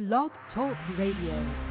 Blog Talk Radio.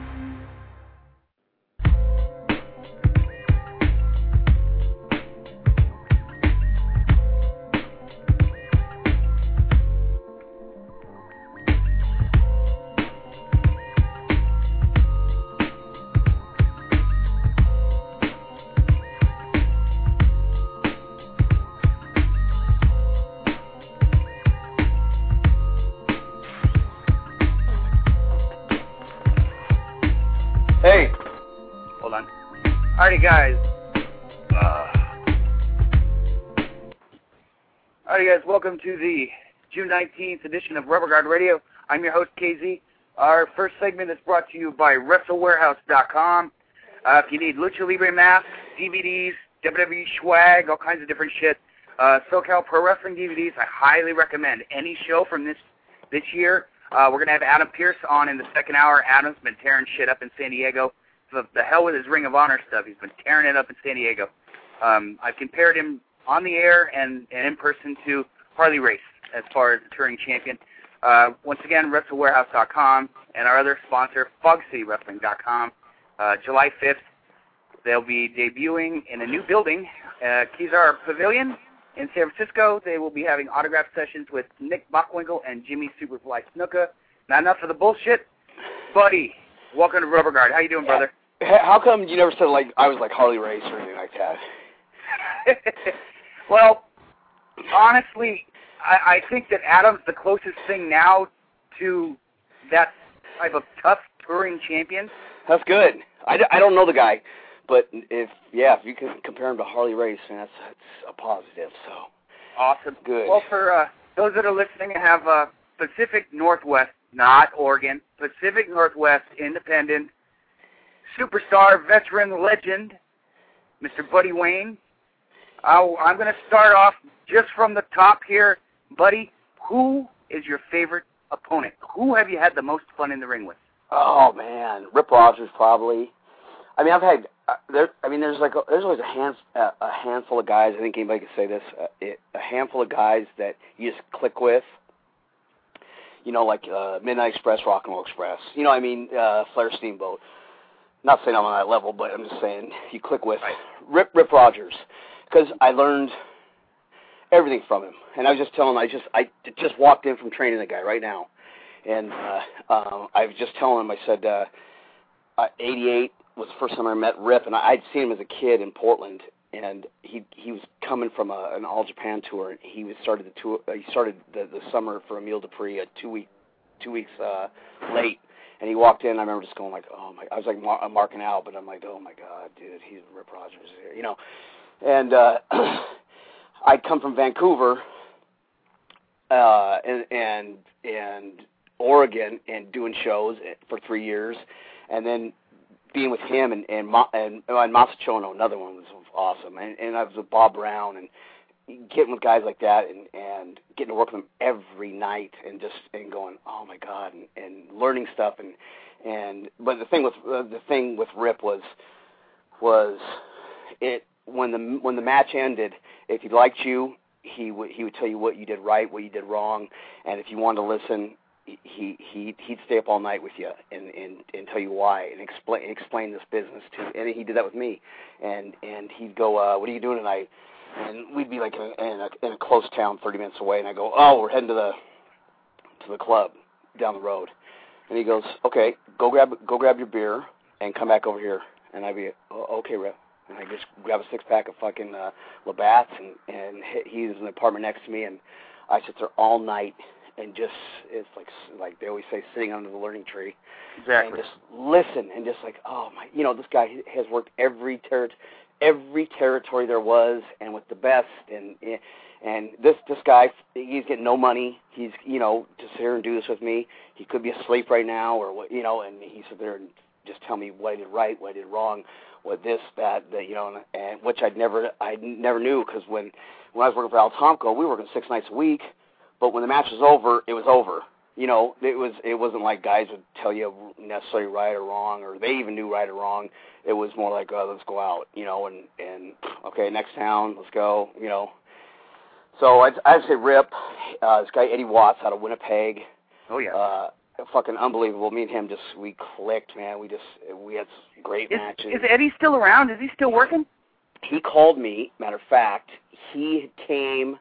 Welcome to the June 19th edition of Rubber Guard Radio. I'm your host, KZ. Our first segment is brought to you by WrestleWarehouse.com. Uh, if you need Lucha Libre masks, DVDs, WWE swag, all kinds of different shit, uh, SoCal Pro Wrestling DVDs, I highly recommend any show from this this year. Uh, we're gonna have Adam Pearce on in the second hour. Adam's been tearing shit up in San Diego. The, the hell with his Ring of Honor stuff. He's been tearing it up in San Diego. Um, I've compared him on the air and, and in person to Harley Race as far as the touring champion. Uh, once again, WrestleWarehouse.com and our other sponsor, FogCityWrestling.com. Uh, July 5th, they'll be debuting in a new building, uh, Kezar Pavilion in San Francisco. They will be having autograph sessions with Nick Bockwinkel and Jimmy Superfly Snuka. Not enough of the bullshit. Buddy, welcome to Rubber Guard. How you doing, brother? How come you never said like I was like Harley Race or anything like that? well, honestly, I, I think that Adam's the closest thing now to that type of tough touring champion. That's good. I, d- I don't know the guy, but if yeah, if you can compare him to Harley Race, man, that's that's a positive. So Awesome. Good. Well, for uh, those that are listening, I have uh, Pacific Northwest, not Oregon, Pacific Northwest Independent superstar, veteran, legend, Mr. Buddy Wayne. I I'm going to start off just from the top here. Buddy, who is your favorite opponent? Who have you had the most fun in the ring with? oh man, Rip Rogers probably. I mean, I've had uh, there. I mean, there's like a, there's always a hand uh, a handful of guys. I think anybody could say this. Uh, it, a handful of guys that you just click with. You know, like uh, Midnight Express, Rock and Roll Express. You know, I mean, uh, Flair Steamboat. Not saying I'm on that level, but I'm just saying you click with Right. Rip Rip Rogers because I learned everything from him. And I was just telling him, I just I just walked in from training the guy right now, and uh, um, I was just telling him, I said, uh, uh, 88 was the first time I met Rip, and I'd seen him as a kid in Portland, and he he was coming from a, an All Japan tour, and he was started the tour. Uh, he started the, the summer for Emile Dupree, a two week two weeks uh, late. And he walked in. I remember just going like, "Oh my!" I was like mar- marking out, but I'm like, "Oh my God, dude, he's Rip Rogers here," you know. And uh, I'd come from Vancouver, uh, and and and Oregon, and doing shows for three years, and then being with him and and and, and Masachono, another one was awesome, and and I was with Bob Brown and getting with guys like that and and getting to work with them every night and just and going oh my god and, and learning stuff. And and but the thing with uh, the thing with Rip was was it when the when the match ended if he liked you he would he would tell you what you did right what you did wrong and if you wanted to listen he he he'd stay up all night with you and and and tell you why and explain explain this business to and he did that with me. And and he'd go uh what are you doing tonight? And we'd be like in a, in a in a close town 30 minutes away and I go oh we're heading to the to the club down the road. And he goes okay go grab go grab your beer and come back over here. And I'd be okay Rip and I just grab a six pack of fucking uh Labatt's and and he's in the apartment next to me and I sit there all night and just it's like like they always say sitting under the learning tree. Exactly. And just listen and just like oh my you know this guy has worked every ter- every territory there was and with the best and and this this guy he's getting no money. He's you know to sit here and do this with me. He could be asleep right now or what you know and he sit there and just tell me what I did right what I did wrong what this that that you know and, and which I'd never I never knew because when when I was working for Al Tomko we were working six nights a week but when the match was over, it was over. You know, it was it wasn't like guys would tell you necessarily right or wrong, or they even knew right or wrong. It was more like, oh, let's go out, you know, and and okay, next town, let's go, you know. So I'd, I'd say Rip, uh, this guy Eddie Watts out of Winnipeg. Oh yeah. Uh, fucking unbelievable. Me and him just we clicked, man. We just we had great Is, matches. is Eddie still around? Is he still working? he called me. Matter of fact, he came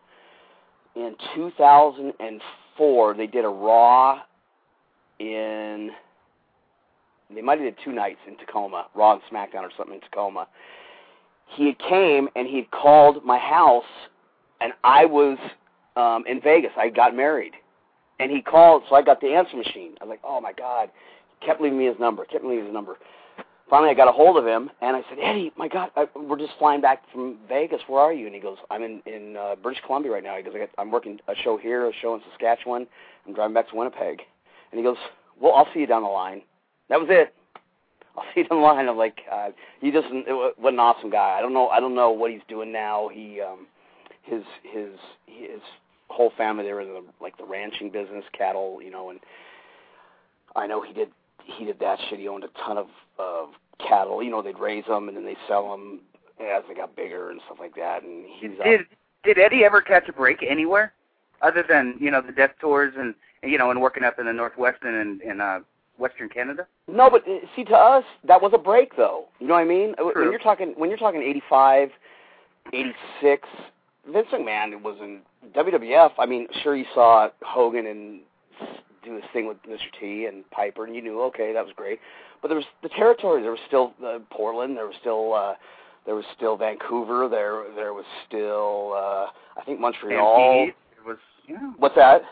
in 2004. They did a Raw in. They might have did two nights in Tacoma, Raw and SmackDown or something in Tacoma. He had came and he had called my house, and I was um in Vegas. I got married, and he called, so I got the answer machine. I was like, oh my god. He kept leaving me his number. Kept leaving his number finally I got a hold of him and I said, Eddie, my God, I, we're just flying back from Vegas. Where are you? And he goes, I'm in in uh, British Columbia right now. He goes, I got, I'm working a show here, a show in Saskatchewan. I'm driving back to Winnipeg. And he goes, Well, I'll see you down the line. That was it. I'll see you down the line. I'm like, uh, he just what an awesome guy. I don't know. I don't know what he's doing now. He um, his his his whole family they were in the like the ranching business, cattle, you know, and I know he did he did that shit. He owned a ton of of cattle. You know, they'd raise them and then they sell them as they got bigger and stuff like that. And he's did did Eddie ever catch a break anywhere, other than you know the death tours and you know and working up in the northwest and in, in uh, Western Canada? no, but uh, see, to us that was a break, though. You know what I mean? Uh, True. When you're talking when you're talking 85, 86, Vince McMahon was in WWF. I mean, sure you saw Hogan and do his thing with Mr. T and Piper, and you knew okay that was great. But there was the territory. There was still uh, Portland. There was still uh, there was still Vancouver. There there was still uh, I think Montreal. Stampede was yeah. What's that?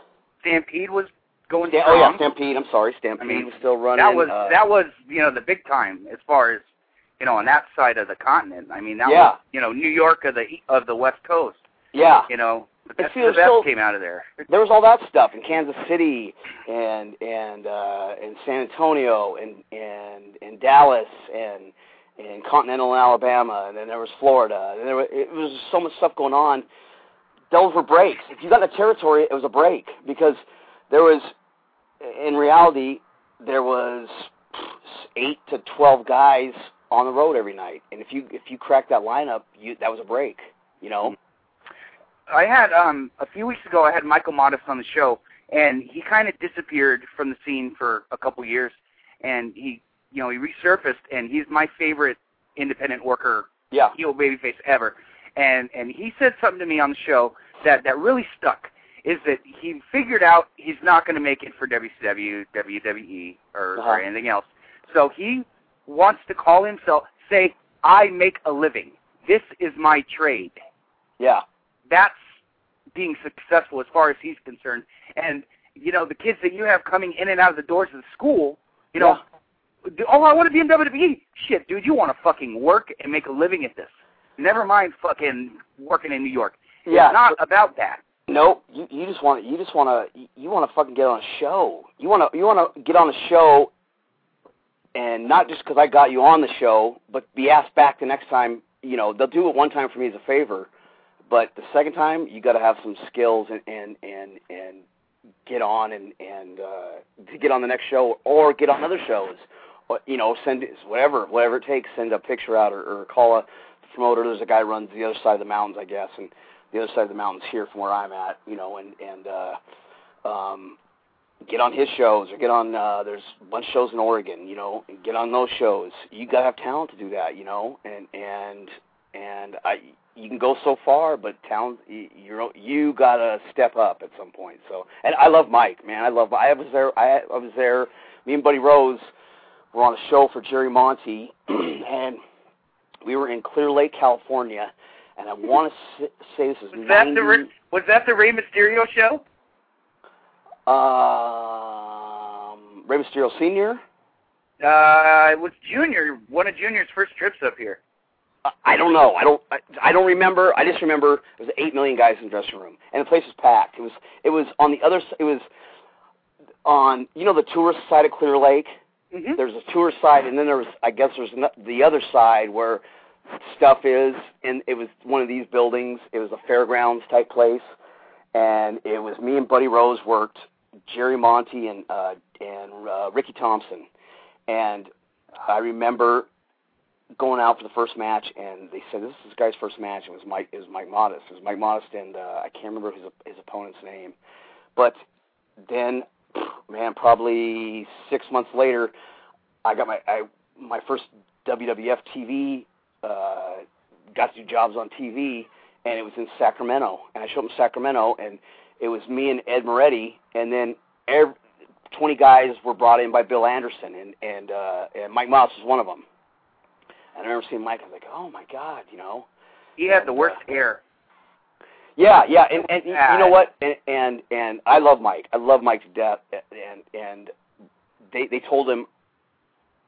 Stampede was going Sta- oh yeah. Stampede. I'm sorry, Stampede I mean, was still running. that was uh, that was you know the big time as far as you know on that side of the continent. I mean that Yeah. was you know New York of the of the West Coast. Yeah. You know the best, see, the best still- came out of there. there was all that stuff in Kansas City and and uh and San Antonio and and and Dallas and and continental Alabama and then there was Florida and there was, it was so much stuff going on. Those were breaks. If you got in a territory, it was a break because there was in reality there was eight to twelve guys on the road every night, and if you if you cracked that lineup, you that was a break. You know. I had um a few weeks ago I had Michael Modest on the show and he kind of disappeared from the scene for a couple years and he you know he resurfaced and he's my favorite independent worker Yeah. heel babyface ever and and he said something to me on the show that that really stuck is that he figured out he's not going to make it for WCW, WWE or, Uh-huh. or anything else. So he wants to call himself say I make a living. This is my trade Yeah. That's being successful as far as he's concerned. And you know, the kids that you have coming in and out of the doors of the school, you know, oh, I want to be in WWE. Shit, dude, you want to fucking work and make a living at this. Never mind fucking working in New York. Yeah. It's not about that. Nope. You you just want you just want to you want to fucking get on a show. You want to you want to get on a show, and not just because I got you on the show, but be asked back the next time. You know they'll do it one time for me as a favor, but the second time you got to have some skills and and and and get on and and uh, to get on the next show or get on other shows. Or, you know, send whatever whatever it takes. Send a picture out or, or call a promoter. There's a guy who runs the other side of the mountains, I guess, and the other side of the mountains here from where I'm at, you know, and and uh, um, get on his shows or get on. Uh, there's a bunch of shows in Oregon, you know, and get on those shows. You gotta have talent to do that, you know, and and and I you can go so far, but talent you you gotta step up at some point. So, and I love Mike, man. I love. I was there. I I was there. Me and Buddy Rose were on a show for Jerry Monti, and we were in Clear Lake, California. And I want to say this is Was that the Ray, was that the Rey Mysterio show? um, Rey Mysterio Senior. Uh, it was Junior, one of Junior's first trips up here. I- don't know. I don't. I, I don't remember. I just remember there was eight million guys in the dressing room, and the place was packed. It was. It was on the other. It was on. You know the tourist side of Clear Lake. Mm-hmm. There's a tourist side, and then there was. I guess there's the other side where stuff is, and it was one of these buildings. It was a fairgrounds type place, and it was me and Buddy Rose worked, Jerry Monti and uh, and uh, Ricky Thompson, and I remember going out for the first match, and they said this is this guy's first match. It was Mike. It was Mike Modest. It was Mike Modest, and uh, I can't remember his his opponent's name, but then man, probably six months later, I got my I my first WWF TV. Uh, got to do jobs on TV, and it was in Sacramento. And I showed up in Sacramento, and it was me and Ed Moretti, and then every, 20 guys were brought in by Bill Anderson, and and uh, and Mike Moss was one of them. And I remember seeing Mike. I was like, oh my god, you know. He had the worst uh, hair. Yeah, yeah, and and you know what? And, and and I love Mike. I love Mike to death. And and they they told him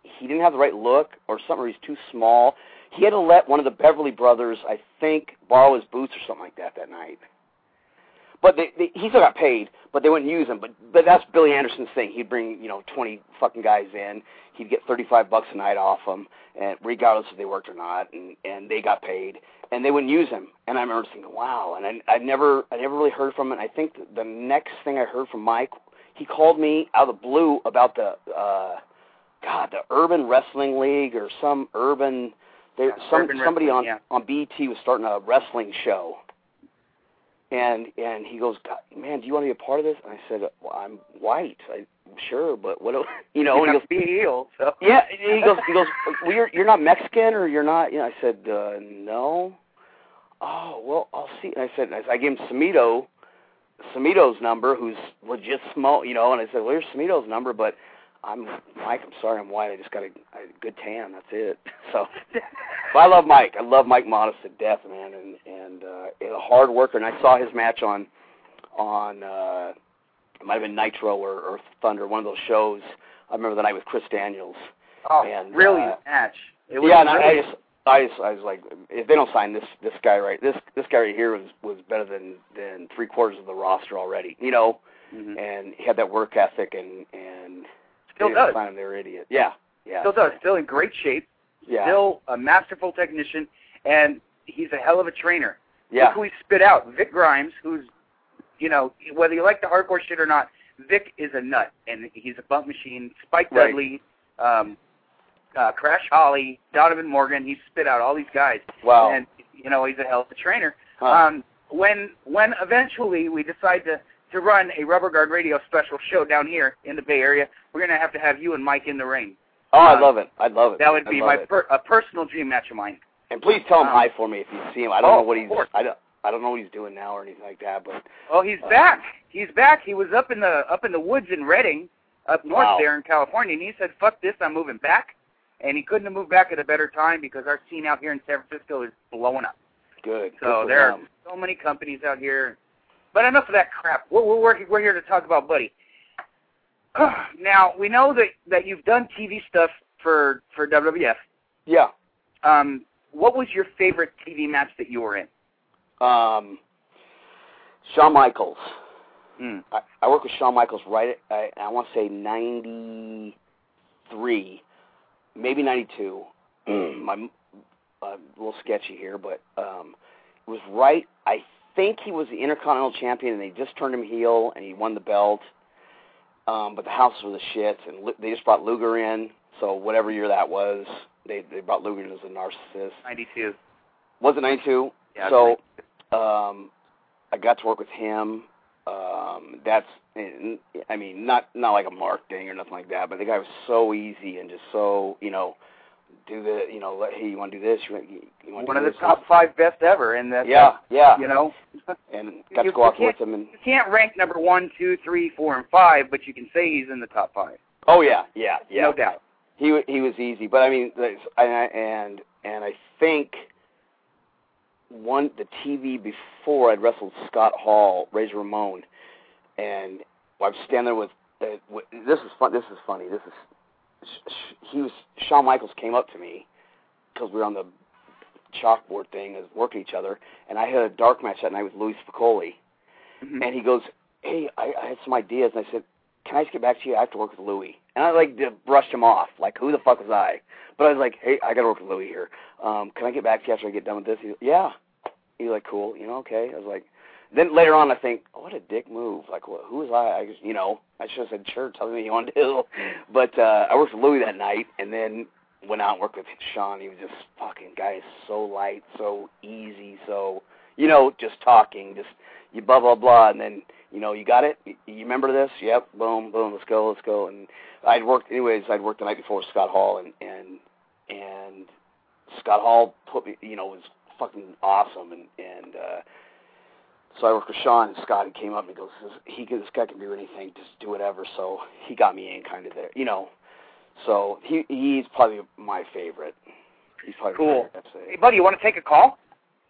he didn't have the right look or something. Or he's too small. He had to let one of the Beverly brothers, I think, borrow his boots or something like that that night. But they, they, he still got paid, but they wouldn't use him. But but that's Billy Anderson's thing. He'd bring you know twenty fucking guys in. He'd get thirty five bucks a night off them, and regardless if they worked or not, and and they got paid, and they wouldn't use him. And I remember thinking, wow. And I I never I never really heard from him. And I think the next thing I heard from Mike, he called me out of the blue about the uh, God the Urban Wrestling League or some urban. There, yeah, some urban somebody on yeah. on BET was starting a wrestling show and and he goes, man, do you want to be a part of this? And I said, well, I'm white. I sure, but what? Do, you know, you he goes, be heel. So yeah. He goes, he goes, well, you're you're not Mexican or you're not. You know, I said, uh, no. Oh well, I'll see. And I said, I gave him Samito, Samito's number, who's legit small. You know, and I said, well, here's Samito's number, but I'm Mike. I'm sorry, I'm white. I just got a, a good tan. That's it. So, but I love Mike. I love Mike Modest to death, man, and and uh, a hard worker. And I saw his match on on uh, it might have been Nitro or, or Thunder, one of those shows. I remember the night with Chris Daniels. Oh, and, brilliant uh, match. It was yeah, and I, I just. I just, I was like, if they don't sign this this guy right, this this guy right here was was better than than three quarters of the roster already, you know. Mhm. And he had that work ethic, and and Still does. sign they were idiot. Yeah, yeah. Still does. Still in great shape. Yeah. Still a masterful technician, and he's a hell of a trainer. yeah. Look who he spit out. Vic Grimes, who's, you know, whether you like the hardcore shit or not, Vic is a nut, and he's a bump machine. Spike Right. Dudley, um, uh, Crash Holly, Donovan Morgan. He spit out all these guys, Wow. and you know he's a hell of a trainer. Huh. Um, when when eventually we decide to to run a Rubber Guard Radio special show down here in the Bay Area, we're gonna have to have you and Mike in the ring. oh, I love it. I love it. That would be my per- a personal dream match of mine. And please tell him um, hi for me if you see him. I don't oh, know what he's. I don't. I don't know what he's doing now or anything like that. But Oh, he's Uh, back. He's back. He was up in the up in the woods in Redding, up north Wow. there in California, and he said, "Fuck this, I'm moving back." And he couldn't have moved back at a better time because our scene out here in San Francisco is blowing up. good. So good there are so many companies out here. But enough of that crap. We're we're working, we're here to talk about Buddy. now we know that that you've done TV stuff for for WWF. Yeah. Um, what was your favorite TV match that you were in? Um. Shawn Michaels. Mm. I, I worked with Shawn Michaels right. At, I, I want to say ninety three, maybe ninety two. My uh, a little sketchy here, but um, it was right. I think he was the Intercontinental Champion, and they just turned him heel, and he won the belt. Um, but the house were the shits, and they just brought Luger in. So whatever year that was, they they brought Luger in as a narcissist. Ninety-two. Was it ninety two? Yeah. so um, I got to work with him. Um, that's, I mean, not not like a Mark thing or nothing like that, but the guy was so easy and just so, you know, do the, you know, let, hey, you want to do this? You want, you want to one do of the this? top five best ever, and that Yeah, yeah. you know. and got You- to go out you with him and. You can't rank number one, two, three, four, and five, but you can say he's in the top five, Oh yeah, yeah, yeah. no doubt. He wa- he was easy, but I mean, there's- and I- and and I think one the TV before I'd wrestled Scott Hall, Razor Ramon, and I was standing there with. Uh, with this is fun. This is funny. This is sh- sh- he was Shawn Michaels came up to me because we were on the chalkboard thing as working each other, and I had a dark match that night with Louis Spicolli, Mhm. and he goes, "Hey, I, I had some ideas," and I said, "Can I just get back to you? I have to work with Louis." And I like brushed him off, like, "Who the fuck was I?" But I was like, "Hey, I got to work with Louis here. Um, can I get back to you after I get done with this?" He, yeah. He's like, "Cool, you know, okay." I was like, then later on, I think, oh, "What a dick move! Like, wh- who was I?" I just, you know, I should have said, "Sure, tell me what you want to do." But uh, I worked with Louis that night, and then went out and worked with Shawn. He was just fucking guy is so light, so easy, so you know, just talking, just you blah blah blah, and then you know you got it. You, you remember this? Yep. Boom, boom. Let's go, let's go. And I'd worked anyways. I'd worked the night before with Scott Hall, and and and Scott Hall put me, you know, was fucking awesome, and and uh, so I worked with Shawn and Scott. He came up and he goes, he this guy can do anything, just do whatever. So he got me in kind of there, you know. So he he's probably my favorite. He's probably Cool. My favorite, Hey, buddy, you want to take a call?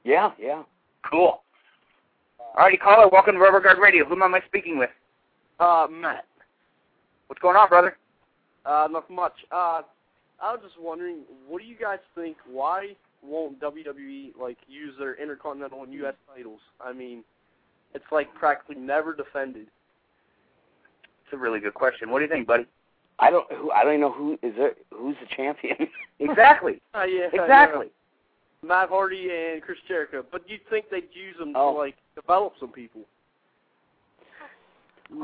Yeah, yeah. Cool. Alrighty, caller, welcome to Rubber Guard Radio. Whom am I speaking with? Uh, Matt. What's going on, brother? Uh, not much. Uh, I was just wondering, what do you guys think? Why won't WWE like use their Intercontinental and U.S. titles? I mean, it's like practically never defended. It's a really good question. What do you think, buddy? I don't who I don't even know who is there who's the champion. Exactly. Uh, yeah, Exactly. yeah. Matt Hardy and Chris Jericho. But you'd think they'd use them Oh. to like develop some people.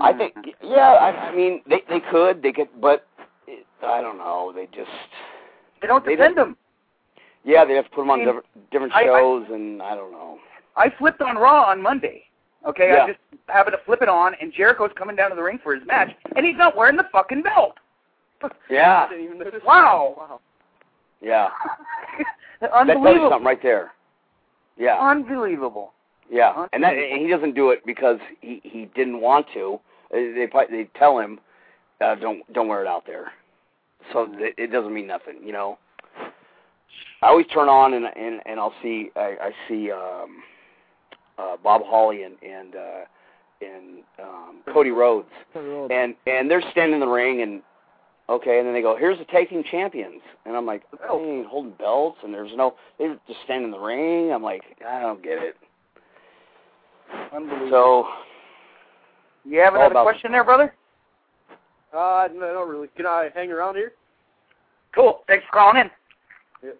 I think yeah, I, I mean they they could they could but it, I don't know they just they don't they defend them. yeah they have to put them on I mean, different different I- I- shows and I don't know. I flipped on Raw on Monday. Okay, Yeah. I just happened to flip it on, and Jericho's coming down to the ring for his match, and he's not wearing the fucking belt. Yeah, I didn't even notice. Wow. Wow. yeah. That tells you Unbelievable. something right there. Yeah. Unbelievable. Yeah, and that and he doesn't do it because he he didn't want to. Uh, They they tell him, uh, don't don't wear it out there. So th- it doesn't mean nothing, you know. I always turn on and and and I'll see I, I see um uh Bob Holly and and uh and um Cody Rhodes and and they're standing in the ring and okay and then they go here's the tag team champions and I'm like they ain't holding belts and there's no they're just standing in the ring I'm like I don't get it Unbelievable. so you have another about- question there, brother? Uh, no, not really. Can I hang around here? Cool. Thanks for calling in. Yep.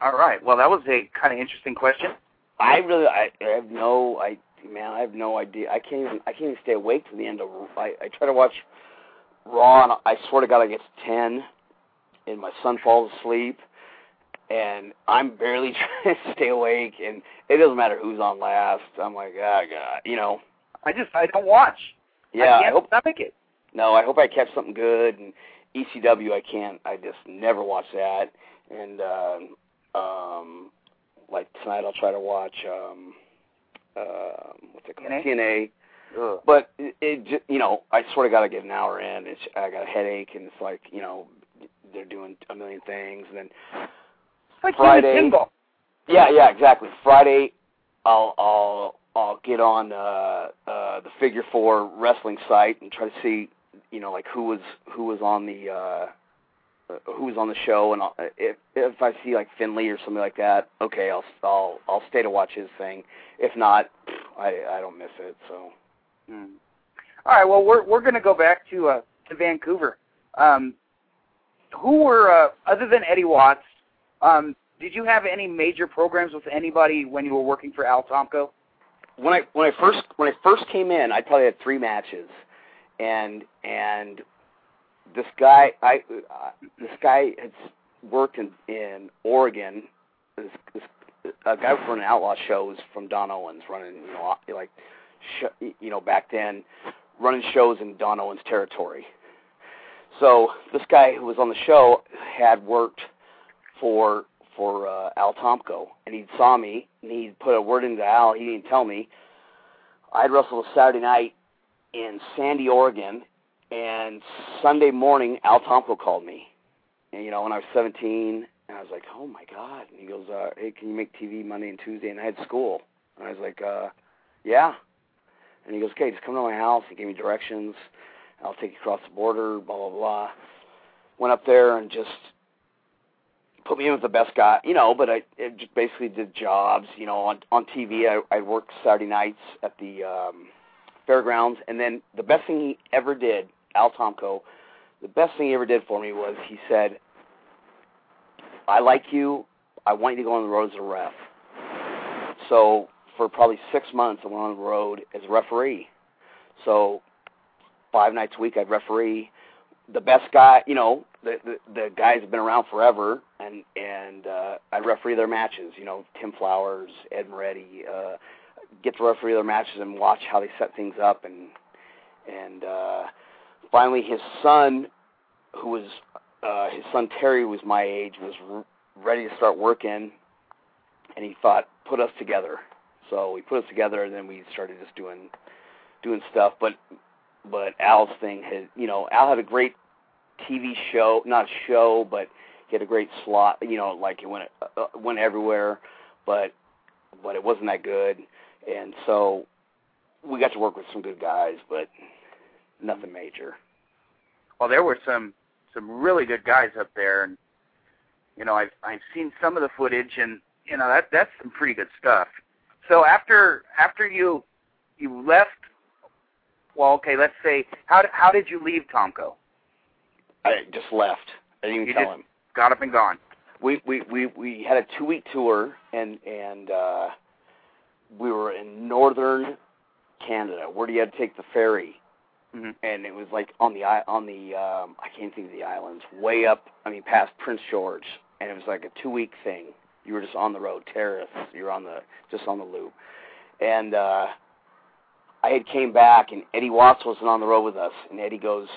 All right. Well, that was a kind of interesting question. I really I, I have no I man I have no idea I can't even I can't even stay awake to the end of I I try to watch Raw and I swear to God I get to ten and my son falls asleep and I'm barely trying to stay awake and it doesn't matter who's on last I'm like ah God you know I just I don't watch. yeah I hope I can't hope stomach it. no I hope I catch something good and ECW I can't I just never watch that and um um like tonight I'll try to watch um uh what's it called TNA? TNA Ugh. but it, it ju- you know I sort of got to get an hour in it's I got a headache and it's like you know they're doing a million things and then It's like Friday. playing yeah yeah exactly Friday I'll I'll I'll get on uh uh the figure 4 wrestling site and try to see you know like who was who was on the uh uh, who was on the show and I'll, if if I see like Finlay or something like that okay I'll I'll I'll stay to watch his thing if not I I don't miss it so Hmm. All right. Well, we're we're going to go back to uh, to Vancouver. Um, who were uh, other than Eddie Watts? Um, did you have any major programs with anybody when you were working for Al Tomko? when I when I first when I first came in, I probably had three matches, and and this guy I uh, this guy had worked in in Oregon. This, this a guy running outlaw shows from Don Owens, running you know like sh- you know back then running shows in Don Owens territory. So this guy who was on the show had worked for for uh, Al Tomko, and he saw me, and he put a word into Al. He didn't tell me. I'd wrestled a Saturday night in Sandy, Oregon, and Sunday morning Al Tomko called me, and you know when I was 17, and I was like, oh my god. And he goes, uh, hey, can you make TV Monday and Tuesday? And I had school, and I was like, uh, yeah. And he goes, okay, just come to my house. He gave me directions. I'll take you across the border. Blah blah blah. Went up there and just put me in with the best guy, you know. But I it just basically did jobs, you know, on on TV. I I worked Saturday nights at the um, fairgrounds, and then the best thing he ever did, Al Tomko, the best thing he ever did for me was he said, "I like you. I want you to go on the road as a ref." So for probably six months, I went on the road as a referee. So five nights a week, I'd referee the best guy, you know, the the, the guys have been around forever, and and uh, I referee their matches. You know, Tim Flowers, Ed Moretti, uh, get to referee their matches and watch how they set things up and and uh finally his son who was uh his son Terry was my age was r- ready to start working and he thought put us together. So we put us together and then we started just doing doing stuff. But but Al's thing had you know Al had a great TV show not show but he had a great slot you know like it went uh, went everywhere but but it wasn't that good. And so we got to work with some good guys, but nothing major. Well, there were some some really good guys up there, and you know I've I've seen some of the footage, and you know that that's some pretty good stuff. So after after you you left, well, okay, let's say how how did you leave Tomko? I just left. I didn't even You tell just- him. Got up and gone. We we we we had a two week tour, and and uh we were in northern Canada, where do you had to take the ferry, hmm and it was like on the on the um I can't think of the islands, way up. I mean, past Prince George, and it was like a two week thing. You were just on the road, terrace. You're on the just on the loop, and uh I had came back, and Eddie Watts wasn't on the road with us, and Eddie goes,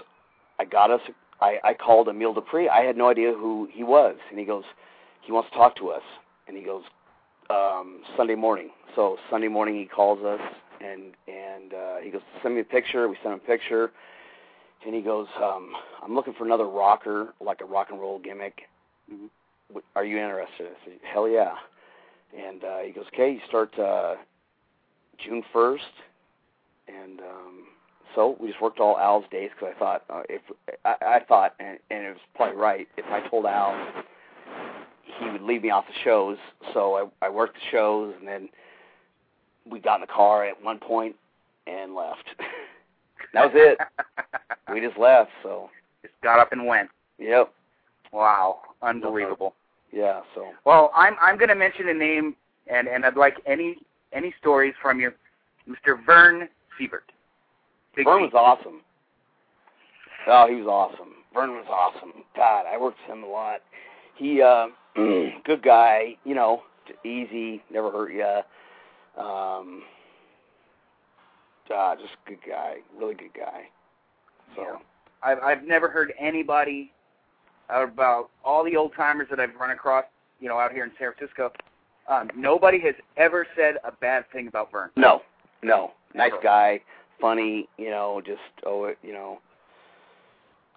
"I got us." I I called Emile Dupree. I had no idea who he was, and he goes, "He wants to talk to us," and he goes, um Sunday morning. So Sunday morning he calls us and and uh he goes, Send me a picture, we send him a picture and he goes, um, I'm looking for another rocker, like a rock and roll gimmick. Mhm. Are you interested? I said, Hell yeah. And uh he goes, Okay, you start uh June first and um so we just worked all Al's days because I thought uh, if I, I thought and, and it was probably right if I told Al he would leave me off the shows. So I, I worked the shows, and then we got in the car at one point and left. that was it. We just left. So just got up and went. yep, Wow, unbelievable. yeah. So Well, I'm I'm going to mention a name, and and I'd like any any stories from you, Mr. Vern Siebert. Big Vern was awesome. Oh, he was awesome. Vern was awesome. God, I worked with him a lot. He, uh, good guy. You know, easy, never hurt you. Um, uh, just good guy, really good guy. So. Yeah. I've I've never heard anybody about all the old timers that I've run across, you know, out here in San Francisco. Um, nobody has ever said a bad thing about Vern. No, no. Nice Never. guy, funny, you know, just oh, you know,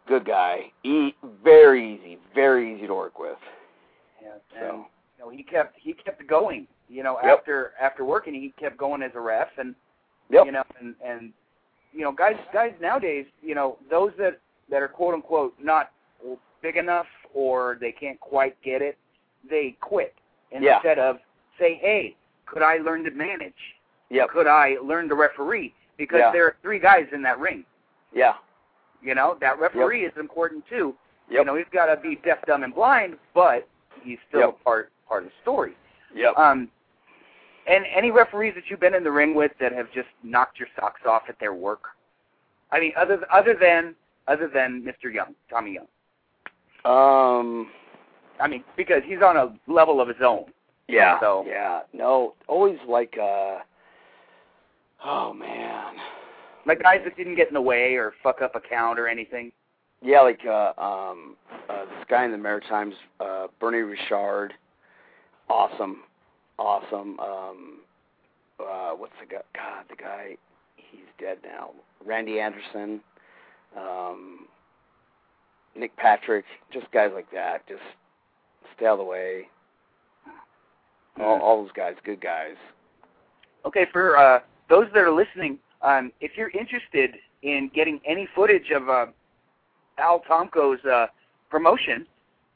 good guy. E- very easy, very easy to work with. Yeah, So and you know, he kept he kept going. You know, Yep. after after working, he kept going as a ref, and yep, you know, and and you know, guys guys nowadays, you know, those that that are quote unquote not big enough or they can't quite get it, they quit Yeah. instead of say, hey, could I learn to manage? yep, Could I learn to referee? Because Yeah. there are three guys in that ring. yeah, You know, that referee is important too. You know, he's got to be deaf, dumb, and blind, but he's still Yep. a part part of the story. Yep. Um, and any referees that you've been in the ring with that have just knocked your socks off at their work? I mean, other other than other than Mr. Young, Tommy Young. Um, I mean, because he's on a level of his own. yeah, So- yeah. No, always like uh. Oh man. Like guys that didn't get in the way or fuck up a count or anything. Yeah, like uh, um, uh, this guy in the Maritimes, uh, Bernie Richard, awesome, awesome. Um, uh, what's the guy? God, the guy, he's dead now. Randy Anderson, um, Nick Patrick, just guys like that. Just stay out of the way. All, all those guys, good guys. Okay, for uh, those that are listening, um, if you're interested in getting any footage of uh, Al Tomko's uh, promotion,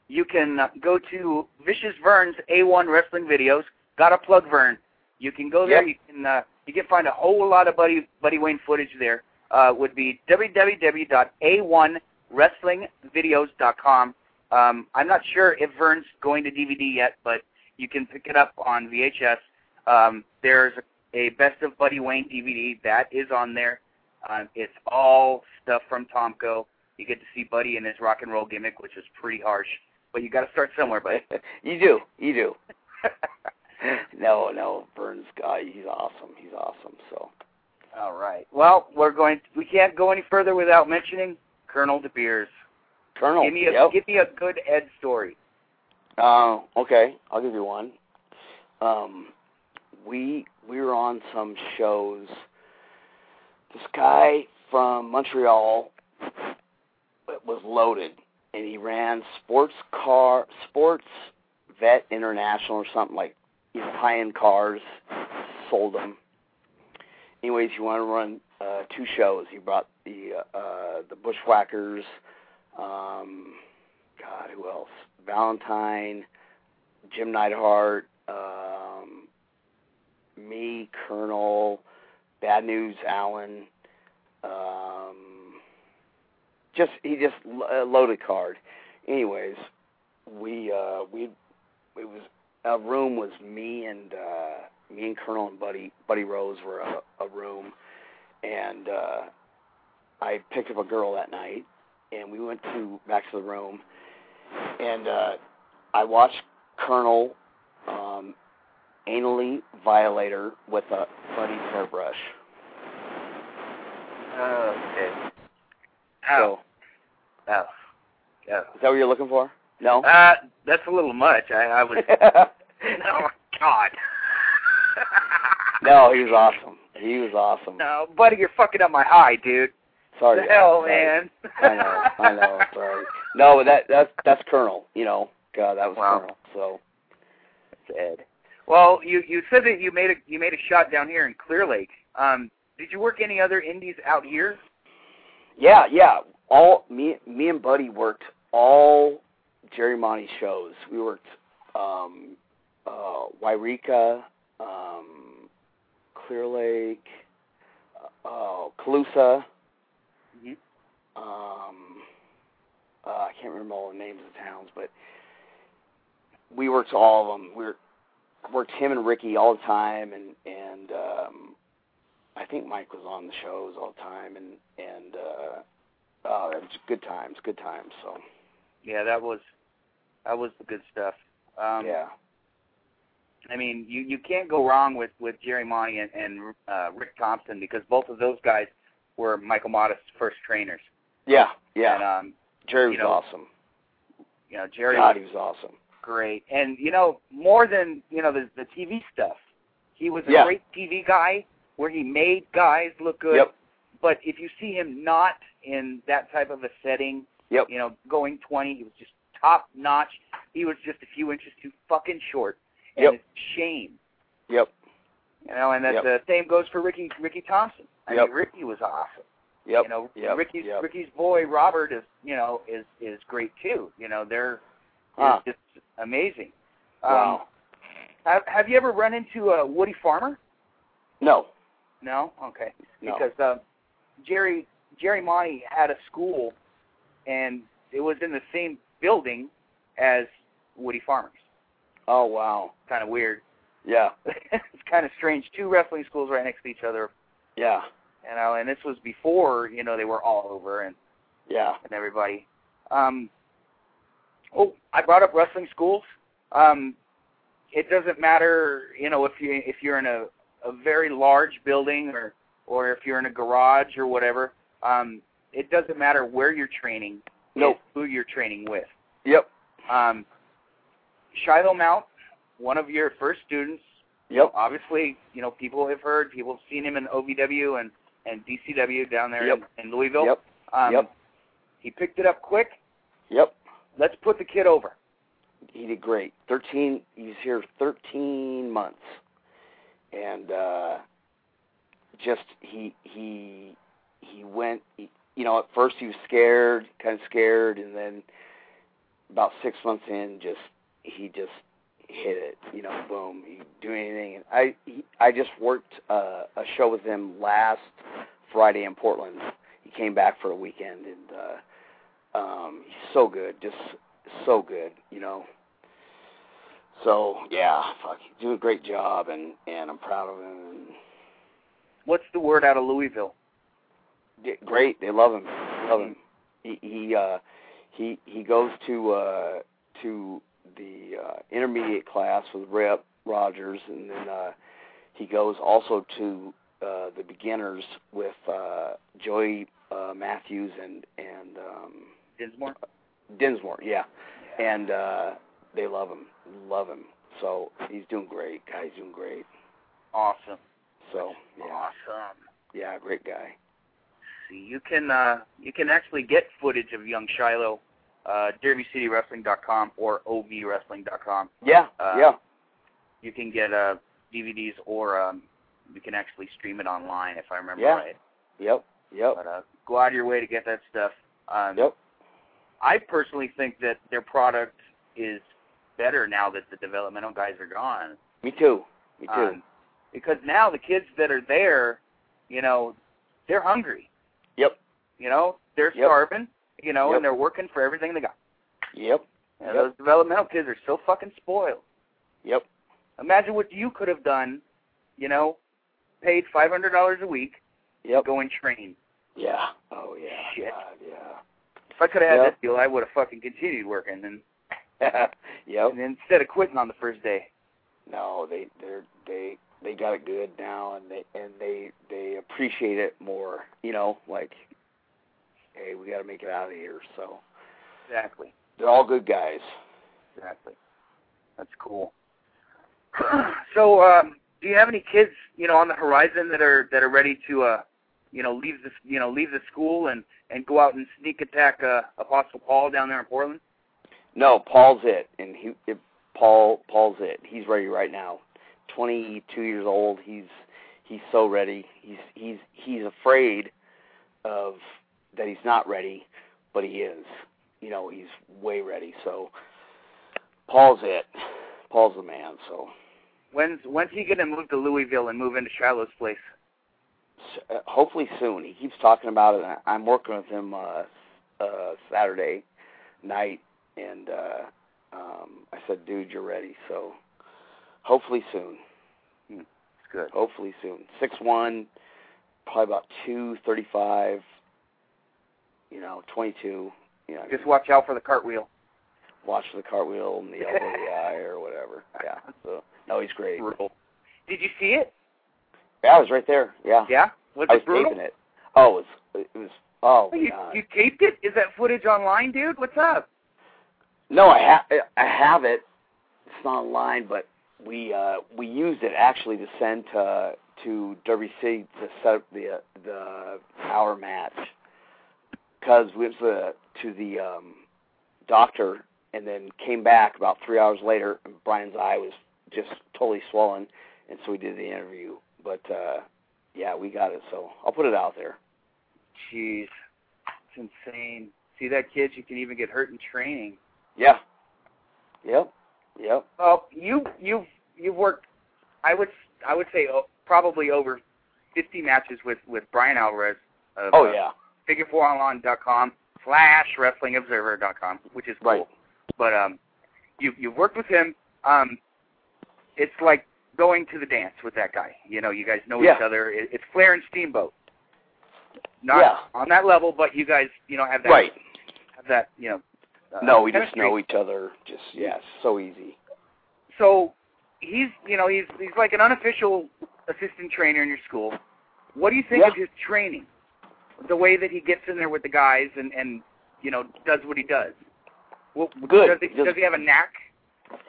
you can uh, go to Vicious Vern's A1 Wrestling Videos. Got to plug Vern. You can go there. Yep. You can uh, you can find a whole lot of Buddy Buddy Wayne footage there. Uh, would be www.a1wrestlingvideos.com. Um, I'm not sure if Vern's going to DVD yet, but you can pick it up on VHS. Um, there's a, a Best of Buddy Wayne DVD that is on there. Um, it's all stuff from Tomko. You get to see Buddy in his rock and roll gimmick, which is pretty harsh. You got to start somewhere, but you do, you do. no, no, Burns guy, he's awesome. He's awesome. So. All right. Well, we're going. We can't go any further without mentioning Colonel DeBeers. Colonel. Give me a yep. give me a good Ed story. Uh, okay, I'll give you one. Um, we we were on some shows. This guy from Montreal was loaded, and he ran sports car sports vet international or something like you know high end cars. Sold them. Anyways, he wanted to run uh, two shows. He brought the uh, uh, the Bushwhackers. Um, God, who else? Valentine, Jim Neidhart, um, me, Colonel, Bad News Allen. Um, just he just a loaded card. Anyways, we uh, we it was a room was me and uh, me and Colonel and Buddy Buddy Rose were a, a room, and uh, I picked up a girl that night, and we went to back to the room, and uh, I watched Colonel um, anally violate her with a Buddy's hairbrush. Oh, okay. So, Oh. Yeah. is that what you're looking for? No. Uh, that's a little much. I, I was. oh God. no, he was awesome. He was awesome. No, buddy, you're fucking up my eye, dude. Sorry. the hell, man. I know. I know. Sorry. No, but that that's that's Colonel. You know, God, that was Wow. Colonel. So That's Ed. Well, you you said that you made a you made a shot down here in Clear Lake. Um, did you work any other indies out here? yeah, yeah. All me me and Buddy worked all Jerry Monti shows. We worked um uh Wairika, um Clear Lake, uh, Colusa, Mhm. um uh, I can't remember all the names of the towns, but we worked all of them. We were, worked him and Ricky all the time, and and um, I think Mike was on the shows all the time, and and uh, oh, it was good times, good times. So Yeah, that was that was the good stuff. Um, yeah, I mean, you you can't go wrong with with Jerry Monti and, and uh, Rick Thompson because both of those guys were Michael Modest's first trainers. yeah, yeah. And um, Jerry was know, awesome. you know, Jerry God, was he was awesome. great. And you know, more than you know the the TV stuff, he was a Yeah. great TV guy where he made guys look good. Yep, But if you see him not in that type of a setting, yep, you know, going 20, he was just top notch. He was just a few inches too fucking short, and Yep. it's shame. yep, You know, and that Yep. the same goes for Ricky Ricky Thompson. I Yep. mean, Ricky was awesome. yep. You know, yep, Ricky's yep. Ricky's boy Robert is you know is is great too. You know, they're Huh. is just amazing. Um, Wow. Have Have you ever run into a Woody Farmer? No, No. Okay. no. Because uh, Jerry Jerry Monti had a school, and it was in the same building as Woody Farmer's. oh wow. Kind of weird. Yeah, it's kind of strange. Two wrestling schools right next to each other, yeah, you know. And this was before you know they were all over and yeah. and everybody. Um, oh, I brought up wrestling schools. Um, it doesn't matter, you know, if you if you're in a a very large building or or if you're in a garage or whatever. Um, it doesn't matter where you're training. Nope. Who you're training with. Yep, Um, Shiloh Mount, one of your first students. yep, Obviously, you know people have heard, people have seen him in OVW and and DCW down there Yep. in, in Louisville. yep, Um, Yep. He picked it up quick. yep. Let's put the kid over. he did great. Thirteen. He was here thirteen months, and uh, just he he he went. He, you know, at first he was scared, kind of scared, and then about six months in, just he just hit it. You know, boom. He do anything. And I he, I just worked uh, a show with him last Friday in Portland. He came back for a weekend, and uh, um, he's so good. Just so good, you know. So yeah, fuck, he's doing a great job, and and I'm proud of him. And What's the word out of Louisville? di- great, they love him, love him. He he uh, he he goes to uh, to the uh, intermediate class with Rip Rogers, and then uh, he goes also to uh, the beginners with uh, Joey uh, Matthews and and um, Dinsmore. Dinsmore, yeah, and uh, they love him, love him. So he's doing great. Guy's doing great. Awesome. So yeah, Awesome. yeah, great guy. See, you can uh, you can actually get footage of young Shiloh, uh, DerbyCityWrestling.com or OVWrestling.com. Yeah, Uh, yeah, You can get uh, DVDs or um, you can actually stream it online if I remember Yeah. right. yep, yep, But uh, go out of your way to get that stuff. Um, yep. I personally think that their product is better now that the developmental guys are gone. Me too. Me too. Um, because now the kids that are there, you know, they're hungry. Yep. You know, they're Yep. starving. You know, Yep. and they're working for everything they got. yep, know, Yep. Those developmental kids are so fucking spoiled. yep. Imagine what you could have done. You know, paid five hundred dollars a week, Yep. go and train. Yeah. Oh yeah. Shit. God, yeah. If I could have had Yep. that deal, I would have fucking continued working, and, yep. and instead of quitting on the first day. No, they they're they they got it good now, and they and they they appreciate it more. You know, like, hey, we got to make it out of here. So Exactly. they're all good guys. Exactly. That's cool. so, um, do you have any kids, you know, on the horizon that are that are ready to, uh, you know, leave the you know leave the school and and go out and sneak attack uh, Apostle Paul down there in Portland? No, Paul's it, and he it, Paul Paul's it. He's ready right now. Twenty two years old. He's he's so ready. He's he's he's afraid of that he's not ready, but he is. You know, he's way ready. So Paul's it. Paul's the man. So When's when's he gonna move to Louisville and move into Shiloh's place? uh, hopefully soon. He keeps talking about it. I- I'm working with him uh, uh, Saturday night, and uh, um, I said, "Dude, you're ready." So hopefully soon. Hmm. It's good. Hopefully soon. Six one, probably about two thirty five. You know, twenty two. You know, Just watch out for the cartwheel. watch for the cartwheel and the elbow the eye or whatever. Yeah. So no, he's great. Brutal. Did you see it? Yeah, I was right there. Yeah. Yeah. Was I was brutal? taping it. Oh, it was. It was. Oh you, God. you taped it? Is that footage online, dude? What's up? No, I have I have it. It's not online, but we uh we used it actually to send to to Derby City to set up the uh, the hour match. Because we went to the to the um doctor and then came back about three hours later and Brian's eye was just totally swollen and so we did the interview. But uh yeah we got it. So I'll put it out there. Jeez, it's insane. See that kid? You can even get hurt in training. yeah. Yep yep Well, you you've you've worked. I would I would say oh, probably over 50 matches with with Brian Alvarez. Of, oh uh, yeah Figure4online.com slash WrestlingObserver.com, which is cool. Right. But um, you you've worked with him. Um, it's like going to the dance with that guy. You know, you guys know Yeah. each other. It, it's Flair and Steamboat. Not Yeah. on that level, but you guys, you know, have that right have that, you know. Uh, No, we just know each other. Just yeah, so easy. So he's, you know, he's he's like an unofficial assistant trainer in your school. What do you think Yeah. of his training? The way that he gets in there with the guys and and you know does what he does. Well, Good. Does he, Just- does he have a knack?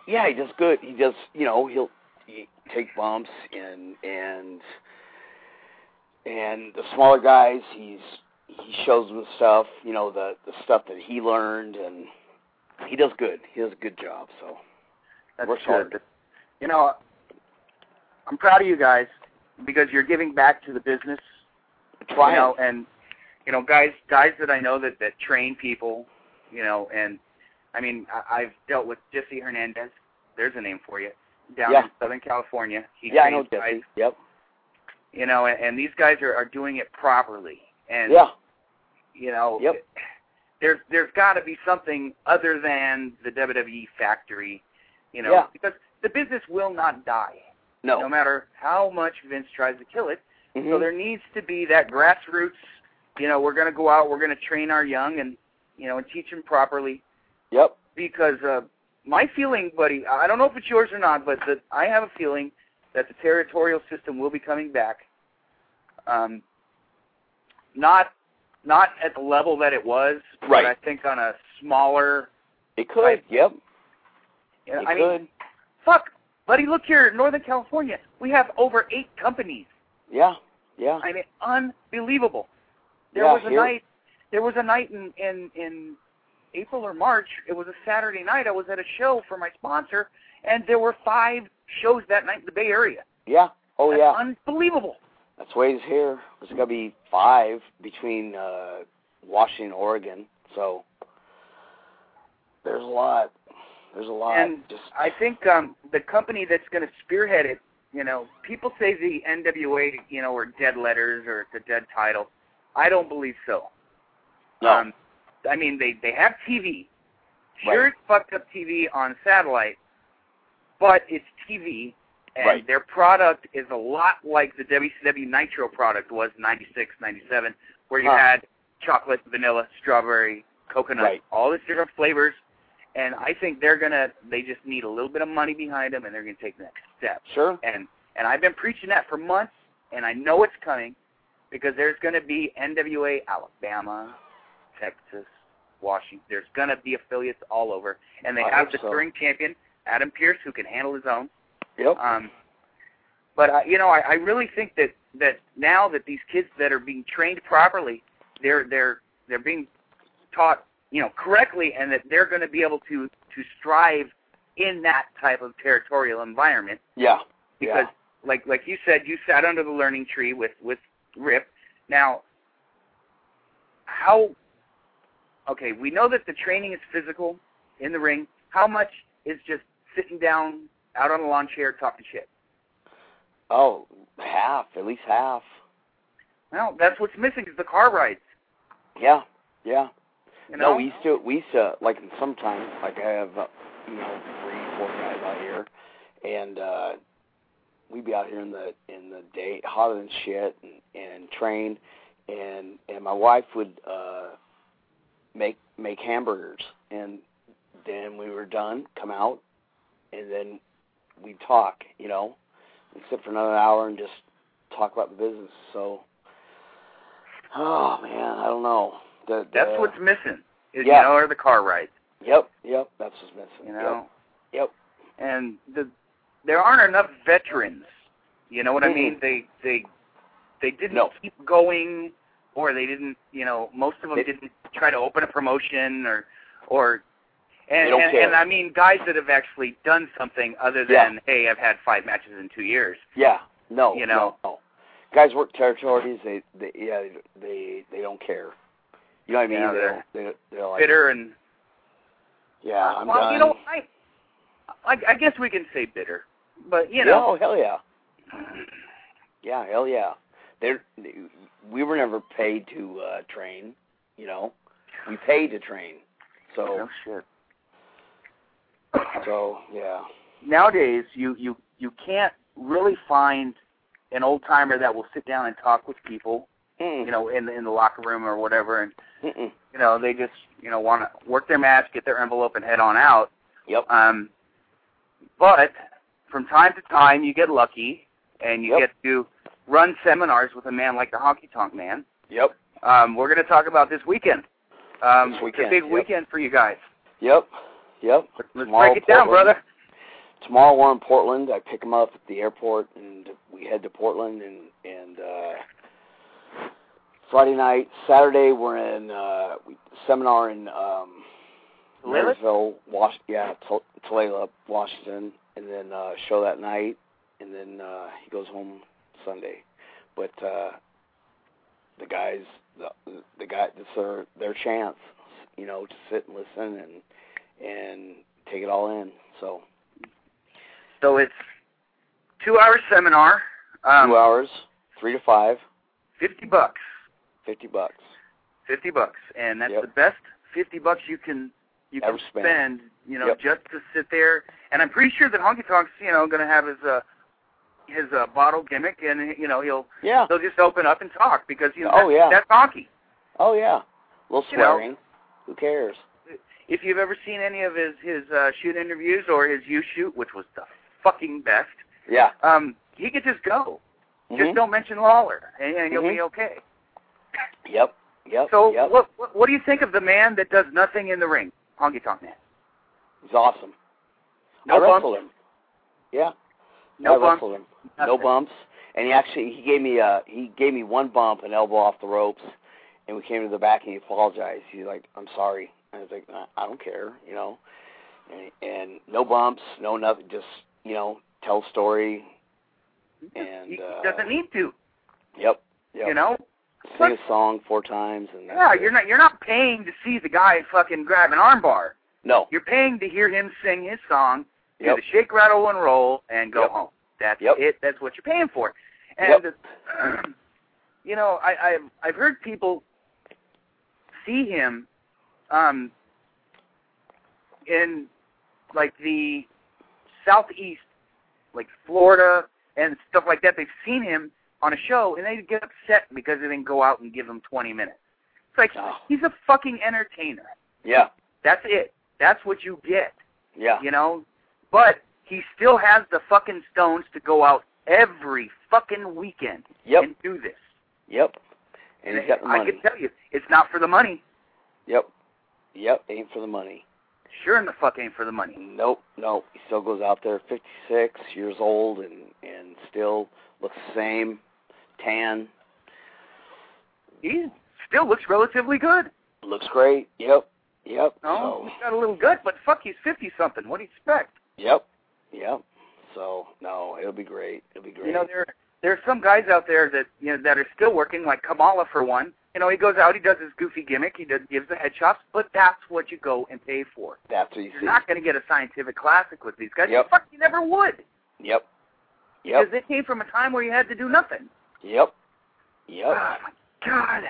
Yeah, he does good. He does, you know, he'll he take bumps and and and the smaller guys, he's he shows them stuff, you know, the the stuff that he learned, and he does good. He does a good job. So That's Works good. hard. You know, I'm proud of you guys because you're giving back to the business. try you know, and you know, guys, guys that I know that that train people, you know, and I mean, I, I've dealt with Jesse Hernandez. There's a name for you down Yeah. in Southern California. He Yeah, I know trains guys, Jesse. Yep. you know, and, and these guys are are doing it properly. And Yeah. you know, Yep. there's there's got to be something other than the WWE factory, you know, Yeah. because the business will not die, No. no matter how much Vince tries to kill it. Mhm. So there needs to be that grassroots. You know, we're going to go out, we're going to train our young, and you know, and teach them properly Yep. because uh, my feeling, buddy, I don't know if it's yours or not, but the, I have a feeling that the territorial system will be coming back. Um, not not at the level that it was, Right. but I think on a smaller. It could. Right. Yep. Know, It I could. mean, fuck, buddy, look here, Northern California. We have over eight companies. yeah. Yeah. I mean, unbelievable. There Yeah, was a here- night. There was a night in in in April or March. It was a Saturday night. I was at a show for my sponsor, and there were five shows that night in the Bay Area. Yeah. Oh That's yeah. unbelievable. That's why he's here. There's gonna be five between uh Washington and Oregon. So there's a lot. There's a lot. And Just I think um, the company that's going to spearhead it, you know, people say the NWA, you know, are dead letters or it's a dead title. I don't believe so. no. Um, I mean, they they have TV. Sure, Right. it's fucked up TV on satellite, but it's TV, and Right. their product is a lot like the WCW Nitro product was '96, '97, where you Huh. had chocolate, vanilla, strawberry, coconut, Right. all these different flavors. And I think they're gonna. They just need a little bit of money behind them, and they're gonna take the next step. sure. And and I've been preaching that for months, and I know it's coming because there's going to be NWA Alabama, Texas, Washington. There's going to be affiliates all over, and they I have the so. touring champion Adam Pearce who can handle his own. Yep. Um, but uh, you know, I, I really think that that now that these kids that are being trained properly, they're they're they're being taught you know correctly, and that they're going to be able to to strive in that type of territorial environment yeah. because like like you said, you sat under the learning tree with with Rip. Now, how? Okay, we know that the training is physical in the ring. How much is just sitting down out on a lawn chair talking shit? Oh, half, at least half. Well, that's what's missing is the car rides. Yeah. Yeah. You know? No, we used to we used to like sometimes like I have uh, you know three four guys out here, and uh we'd be out here in the in the day hotter than shit and, and train, and and my wife would uh make make hamburgers, and then we were done, come out, and then we'd talk, you know, sit for another hour and just talk about the business. So, oh man, I don't know. The, that's what's missing. Is, Yeah. You know, are the car rides. Yep, yep, that's what's missing. You know. Yep. And the there aren't enough veterans. You know what I Mhm. mean? They they they didn't No. keep going, or they didn't. You know, most of them They- didn't try to open a promotion or or. And, and, and I mean guys that have actually done something other Yeah. than hey I've had five matches in two years. Yeah. No. You know. No, no. Guys work territories. They, they, yeah, they, they don't care. You know what I mean? Yeah, they, they're don't, they, they're like, Bitter and yeah, I'm well done. you know I, I I guess we can say bitter, but you know oh, hell yeah. Yeah, hell yeah. They're, we were never paid to uh train. You know, we paid to train. So, no shit. So yeah. nowadays you you you can't really find an old timer that will sit down and talk with people, Mm-mm. you know, in the in the locker room or whatever, and Mm-mm. you know they just you know want to work their match, get their envelope, and head on out. Yep. Um, but from time to time you get lucky and you Yep. get to run seminars with a man like the Honky Tonk Man. Yep. Um, we're going to talk about this weekend. Um, This it's a big yep. weekend for you guys. Yep. Yep. Let's, Tomorrow, break it down, Portland. brother. tomorrow we're in Portland. I pick him up at the airport, and we head to Portland. And and uh, Friday night, Saturday we're in uh, we, seminar in um? Marysville, Wash, yeah, Tul- Tulalip, Washington, and then uh, show that night, and then uh, he goes home Sunday. But uh, the guys, the the guy, it's their their chance, you know, to sit and listen and and take it all in. So So it's two hour seminar. Um, two hours, three to five, Fifty bucks. fifty bucks. Fifty bucks, and that's Yep. the best fifty bucks you can you can Ever spend. You know, Yep. just to sit there. And I'm pretty sure that Honky Tonk's you know going to have his uh his uh, bottle gimmick, and you know he'll Yeah. they'll just open up and talk because you know Oh, that's, yeah. that's honky. Oh yeah. A little You know. swearing. Who cares? If you've ever seen any of his his uh, shoot interviews or his you shoot, which was the fucking best, Yeah. um, he could just go. Mhm. Just don't mention Lawler, and, and you'll Mhm. be okay. Yep. Yep. So, yep. what, what what do you think of the man that does nothing in the ring, Honky Tonk Man? He's awesome. No I bumps? him. Yeah. No I bumps. him. No bumps. And he actually he gave me uh he gave me one bump, an elbow off the ropes, and we came to the back and he apologized. He's like, "I'm sorry." I was like, "I don't care," you know. And, and no bumps, no nothing. Just you know, tell a story. And he uh, doesn't need to, Yep. Yep. you know. Sing a song four times and Yeah, it. you're not you're not paying to see the guy fucking grab an armbar. No. You're paying to hear him sing his song, do Yep. the shake, rattle, and roll, and go Yep. home. That's Yep. it. That's what you're paying for. And Yep. you know, I, I've I've heard people see him um, in like the southeast, like Florida and stuff like that. They've seen him on a show, and they get upset because they didn't go out and give him 20 minutes. It's like Oh. he's a fucking entertainer. Yeah. That's it. That's what you get Yeah. you know. But he still has the fucking stones to go out every fucking weekend Yep. and do this. Yep. And he's got the money. I can tell you, it's not for the money. Yep. Yep. Ain't for the money. Sure in the fuck ain't for the money. Nope, nope. He still goes out there, 56 years old, and and still looks the same, tan, He still looks relatively good. looks great. Yep, yep. No, So, he's got a little gut, but fuck, he's fifty something. What do you expect? yep, yep. So no, it'll be great. It'll be great. You know, there there are some guys out there that you know that are still working, like Kamala for one. You know, he goes out, he does his goofy gimmick, he does gives the headshots, but that's what you go and pay for. That's what you You're see. not going to get a scientific classic with these guys. Yep. Fuck, you never would. Yep, Yep. Because it came from a time where you had to do nothing. yep, yep. Oh my God.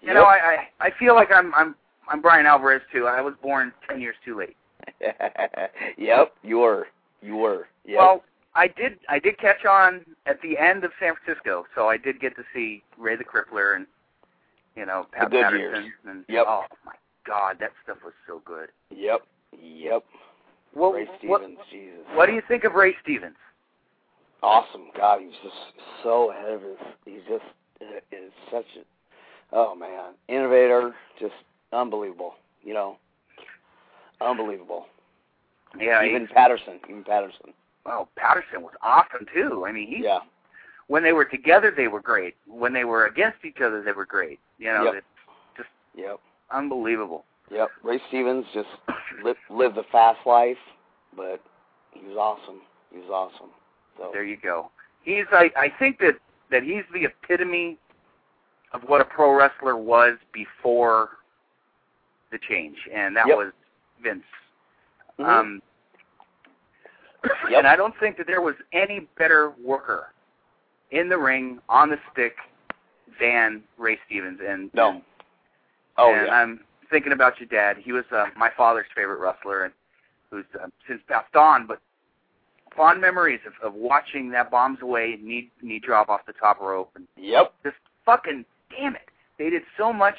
You Yep. know, I, I I feel like I'm I'm I'm Brian Alvarez too. I was born ten years too late. yep, you were, you were. Yep. Well, I did I did catch on at the end of San Francisco, so I did get to see Ray the Crippler and you know Pat good Patterson years. and Yep. oh my God, that stuff was so good. yep, yep. Well, Ray what Stevens, Jesus. what do you think of Ray Stevens? awesome. God, he's just so ahead of his. He's just uh, is such a. Oh man, innovator, just unbelievable. You know, unbelievable. Yeah, even Patterson, even Patterson. Well, Patterson was awesome too. I mean, he Yeah, when they were together, they were great. When they were against each other, they were great. You know, Yep. it's just yep, unbelievable. yep. Ray Stevens just lived lived the fast life, but he was awesome. He was awesome. So There you go. He's I I think that that he's the epitome of what a pro wrestler was before the change, and that Yep. was Vince. Mhm. Um, Yep. And I don't think that there was any better worker in the ring on the stick than Ray Stevens. And No. and, oh and yeah, I'm thinking about your dad. He was uh, my father's favorite wrestler, and who's uh, since passed on. But fond memories of, of watching that bombs away knee knee drop off the top rope, and yep, just fucking damn it, they did so much,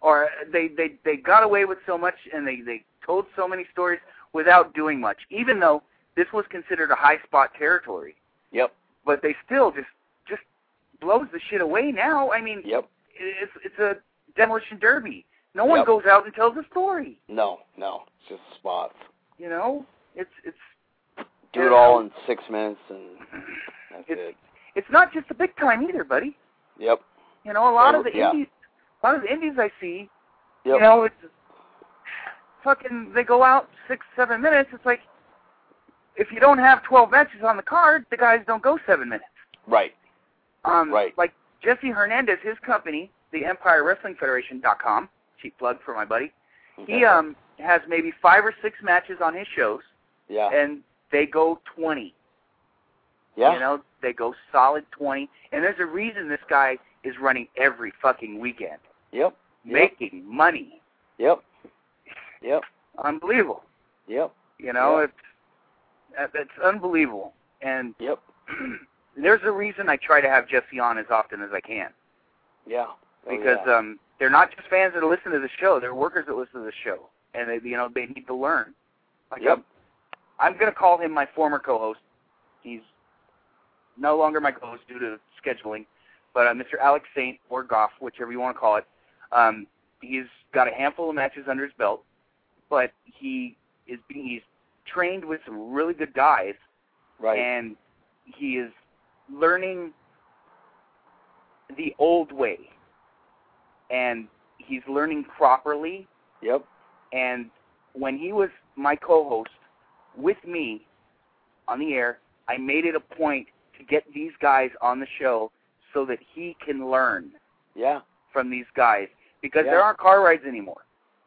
or they they they got away with so much, and they they told so many stories without doing much, even though this was considered a high spot territory. yep, But they still just just blows the shit away now. I mean, yep. it's it's a demolition derby. No one Yep. goes out and tells a story. No, no, it's just spots. You know, it's it's Do it all in six minutes, and that's It's- it. it's not just the big time either, buddy. Yep, You know, a lot of the yeah. indies, a lot of the indies I see, yep. you know, it's fucking. They go out six, seven minutes. It's like if you don't have twelve matches on the card, the guys don't go seven minutes. right, Um, Right. Like Jesse Hernandez, his company, the Empire Wrestling Federation.com, cheap plug for my buddy. He um has maybe five or six matches on his shows, yeah, and they go twenty. yeah, You know, they go solid 20. And there's a reason this guy is running every fucking weekend, yep, Yep. making money. yep, yep, Unbelievable. yep, You know, Yeah. it's that's unbelievable. And yep, there's a reason I try to have Jesse on as often as I can yeah. Oh, because yeah. um they're not just fans that listen to the show, they're workers that listen to the show. and they, you know they need to learn. Like Yep. I'm, I'm gonna call him my former co-host. He's no longer my co-host due to scheduling, but uh, Mr. Alex Saint or Goff, whichever you want to call it. Um, he's got a handful of matches under his belt, but he is being he's trained with some really good guys, Right. and he is learning the old way, and he's learning properly. yep. And when he was my co-host with me on the air, I made it a point to get these guys on the show so that he can learn Yeah. from these guys because Yeah. there aren't car rides anymore.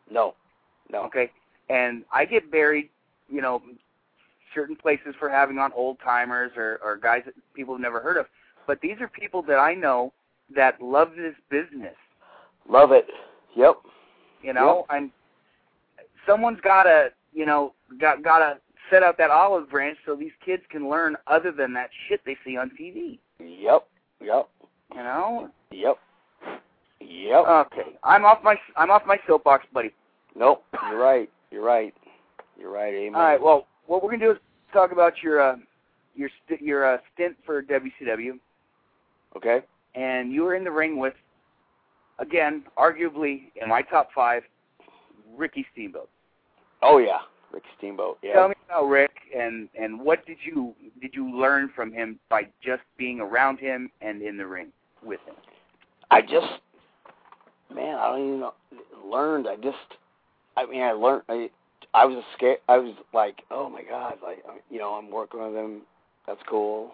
No. No. Okay, and I get buried, you know, certain places for having on old timers or or guys that people have never heard of. But these are people that I know that love this business. Love it. Yep. You know, and someone's gotta, you know, got gotta set out that olive branch so these kids can learn other than that shit they see on TV. Yep. Yep. You know? Yep. Yep. Okay, I'm off my I'm off my soapbox, buddy. nope. You're right. You're right. You're right. Amen. All right. Well, what we're gonna do is talk about your uh, your st- your uh, stint for WCW, Okay. and you were in the ring with, again, arguably in my top five, Ricky Steamboat. Oh yeah. Rick Steamboat. Yeah. Tell me about Rick, and and what did you did you learn from him by just being around him and in the ring with him? I just, man, I don't even know. Learned. I just, I mean, I learned. I, I was scared. I was like, oh my god, like, you know, I'm working with him. That's cool.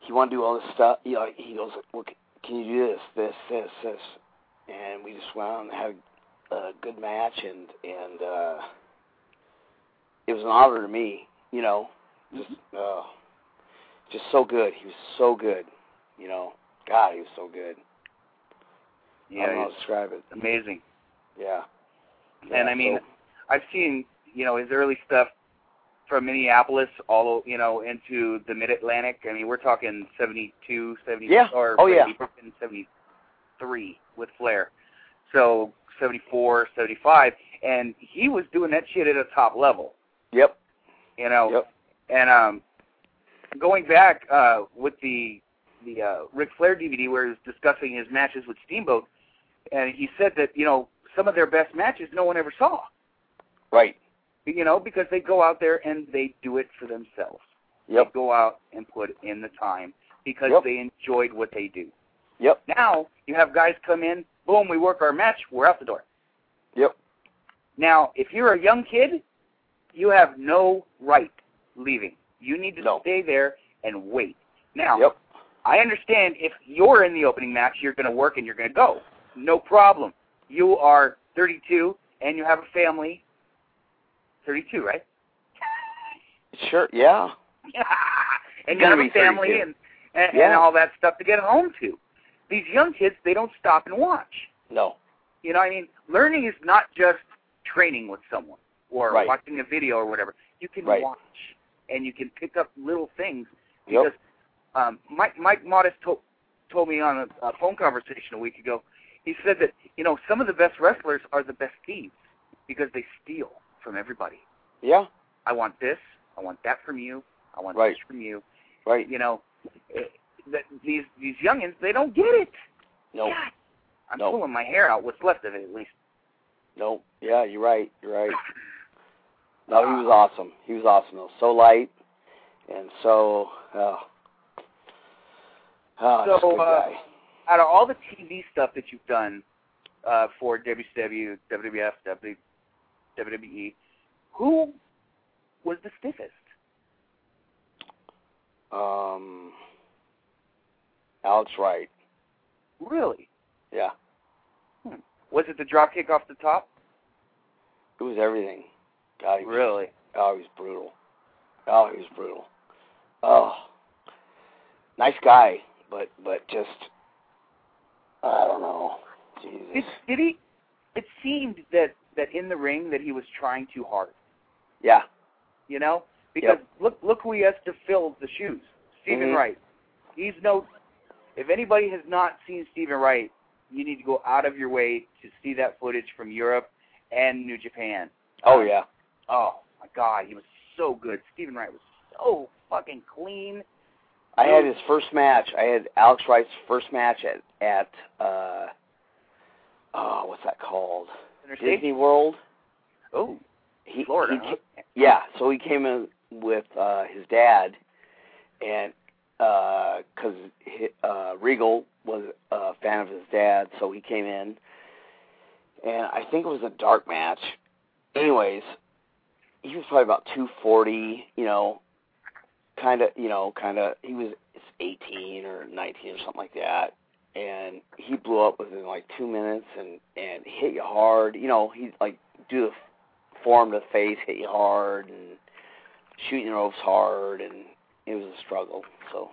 He wanted to do all this stuff. You know, he goes, well, can you do this, this, this, this? And we just went out and had a good match, and and uh it was an honor to me. You know, just, uh, just so good. He was so good. You know, God, he was so good. Yeah, I don't know how Yeah, to describe it. amazing. Yeah. And I mean, so- I've seen you know his early stuff from Minneapolis all you know into the Mid Atlantic. I mean, we're talking seventy two, seventy Yeah. or Oh, yeah. he broke in seventy three with Flair, so seventy four, seventy five, and he was doing that shit at a top level. Yep. You know, Yep. and um, going back uh, with the the uh, Ric Flair DVD where he was discussing his matches with Steamboat, and he said that you know some of their best matches no one ever saw. Right. You know, because they go out there and they do it for themselves. Yep. They go out and put in the time because Yep. they enjoyed what they do. Yep. Now you have guys come in, boom, we work our match, we're out the door. Yep. Now, if you're a young kid, you have no right leaving. You need to No. stay there and wait. Now, Yep. I understand if you're in the opening match, you're going to work and you're going to go. No problem. You are 32 and you have a family. 32, right? Sure. Yeah. and you have a be family 32. and and, and all that stuff to get home to. These young kids, they don't stop and watch. No. You know, I mean, learning is not just training with someone or Right. watching a video or whatever. You can Right. watch and you can pick up little things Yep. because um, Mike Mike Modest to, told me on a, a phone conversation a week ago. He said that you know some of the best wrestlers are the best thieves because they steal from everybody. Yeah. I want this. I want that from you. I want Right. this from you. Right. You know, that these these youngins they don't get it. No. God, I'm No. pulling my hair out. What's left of it, at least. No. Yeah. You're right. You're right. No, he was awesome. He was awesome. Though. So light and so. Oh. Oh, So, uh. Out of all the TV stuff that you've done uh, for WCW, WWF, W- WWE, who was the stiffest? Um. Alex Wright. Really? Yeah. Was it the drop kick off the top? It was everything. God, he was, Really? oh, he was brutal. Oh, he was brutal. Oh, nice guy, but but just I don't know. Did, Jesus. did he? It seemed that that in the ring that he was trying too hard. Yeah. You know, because look look who he has to fill the shoes. Stephen Mhm. Wright. He's no. If anybody has not seen Stephen Wright, you need to go out of your way to see that footage from Europe and New Japan. Oh Um, yeah. Oh my God, he was so good. Stephen Wright was so fucking clean. I had his first match. I had Alex Wright's first match at at uh oh, what's that called? Interstate. Disney World. Oh, He, Florida. he huh? yeah, so he came in with uh his dad and uh 'cause cuz uh Regal was a fan of his dad, so he came in and I think it was a dark match. Anyways, he was probably about 240, you know, kind of, you know, kind of he was 18 or 19 or something like that. And he blew up within like 2 minutes and and hit you hard. You know, he like do the form to the face, hit you hard and shooting the ropes hard and it was a struggle. So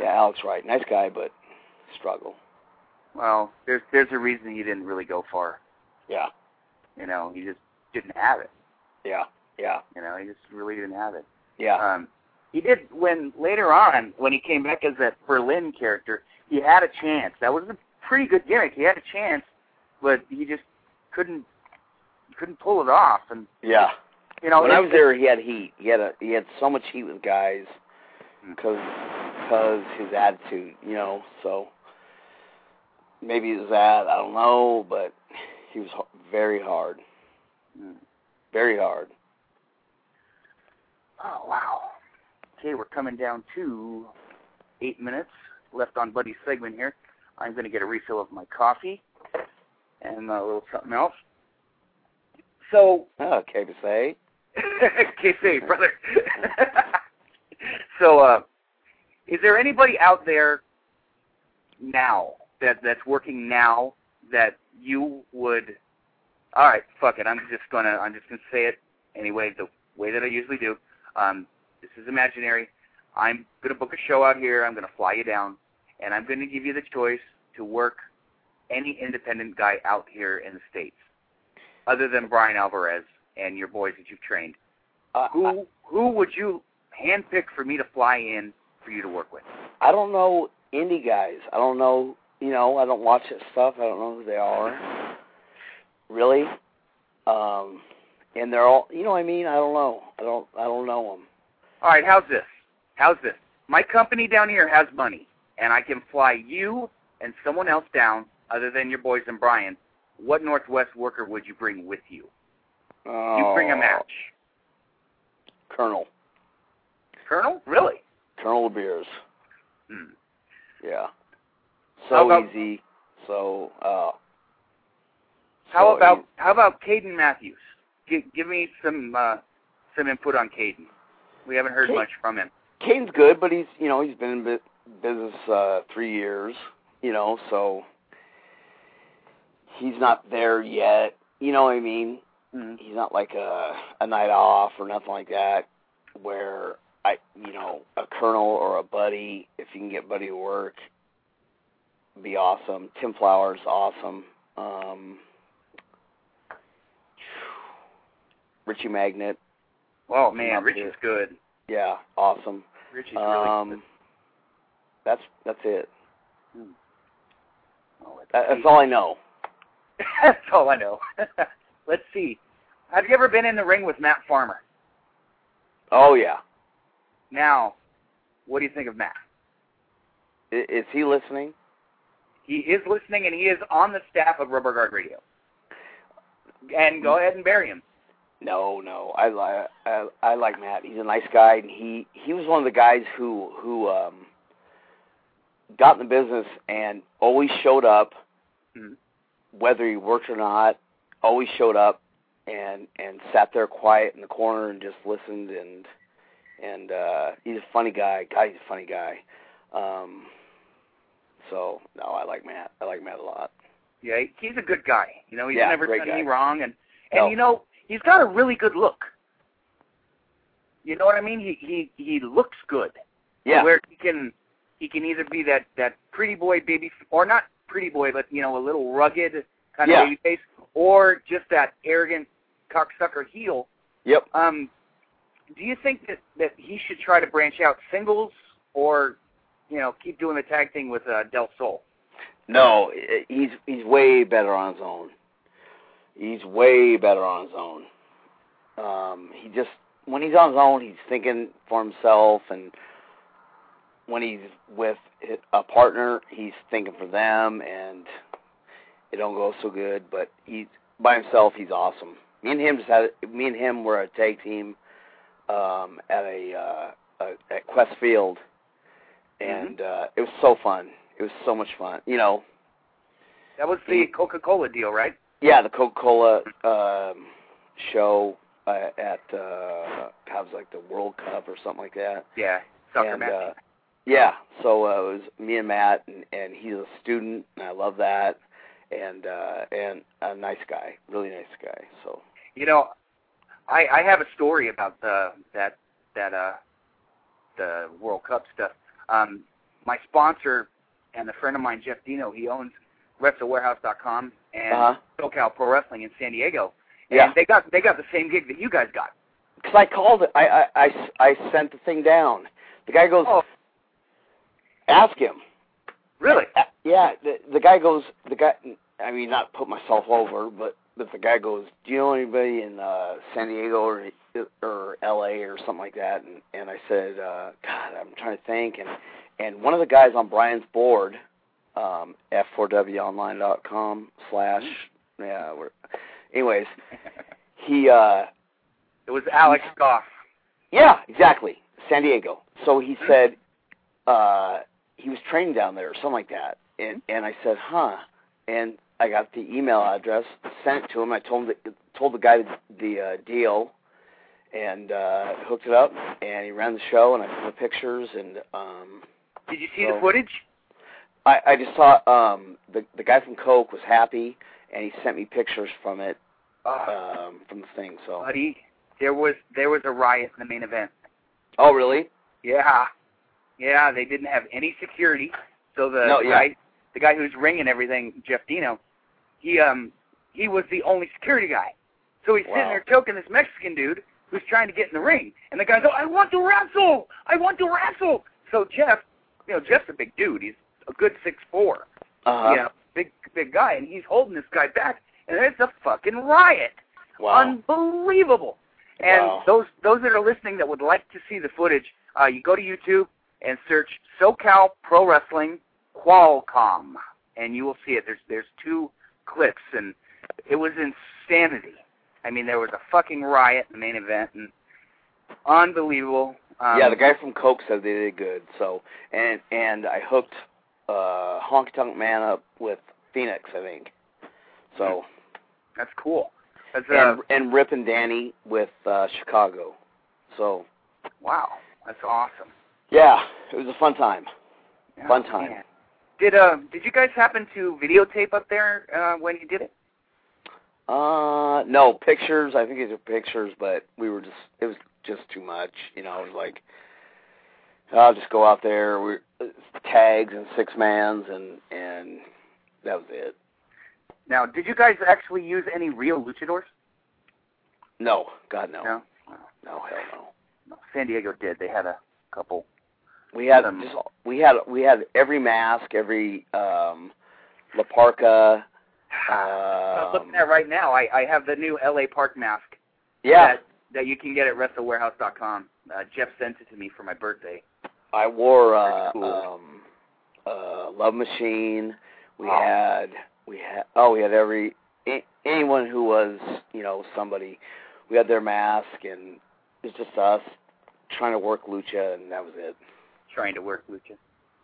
yeah, Alex Wright, nice guy but struggle. Well, there's there's a reason he didn't really go far. Yeah. You know, he just didn't have it. Yeah. Yeah. You know, he just really didn't have it. Yeah. Um, he did when later on when he came back as that Berlin character, he had a chance. That was a pretty good gimmick. He had a chance, but he just couldn't couldn't pull it off. And yeah. you know, when I was there, he had heat. He had a he had so much heat with guys Hmm. because because his attitude, you know. So maybe it was that I don't know, but he was very hard, Hmm. very hard. Oh wow. Okay, we're coming down to eight minutes left on Buddy's segment here. I'm going to get a refill of my coffee and a little something else. So, Oh, okay to say. KC, brother. so, uh, is there anybody out there now that that's working now that you would? All right, fuck it. I'm just gonna I'm just gonna say it anyway, the way that I usually do. Um, this is imaginary. I'm gonna book a show out here. I'm gonna fly you down, and I'm gonna give you the choice to work any independent guy out here in the states, other than Brian Alvarez and your boys that you've trained Uh, I, who who would you handpick for me to fly in for you to work with? I don't know indie guys. I don't know. You know, I don't watch that stuff. I don't know who they are. Really. Um, and they're all. You know what I mean? I don't know. I don't. I don't know them. All right, how's this? How's this? My company down here has money, and I can fly you and someone else down other than your boys and Brian. What Northwest worker would you bring with you? You bring a Oh, match. Colonel. Colonel? Really? Colonel DeBeers. Hmm. Yeah. So about- easy. So uh How so about easy. how about Caden Matthews? Give, give me some uh, some input on Caden. We haven't heard Ca- much from him. Caden's good, but he's you know, he's been in bu- business uh three years, you know, so he's not there yet. You know what I mean? Mm-hmm. He's not like a a night off or nothing like that where I you know, a colonel or a buddy, if you can get buddy to work, be awesome. Tim Flowers, awesome. Um Richie Magnet, Oh man, Richie's good. yeah, awesome. Richie's really Um good. That's that's it. Oh, let's That, that's see. all I know. That's all I know. Let's see. Have you ever been in the ring with Matt Farmer? Oh yeah. Now, what do you think of Matt? I, is he listening? He is listening, and he is on the staff of Rubber Guard Radio. And go ahead and bury him. No, no. I like I, I like Matt. He's a nice guy, and he he was one of the guys who who um got in the business and always showed up, Mhm. whether he worked or not. Always showed up and and sat there quiet in the corner and just listened and and uh he's a funny guy. God, he's a funny guy. Um so no, I like Matt. I like Matt a lot. Yeah, he's a good guy. You know, he's Yeah, never done guy. any wrong, and and No. you know, he's got a really good look. You know what I mean? He he he looks good. Yeah. Where he can he can either be that that pretty boy baby or not pretty boy, but you know, a little rugged kind Yeah. of baby face, or just that arrogant cocksucker heel. Yep. Um, do you think that that he should try to branch out singles, or you know, keep doing the tag thing with uh, Del Sol? No, he's he's way better on his own. He's way better on his own. Um, he just when he's on his own, he's thinking for himself, and when he's with a partner, he's thinking for them, and it don't go so good. But he by himself, he's awesome. Me and him just had me and him were a tag team um, at a, uh, a at Qwest Field, and Mm-hmm. uh, it was so fun. It was so much fun. You know, That was the Coca-Cola deal, right? yeah, the Coca Cola um, show uh, at uh, was like the World Cup or something like that. Yeah, soccer and, match. uh, yeah, so uh, it was me and Matt, and, and he's a student, and I love that, and uh, and a nice guy, really nice guy. So You know, I I have a story about the that that uh the World Cup stuff. Um, my sponsor and a friend of mine, Jeff Dino, he owns WrestleWarehouse.com and uh-huh. SoCal Pro Wrestling in San Diego. And yeah, they got they got the same gig that you guys got. because I called it, I sent the thing down. The guy goes, Oh, ask him. really? Yeah, the the guy goes. The guy. I mean, not put myself over, but but the guy goes. Do you know anybody in uh San Diego or or L.A. or something like that? And and I said, uh God, I'm trying to think. And and one of the guys on Brian's board, um, f4wonline.com slash yeah. We're, anyways, he uh It was Alex Goff. yeah, exactly. San Diego. So he said uh he was training down there or something like that. And and I said, "Huh." And I got the email address, sent it to him. I told him the, told the guy the, the uh, deal and uh hooked it up and he ran the show and I took the pictures and um Did you see So- the footage? I I just saw um the the guy from Coke was happy and he sent me pictures from it Oh, um from the thing. So buddy, there was there was a riot in the main event. Oh, really? Yeah, yeah. They didn't have any security, so the No, yeah. guy, the guy who's ringing everything, Jeff Dino, he um he was the only security guy. So he's sitting Wow. there choking this Mexican dude who's trying to get in the ring, and the guy's, oh, I want to wrestle, I want to wrestle. So Jeff, you know, Jeff's a big dude. He's a good six four, Uh-huh. you know, big big guy, and he's holding this guy back, and it's a fucking riot. Wow. Unbelievable. And Wow. those those that are listening that would like to see the footage, uh, you go to YouTube and search SoCal Pro Wrestling Qualcomm, and you will see it. There's there's two clips, and it was insanity. I mean, there was a fucking riot in the main event, and unbelievable. Um, yeah, the guy from Coke said they did good. So and and I hooked uh Honky Tonk Man up with Phoenix, I think. So That's cool. That's uh, and and Rip and Danny with uh Chicago. So wow. That's awesome. Yeah, it was a fun time. Yeah, Fun time. man. Did uh did you guys happen to videotape up there uh, when you did it? Uh no, pictures, I think these are pictures, but we were just it was just too much, you know, it was like I'll just go out there, we tags and six mans and and that was it. Now, did you guys actually use any real luchadors? No, God no. No. No, hell. No, San Diego did. They had a couple. We had Um, just we had we had every mask, every um La Parka. I'm Um, looking at right now. I, I have the new LA Park mask yeah, that that you can get at WrestleWarehouse.com. Uh, Jeff sent it to me for my birthday. I wore uh, cool. um uh Love Machine. We Oh. had we had oh we had every a- anyone who was you know somebody. We had their mask and it's just us trying to work lucha and that was it. Trying to work lucha.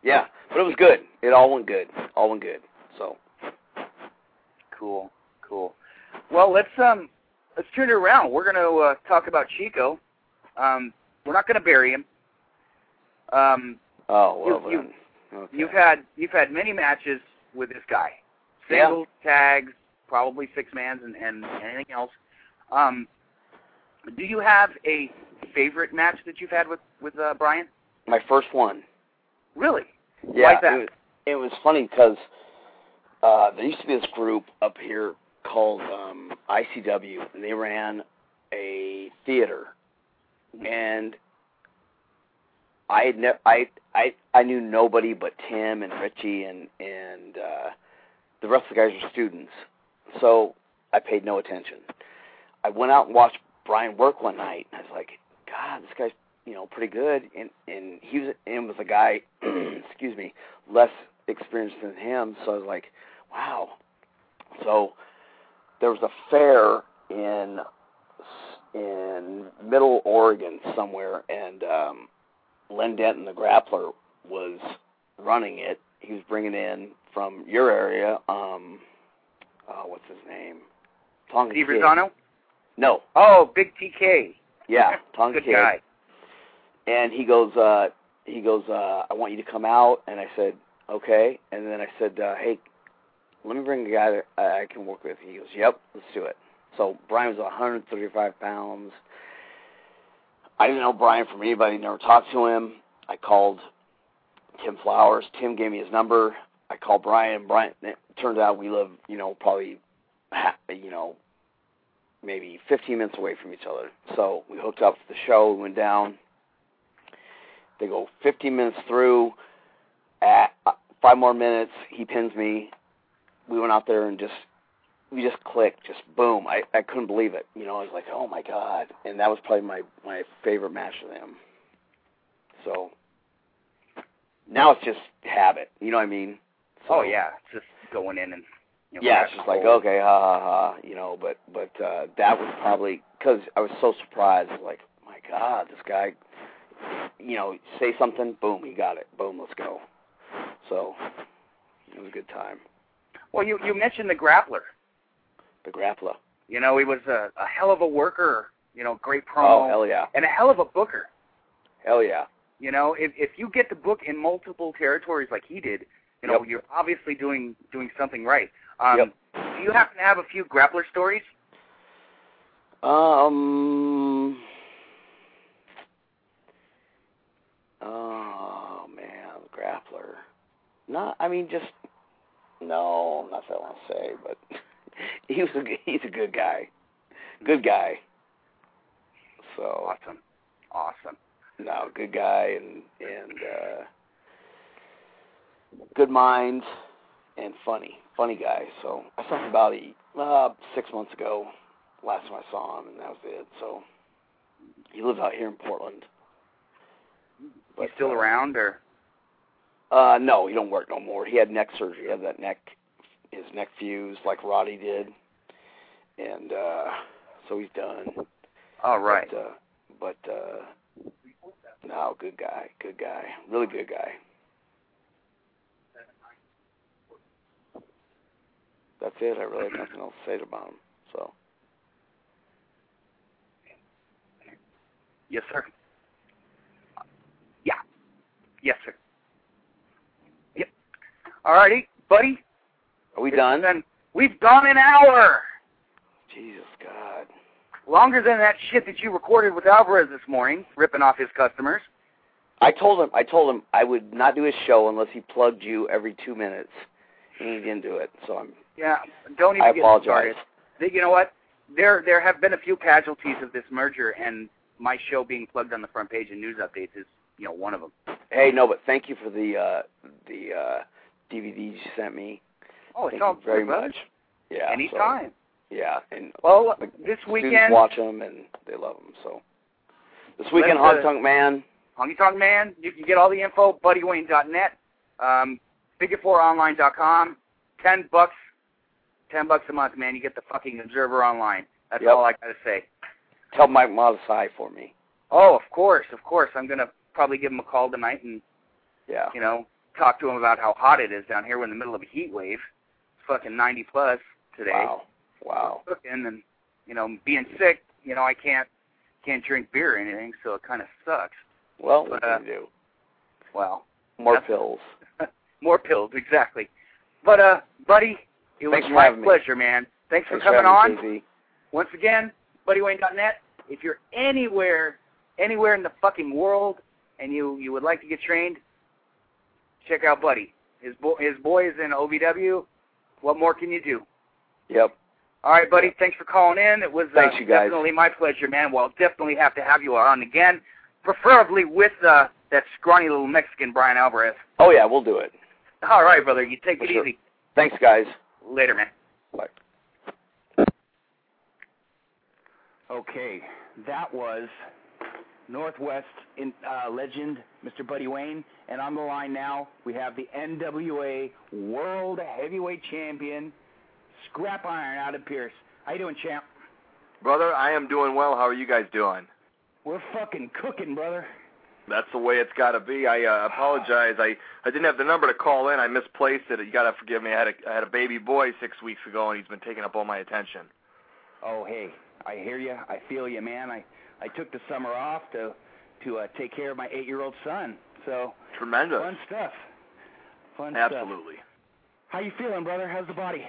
Yeah, but it was good. It all went good. All went good. So Cool, cool. Well, let's um let's turn it around. We're gonna uh, talk about Chico. Um, we're not gonna bury him. Um, oh well You, you, okay. You've had you've had many matches with this guy, Yeah. tags, probably six mans, and, and anything else. Um, do you have a favorite match that you've had with with uh, Brian? My first one. Really? Yeah, Why's that? It, was, it was funny because uh, there used to be this group up here called um, ICW, and they ran a theater, and I had ne- I I I knew nobody but Tim and Richie and and uh, the rest of the guys were students. So I paid no attention. I went out and watched Brian work one night, and I was like, God, this guy's you know pretty good, and and he was and was a guy, excuse me, less experienced than him. So I was like, wow. So there was a fair in in Middle Oregon somewhere, and um, Len Denton, the grappler, was running it. He was bringing in from your area. Um, oh, what's his name? Tonga Steve Kid. Rosano? No, Oh, Big TK. yeah, Tonga Good Kid. guy. And he goes, uh, he goes, uh, I want you to come out. And I said, okay. And then I said, uh, hey, let me bring a guy that I can work with. He goes, yep, let's do it. So Brian was 135 pounds. I didn't know Brian from anybody. Never talked to him. I called Tim Flowers. Tim gave me his number. I called Brian. Brian. It turns out we live, you know, probably, you know, maybe 15 minutes away from each other. So we hooked up for the show. We went down. They go 15 minutes through. At uh, five more minutes, he pins me. We went out there and just we just clicked, just boom. I I couldn't believe it. You know, I was like, oh my god, and that was probably my my favorite match of them. So now it's just habit. You know what I mean? So, Oh yeah, it's just going in and you know, yeah, it's just like okay, ha ha ha, you know. But but uh, that was probably because I was so surprised. Like, my God, this guy, you know, say something, boom, he got it. Boom, let's go. So it was a good time. Well, you you mentioned the grappler. The grappler. You know, he was a, a hell of a worker. You know, great promo. Oh hell yeah, and a hell of a booker. hell yeah. You know, if if you get the book in multiple territories like he did, you know, Yep. you're obviously doing doing something right. Um, Yep. Do you happen to have a few grappler stories? Um. Oh man, grappler. Not. I mean, just no. Not that I want to say, but he was a he's a good guy. Good guy. So Awesome, awesome. no, good guy and and uh good mind and funny, funny guy. So I saw him about uh, six months ago. Last time I saw him, and that was it. So he lives out here in Portland. He's still uh, around, or Uh, no, he don't work no more. He had neck surgery. He had that neck, his neck fused like Roddy did, and uh so he's done. all right. But, uh, but uh, no, good guy, good guy, really good guy. That's it. I really have nothing else to say about him. So Yes, sir. Yeah. Yes, sir. All righty, buddy. are we It's done? been- we've gone an hour. Jesus God. Longer than that shit that you recorded with Alvarez this morning, ripping off his customers. I told him. I told him I would not do his show unless he plugged you every two minutes, and he didn't do it. So I'm. Yeah, don't even I get apologize. started. You know what? There there have been a few casualties of this merger, and my show being plugged on the front page in news updates is you know one of them. Hey, no, but thank you for the uh the uh DVDs you sent me. Oh, it's Thank all you very good, much. Yeah. so- Anytime. yeah, and Well, Like, this weekend, watch them and they love them. So this weekend, Let's, uh, Honk Tonk Man. Honky Tonk Man, you can get all the info, buddywayne.net, um, figure4online.com, 10 bucks, 10 bucks a month, man. You get the fucking Observer Online. That's Yep. all I got to say. Tell Mike Modest hi for me. Oh, of course, of course. I'm going to probably give him a call tonight and, Yeah. you know, talk to him about how hot it is down here. We're in the middle of a heat wave. It's fucking 90 plus today. Wow. Wow. Cooking and, you know, being sick, you know, I can't can't drink beer or anything, so it kind of sucks. Well, what Uh, you do? Well, More pills. more pills, exactly. But uh, buddy, it Thanks was my having me. pleasure, man. Thanks, Thanks for coming having on. me. Once again, buddywayne.net. If you're anywhere, anywhere in the fucking world, and you you would like to get trained, check out Buddy. His boy, his boy is in OVW. What more can you do? Yep. All right, buddy. Thanks for calling in. It was uh, Thanks, you guys. definitely my pleasure, man. Well, definitely have to have you on again, preferably with uh, that scrawny little Mexican Brian Alvarez. Oh yeah, we'll do it. All right, brother. You take For it sure. easy. Thanks, guys. Later, man. Bye. Okay, that was Northwest in, uh, legend, Mr. Buddy Wayne, and on the line now we have the NWA World Heavyweight Champion, Scrap Iron Adam Pearce. How you doing, champ? Brother, I am doing well. How are you guys doing? We're fucking cooking, brother. That's the way it's got to be. I uh, apologize. I I didn't have the number to call in. I misplaced it. You got to forgive me. I had a I had a baby boy six weeks ago, and he's been taking up all my attention. Oh, hey, I hear you. I feel you, man. I I took the summer off to to uh, take care of my eight-year-old son. So tremendous. Fun stuff. Fun stuff Absolutely. Stuff. How you feeling, brother? How's the body?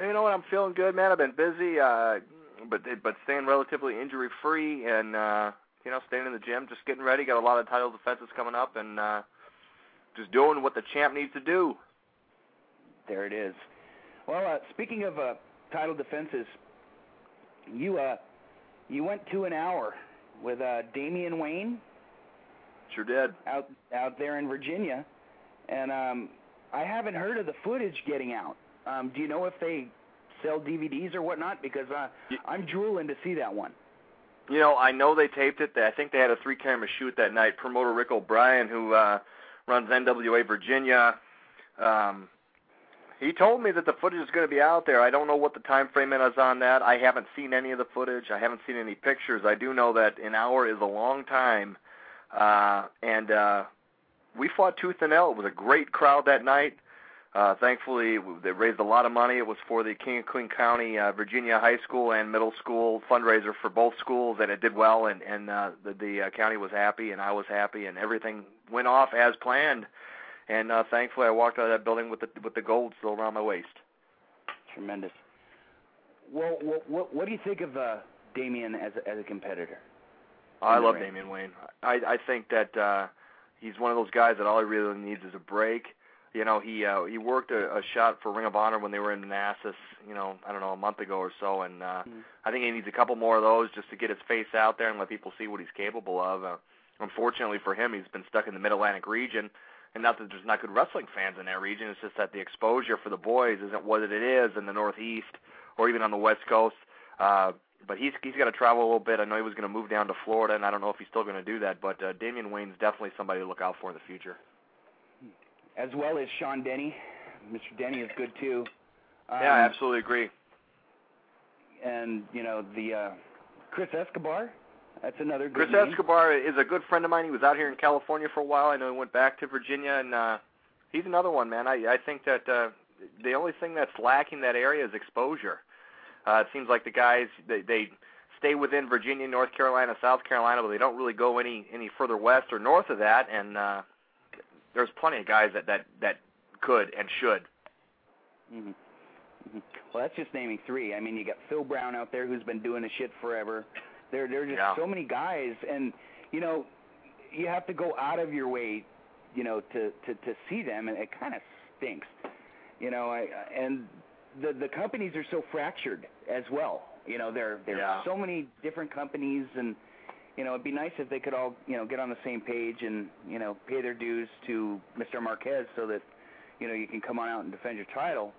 You know what? I'm feeling good, man. I've been busy, uh, but but staying relatively injury free, and uh, you know, staying in the gym, just getting ready. Got a lot of title defenses coming up, and uh, just doing what the champ needs to do. There it is. Well, uh, speaking of uh, title defenses, you uh, you went to an hour with uh, Damien Wayne. Sure did. Out out there in Virginia, and um, I haven't heard of the footage getting out. Um, do you know if they sell DVDs or whatnot? Because uh, I'm drooling to see that one. You know, I know they taped it. I think they had a three-camera shoot that night. Promoter Rick O'Brien, who uh, runs NWA Virginia, um, he told me that the footage is going to be out there. I don't know what the time frame is on that. I haven't seen any of the footage. I haven't seen any pictures. I do know that an hour is a long time, uh, and uh, we fought tooth and nail. It was a great crowd that night. Uh, thankfully, they raised a lot of money. It was for the King and Queen County uh, Virginia High School and Middle School fundraiser for both schools, and it did well. And, and uh, the, the uh, county was happy, and I was happy, and everything went off as planned. And uh, thankfully, I walked out of that building with the with the gold still around my waist. Tremendous. Well, what what, what do you think of uh, Damien as a, as a competitor? I love Damien Wayne. I I think that uh, he's one of those guys that all he really needs is a break you know, he uh, he worked a, a shot for Ring of Honor when they were in Manassas, you know, I don't know, a month ago or so, and uh, mm-hmm. I think he needs a couple more of those just to get his face out there and let people see what he's capable of. Uh, unfortunately for him, he's been stuck in the Mid Atlantic region, and not that there's not good wrestling fans in that region. It's just that the exposure for the boys isn't what it is in the Northeast or even on the West Coast. Uh, but he's he's got to travel a little bit. I know he was going to move down to Florida, and I don't know if he's still going to do that. But uh, Damien Wayne's definitely somebody to look out for in the future as well as Sean Denny. Mr. Denny is good too. Um, yeah, I absolutely agree. And you know the uh, Chris Escobar. That's another good Chris name. Escobar is a good friend of mine. He was out here in California for a while. I know he went back to Virginia, and uh, he's another one, man. I I think that uh, the only thing that's lacking that area is exposure. Uh, it seems like the guys they they stay within Virginia, North Carolina, South Carolina, but they don't really go any any further west or north of that. And uh, there's plenty of guys that that that could and should. Mm-hmm. Mm-hmm. Well, that's just naming three. I mean, you got Phil Brown out there who's been doing the shit forever. There, there are just yeah. so many guys, and you know, you have to go out of your way, you know, to to to see them, and it kind of stinks. You know, I and the the companies are so fractured as well. You know, there there yeah. are so many different companies and you know, it'd be nice if they could all, you know, get on the same page and, you know, pay their dues to Mr. Marquez so that, you know, you can come on out and defend your title.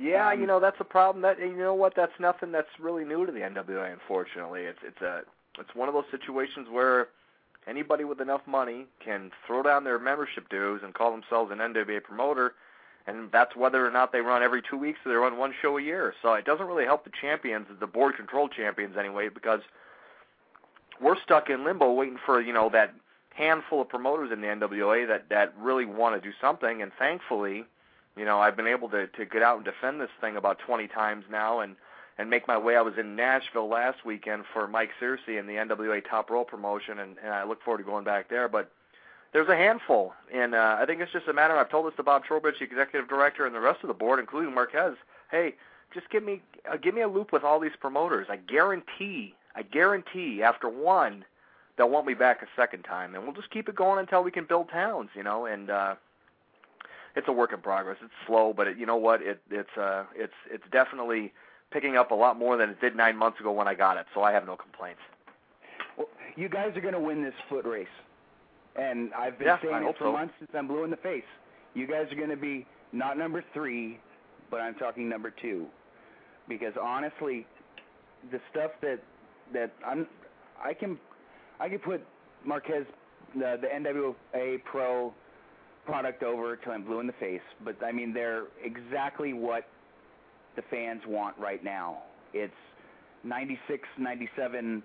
Yeah, um, you know, that's a problem. That you know what? That's nothing that's really new to the NWA. Unfortunately, it's it's a it's one of those situations where anybody with enough money can throw down their membership dues and call themselves an NWA promoter, and that's whether or not they run every two weeks or they run one show a year. So it doesn't really help the champions, the board controlled champions anyway, because we're stuck in limbo waiting for you know that handful of promoters in the NWA that that really want to do something. And thankfully, you know, I've been able to to get out and defend this thing about 20 times now and and make my way. I was in Nashville last weekend for Mike Searcy and the NWA Top Roll promotion, and, and I look forward to going back there. But there's a handful, and uh, I think it's just a matter. I've told this to Bob Trobich, executive director, and the rest of the board, including Marquez. Hey, just give me uh, give me a loop with all these promoters. I guarantee I guarantee after one, they'll want me back a second time, and we'll just keep it going until we can build towns, you know. And uh, it's a work in progress. It's slow, but it, you know what? It, it's uh, it's it's definitely picking up a lot more than it did nine months ago when I got it. So I have no complaints. Well, you guys are going to win this foot race, and I've been yeah, saying it for so. months since I'm blue in the face. You guys are going to be not number three, but I'm talking number two, because honestly, the stuff that that I'm I can I can put Marquez the the NWA Pro product over till I'm blue in the face, but I mean they're exactly what the fans want right now. It's 96, 97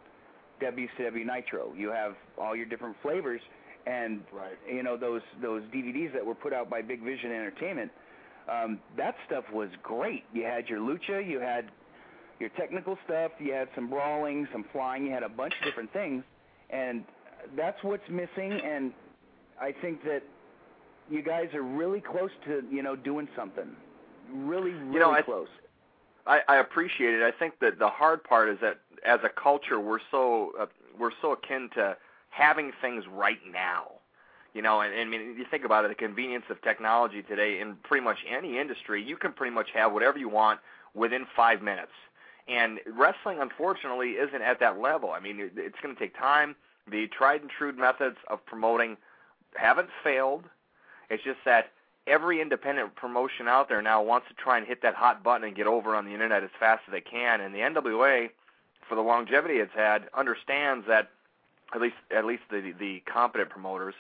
WCW Nitro. You have all your different flavors, and Right. you know those those DVDs that were put out by Big Vision Entertainment. Um, that stuff was great. You had your lucha, you had your technical stuff, you had some brawling, some flying, you had a bunch of different things, and that's what's missing. And I think that you guys are really close to you know doing something, really really know, I- close. I, I appreciate it. I think that the hard part is that as a culture, we're so uh, we're so akin to having things right now. You know, and, and I mean, you think about it, the convenience of technology today in pretty much any industry, you can pretty much have whatever you want within five minutes. And wrestling, unfortunately, isn't at that level. I mean, it, it's going to take time. The tried and true methods of promoting haven't failed. It's just that every independent promotion out there now wants to try and hit that hot button and get over on the internet as fast as they can. And the NWA, for the longevity it's had, understands that at least at least the the competent promoters,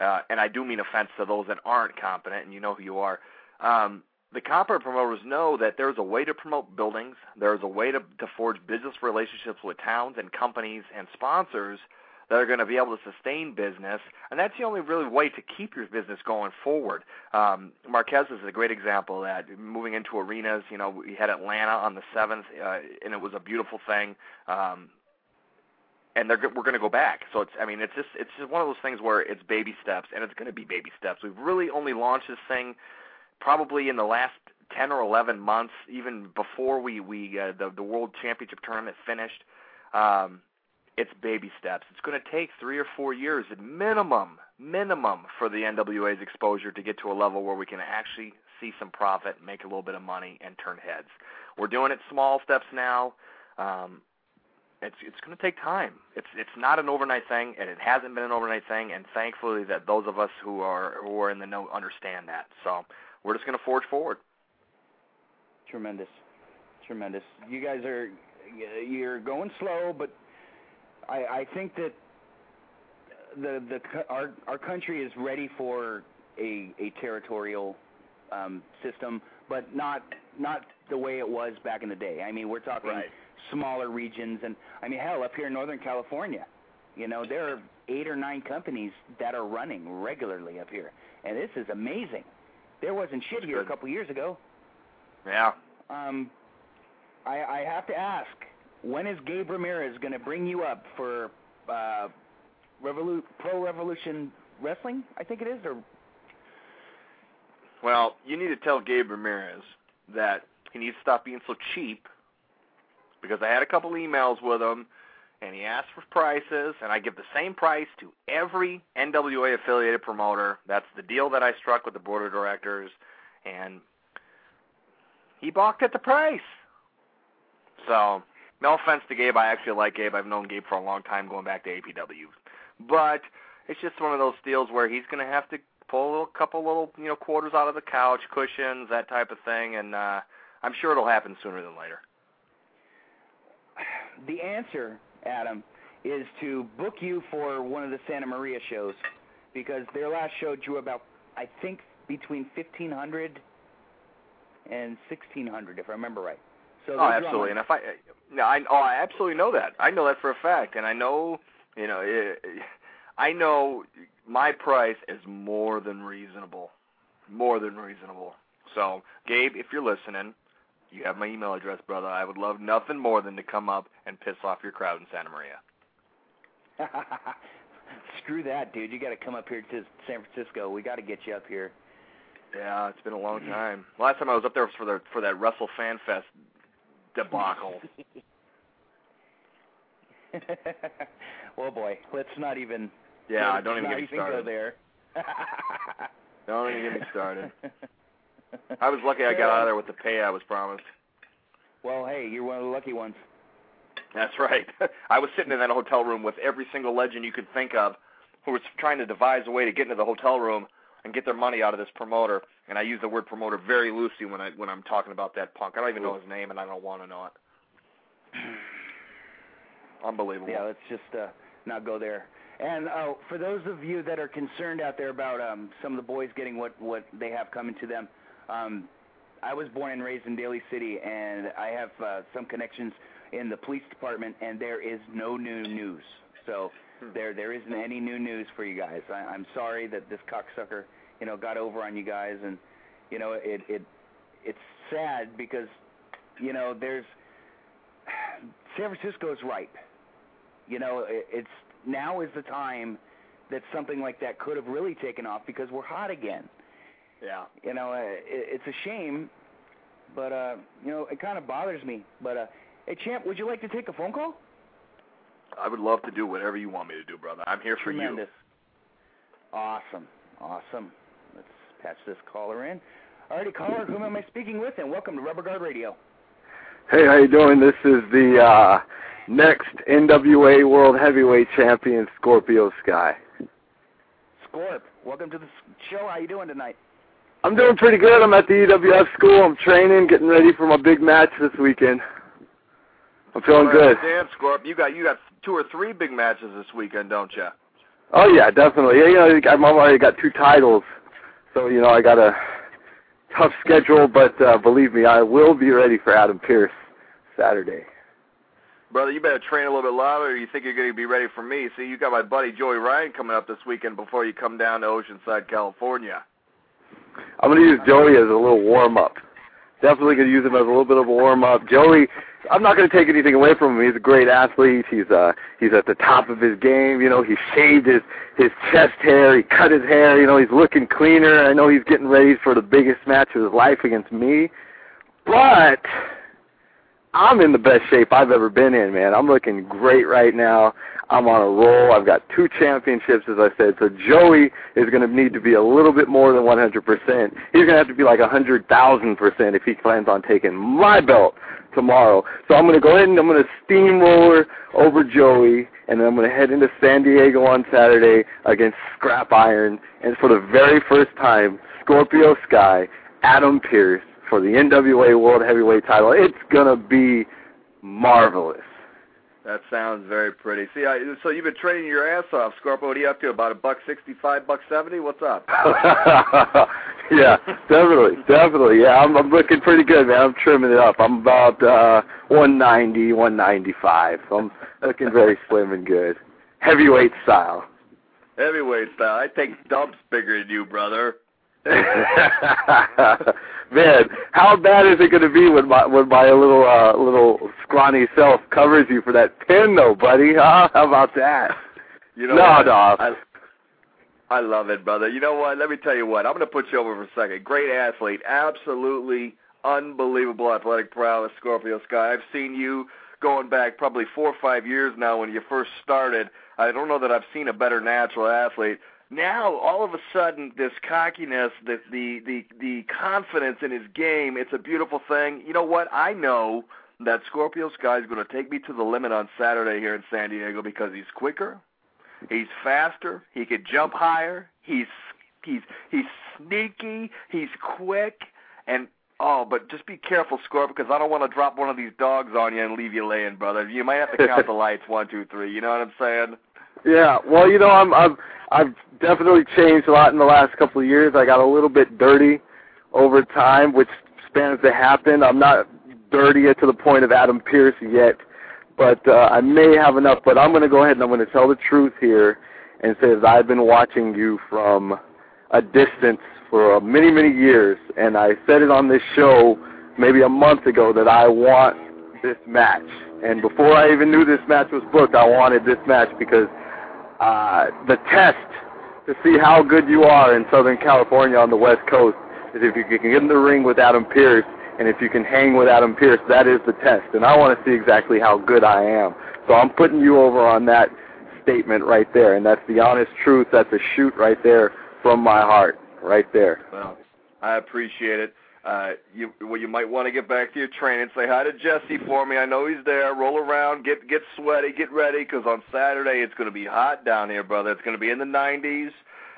uh, and I do mean offense to those that aren't competent, and you know who you are. Um, the competent promoters know that there's a way to promote buildings, there's a way to, to forge business relationships with towns and companies and sponsors that are going to be able to sustain business, and that's the only really way to keep your business going forward. Um, Marquez is a great example of that. Moving into arenas, you know, we had Atlanta on the seventh, uh, and it was a beautiful thing. Um, and they're we're going to go back. So it's I mean it's just it's just one of those things where it's baby steps, and it's going to be baby steps. We've really only launched this thing probably in the last ten or eleven months, even before we we uh, the the World Championship tournament finished. Um, it's baby steps. It's going to take three or four years at minimum, minimum for the NWA's exposure to get to a level where we can actually see some profit, make a little bit of money, and turn heads. We're doing it small steps now. Um, it's it's going to take time. It's it's not an overnight thing, and it hasn't been an overnight thing. And thankfully, that those of us who are who are in the know understand that. So we're just going to forge forward. Tremendous, tremendous. You guys are you're going slow, but I I think that the the co- our our country is ready for a a territorial um, system, but not not the way it was back in the day. I mean, we're talking smaller regions, and I mean, hell, up here in Northern California, you know, there are eight or nine companies that are running regularly up here, and this is amazing. There wasn't shit That's here a couple years ago. Yeah. Um, I, I have to ask, when is Gabe Ramirez going to bring you up for uh, Revolu- Pro Revolution Wrestling? I think it is, or Well, you need to tell Gabe Ramirez that he needs to stop being so cheap because I had a couple emails with him and he asked for prices and I give the same price to every NWA affiliated promoter. That's the deal that I struck with the board of directors and he balked at the price. So, no offense to Gabe, I actually like Gabe. I've known Gabe for a long time going back to APW. But it's just one of those deals where he's going to have to pull a little couple little you know quarters out of the couch cushions that type of thing and uh i'm sure it'll happen sooner than later the answer, Adam, is to book you for one of the Santa Maria shows because their last show drew about, I think, between 1,500 and 1,600, if I remember right. So oh absolutely. and if i no i oh i absolutely know that. I know that for a fact. And i know you know eh, i know my price is more than reasonable. More than reasonable. So gabe if you're listening you have my email address brother. I would love nothing more than to come up and piss off your crowd in santa maria. Screw that, dude. You got to come up here to San Francisco. We got to get you up here. Yeah, it's been a long time. Last time I was up there was for the for that Russell Fan Fest debacle. well, oh, boy, let's not even. Yeah, let's don't even not get me even go started. there. Don't even get me started. I was lucky I got out of there with the pay I was promised. Well, hey, you're one of the lucky ones. That's right. I was sitting in that hotel room with every single legend you could think of who was trying to devise a way to get into the hotel room and get their money out of this promoter. And I use the word promoter very loosely when I when I'm talking about that punk. I don't even know his name and I don't want to know it. Unbelievable. Yeah, let's just uh, not go there. And uh, for those of you that are concerned out there about um, some of the boys getting what what they have coming to them, um, I was born and raised in Daly City, and I have uh, some connections in the police department, and there is no new news. So. There there isn't any new news for you guys. I, I'm sorry that this cocksucker, you know, got over on you guys, and you know it it it's sad because you know there's San Francisco's ripe. You know, it, it's now is the time that something like that could have really taken off because we're hot again. Yeah. You know, uh, it, it's a shame, but uh, you know, it kind of bothers me. But uh, hey, champ, would you like to take a phone call? I would love to do whatever you want me to do, brother. I'm here for you. Tremendous. Awesome, awesome. Let's patch this caller in. Alrighty, caller, whom am I speaking with? And welcome to Rubber Guard Radio. Hey, how you doing? This is the uh, next NWA World Heavyweight Champion, Scorpio Sky. Scorp, welcome to the show. How you doing tonight? I'm doing pretty good. I'm at the EWF school. I'm training, getting ready for my big match this weekend. I'm feeling good. Dan Scorp, you got you got two or three big matches this weekend, don't you? Oh yeah, definitely. Yeah, you know, I've already got two titles, so you know I got a tough schedule, but uh, believe me, I will be ready for Adam Pearce Saturday. Brother, you better train a little bit louder. Or you think you're going to be ready for me? See, you got my buddy Joey Ryan coming up this weekend before you come down to Oceanside, California. I'm going to use Joey as a little warm up. Definitely going to use him as a little bit of a warm up. Joey, I'm not going to take anything away from him. He's a great athlete. He's uh he's at the top of his game. You know, he shaved his his chest hair. He cut his hair. You know, he's looking cleaner. I know he's getting ready for the biggest match of his life against me. But I'm in the best shape I've ever been in, man. I'm looking great right now. I'm on a roll. I've got two championships, as I said. So Joey is going to need to be a little bit more than 100%. He's going to have to be like 100,000% if he plans on taking my belt tomorrow. So I'm going to go ahead and I'm going to steamroller over Joey, and then I'm going to head into San Diego on Saturday against Scrap Iron, and for the very first time, Scorpio Sky, Adam Pearce for the NWA World Heavyweight title. It's going to be marvelous. That sounds very pretty. See, I, so you've been training your ass off, Scorpio. What are you up to? About a buck sixty-five, buck seventy? What's up? yeah, definitely, definitely. Yeah, I'm, I'm looking pretty good, man. I'm trimming it up. I'm about uh 190, 195. So I'm looking very slim and good, heavyweight style. Heavyweight style. I take dumps bigger than you, brother. Man, how bad is it going to be when my when my little uh, little scrawny self covers you for that pin, though, buddy? Huh? How about that? You know no, what? no. I, I love it, brother. You know what? Let me tell you what. I'm going to put you over for a second. Great athlete, absolutely unbelievable athletic prowess, Scorpio Sky. I've seen you going back probably four or five years now when you first started. I don't know that I've seen a better natural athlete. Now, all of a sudden, this cockiness, the the the, the confidence in his game, it's a beautiful thing. You know what? I know that Scorpio Sky is going to take me to the limit on Saturday here in San Diego because he's quicker, he's faster, he can jump higher, he's he's he's sneaky, he's quick, and oh, but just be careful, Scorpio, because I don't want to drop one of these dogs on you and leave you laying, brother. You might have to count the lights one, two, three. You know what I'm saying? Yeah, well, you know, I'm I'm I've definitely changed a lot in the last couple of years. I got a little bit dirty over time, which stands to happen. I'm not dirty to the point of Adam Pearce yet, but uh, I may have enough. But I'm going to go ahead and I'm going to tell the truth here and say that I've been watching you from a distance for many, many years, and I said it on this show maybe a month ago that I want this match. And before I even knew this match was booked, I wanted this match because uh, the test to see how good you are in Southern California on the West Coast is if you can get in the ring with Adam Pearce, and if you can hang with Adam Pearce, that is the test. And I want to see exactly how good I am. So I'm putting you over on that statement right there, and that's the honest truth. That's a shoot right there from my heart, right there. Well, I appreciate it. Uh, you well, you might want to get back to your training. Say hi to Jesse for me. I know he's there. Roll around, get get sweaty, get ready, because on Saturday it's going to be hot down here, brother. It's going to be in the 90s,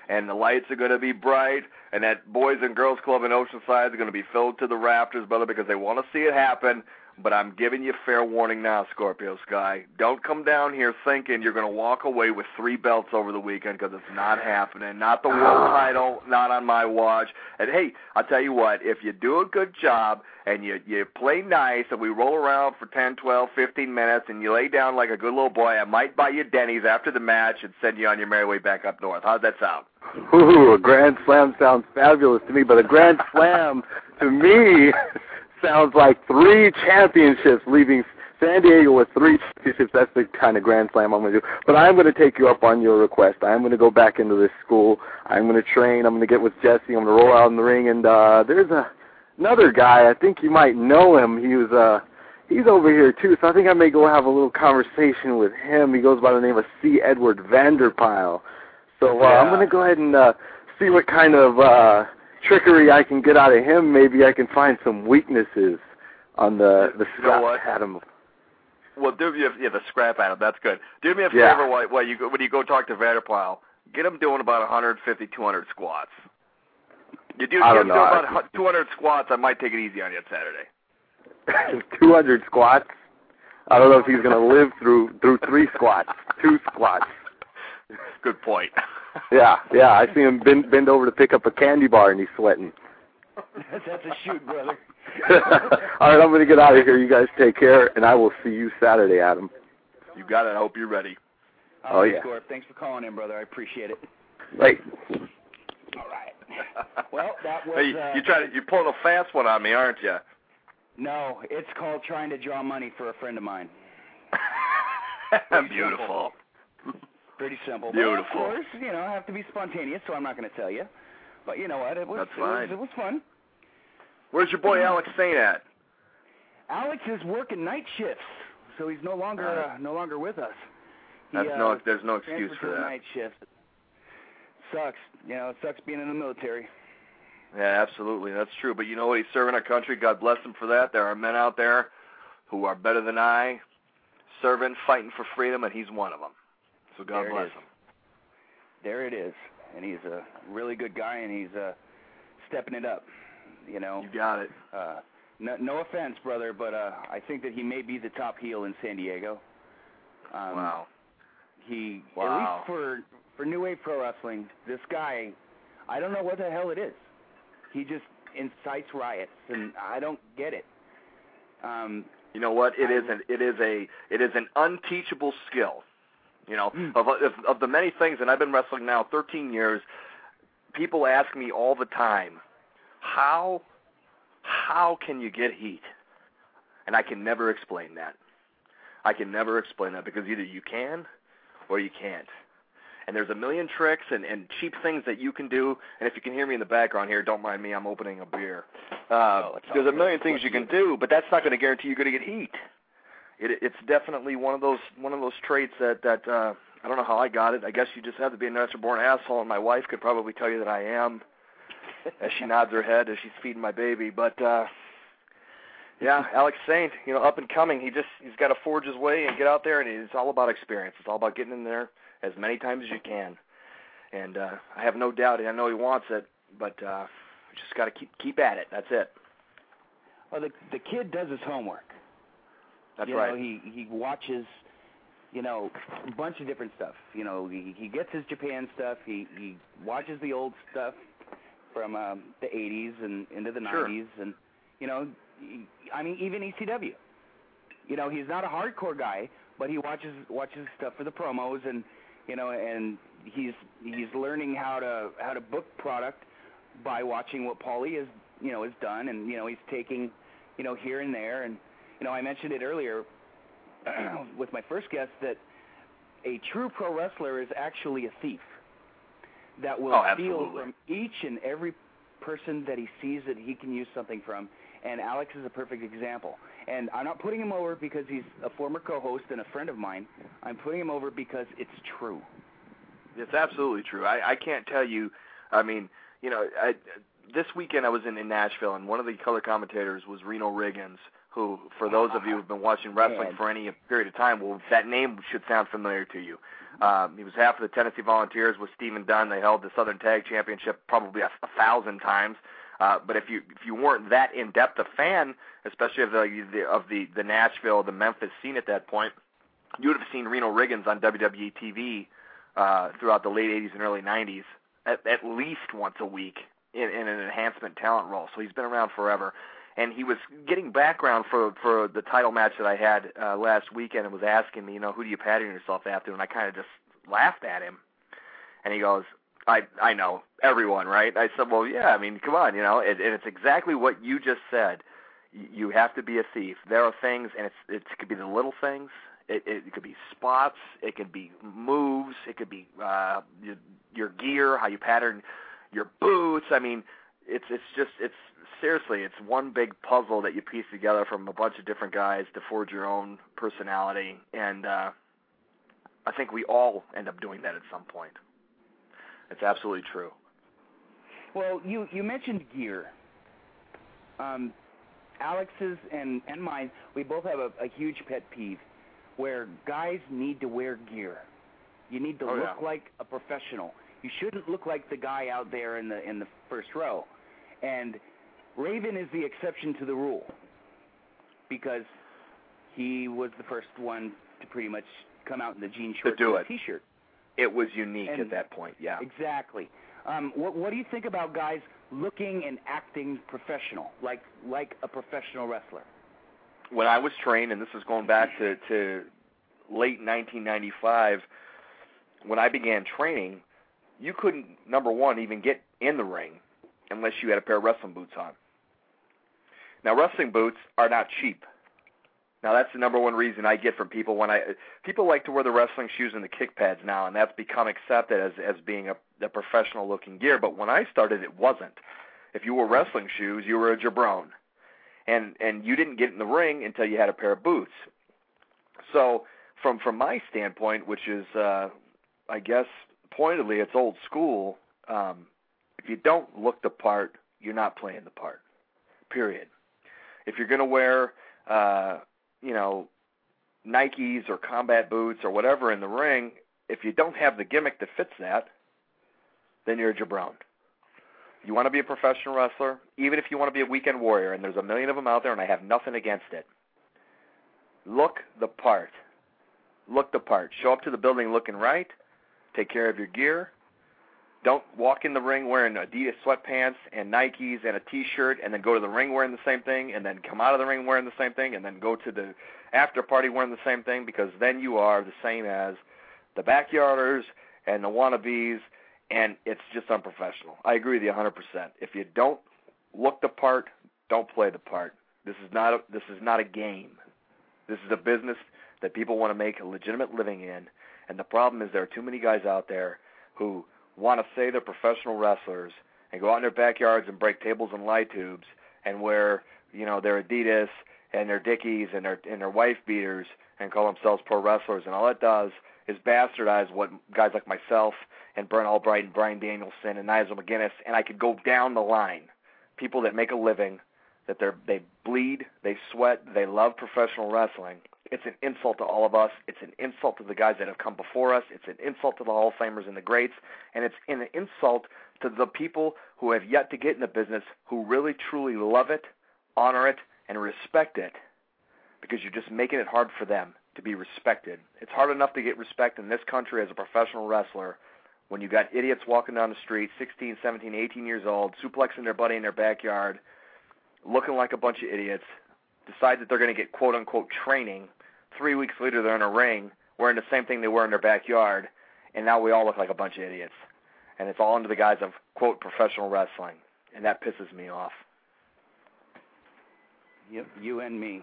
and the lights are going to be bright. And that Boys and Girls Club in Oceanside is going to be filled to the rafters, brother, because they want to see it happen. But I'm giving you fair warning now, Scorpio Sky. Don't come down here thinking you're going to walk away with three belts over the weekend because it's not happening. Not the world title, not on my watch. And hey, I'll tell you what, if you do a good job and you you play nice and we roll around for 10, 12, 15 minutes and you lay down like a good little boy, I might buy you Denny's after the match and send you on your merry way back up north. How's that sound? Ooh, a grand slam sounds fabulous to me, but a grand slam to me sounds like three championships leaving San Diego with three championships. That's the kind of grand slam I'm going to do. But I'm going to take you up on your request. I'm going to go back into this school. I'm going to train. I'm going to get with Jesse. I'm going to roll out in the ring. And uh, there's a another guy. I think you might know him. He was uh, he's over here too. So I think I may go have a little conversation with him. He goes by the name of C. Edward Vanderpyl. So uh, Yeah. I'm going to go ahead and uh, see what kind of uh, trickery I can get out of him. Maybe I can find some weaknesses on the the You know scrap what? Adam. Well, do me a, yeah, the scrap at him. That's good. Do me a Yeah. favor while, while you go, when you go talk to Vanderpyl. Get him doing about 150, 200 squats. You do I get don't him know. doing about 200 squats. I might take it easy on you on Saturday. 200 squats. I don't know if he's going to live through through three squats, two squats. Good point. Yeah, yeah. I see him bend bend over to pick up a candy bar and he's sweating. That's a shoot, brother. All right, I'm going to get out of here. You guys take care, and I will see you Saturday, Adam. You got it. I hope you're ready. Oh, yeah. Scorp. Thanks for calling in, brother. I appreciate it. Right. All right. Well, that was. Hey, you, uh, you try to you're pulling a fast one on me, aren't you? No, it's called trying to draw money for a friend of mine. Beautiful. Pretty simple. Beautiful. But of course, you know, I have to be spontaneous, so I'm not going to tell you. But you know what? It was. That's it was- It was fun. Where's your boy Alex Saint at? Alex is working night shifts, so he's no longer Uh, uh, no longer with us. He, That's uh, no. There's no excuse for that. night shift. Sucks. You know, it sucks being in the military. Yeah, absolutely. That's true. But you know what? He's serving our country. God bless him for that. There are men out there who are better than I, serving, fighting for freedom, and he's one of them. So God There bless him. There it is, and he's a really good guy, and he's uh, stepping it up. You know, You got it. uh, no, no offense, brother, but uh, I think that he may be the top heel in San Diego. Um, wow. He Wow. at least for for New Wave Pro Wrestling, this guy, I don't know what the hell it is. He just incites riots, and I don't get it. Um, You know what? It is an it is a it is an unteachable skill. You know, Mm. of, of of the many things, and I've been wrestling now 13 years. People ask me all the time, how how can you get heat? And I can never explain that. I can never explain that because either you can or you can't. And there's a million tricks and, and cheap things that you can do. And if you can hear me in the background here, don't mind me. I'm opening a beer. Uh, Oh, there's a million things you can do, but that's not going to guarantee you're going to get heat. It, it's definitely one of those one of those traits that that uh, I don't know how I got it. I guess you just have to be a natural born asshole, and my wife could probably tell you that I am. as she nods her head as she's feeding my baby, but. uh yeah, Alex Saint, you know, up and coming. He just he's got to forge his way and get out there, and it's all about experience. It's all about getting in there as many times as you can. And uh I have no doubt. I know he wants it, but uh just got to keep keep at it. That's it. well, the the kid does his homework. That's you right. Know, he he watches, you know, a bunch of different stuff. You know, he he gets his Japan stuff. He he watches the old stuff from um, the 80s and into the Sure. 90s, and you know, I mean, even ECW. You know, he's not a hardcore guy, but he watches watches stuff for the promos, and you know, and he's he's learning how to how to book product by watching what Paulie has you know has done, and you know, he's taking you know here and there, and you know, I mentioned it earlier with my first guest that a true pro wrestler is actually a thief that will Oh, steal from each and every person that he sees that he can use something from. And Alex is a perfect example. And I'm not putting him over because he's a former co-host and a friend of mine. I'm putting him over because it's true. It's absolutely true. I, I can't tell you. I mean, you know, I, this weekend I was in, in Nashville, and one of the color commentators was Reno Riggins, who, for those of you who've been watching wrestling for any period of time, well, that name should sound familiar to you. Um, he was half of the Tennessee Volunteers with Stephen Dunn. They held the Southern Tag Championship probably a, a thousand times. Uh, but if you if you weren't that in depth a fan, especially of the, the of the the Nashville, the Memphis scene at that point, you would have seen Reno Riggins on WWE TV uh, throughout the late '80s and early '90s at, at least once a week in, in an enhancement talent role. So he's been around forever. And he was getting background for for the title match that I had uh, last weekend, and was asking me, you know, who do you pattern yourself after? And I kind of just laughed at him, and he goes, I I know everyone, right? I said, well, yeah. I mean, come on, you know, and, and it's exactly what you just said. You have to be a thief. There are things, and it's it could be the little things. It, it, it could be spots. It could be moves. It could be uh, your, your gear, how you pattern your boots. I mean, it's it's just it's seriously it's one big puzzle that you piece together from a bunch of different guys to forge your own personality, and uh, I think we all end up doing that at some point. It's absolutely true. Well, you you mentioned gear. Um, Alex's and and mine, we both have a, a huge pet peeve where guys need to wear gear. You need to oh, look yeah. like a professional. You shouldn't look like the guy out there in the in the first row. And Raven is the exception to the rule because he was the first one to pretty much come out in the jean shorts do and it. a t-shirt. It was unique And- at that point. Yeah. Exactly. Um, what what do you think about guys looking and acting professional, like like a professional wrestler? when I was trained, and this is going back to, to late 1995, when I began training, you couldn't, number one, even get in the ring unless you had a pair of wrestling boots on. Now, wrestling boots are not cheap. Now, that's the number one reason I get from people when I people like to wear the wrestling shoes and the kick pads now, and that's become accepted as as being a, a professional looking gear. But when I started, it wasn't. If you wore wrestling shoes, you were a jabron and and you didn't get in the ring until you had a pair of boots. So from from my standpoint, which is uh, I guess pointedly it's old school. Um, if you don't look the part, you're not playing the part. Period. If you're going to wear, uh, you know, Nikes or combat boots or whatever in the ring, if you don't have the gimmick that fits that, then you're a jabron. You want to be a professional wrestler, even if you want to be a weekend warrior, and there's a million of them out there, and I have nothing against it. Look the part. Look the part. Show up to the building looking right. Take care of your gear. Don't walk in the ring wearing Adidas sweatpants and Nikes and a T-shirt, and then go to the ring wearing the same thing, and then come out of the ring wearing the same thing, and then go to the after party wearing the same thing, because then you are the same as the backyarders and the wannabes and it's just unprofessional. I agree with you 100%. If you don't look the part, don't play the part. This is not a, this is not a game. This is a business that people want to make a legitimate living in, and the problem is there are too many guys out there who want to say they're professional wrestlers and go out in their backyards and break tables and light tubes and wear, you know, their Adidas and their Dickies and their and their wife beaters and call themselves pro wrestlers and all it does is bastardize what guys like myself and Brent Albright and Bryan Danielson and Nigel McGuinness, and I could go down the line. People that make a living, that they they bleed, they sweat, they love professional wrestling. It's an insult to all of us. It's an insult to the guys that have come before us. It's an insult to the Hall of Famers and the greats, and it's an insult to the people who have yet to get in the business, who really truly love it, honor it, and respect it, because you're just making it hard for them to be respected. It's hard enough to get respect in this country as a professional wrestler when you got idiots walking down the street, 16, 17, 18 years old, suplexing their buddy in their backyard, looking like a bunch of idiots, decide that they're going to get quote unquote training. Three weeks later, they're in a ring wearing the same thing they were in their backyard, and now we all look like a bunch of idiots. And it's all under the guise of quote professional wrestling, and that pisses me off. Yep, you and me.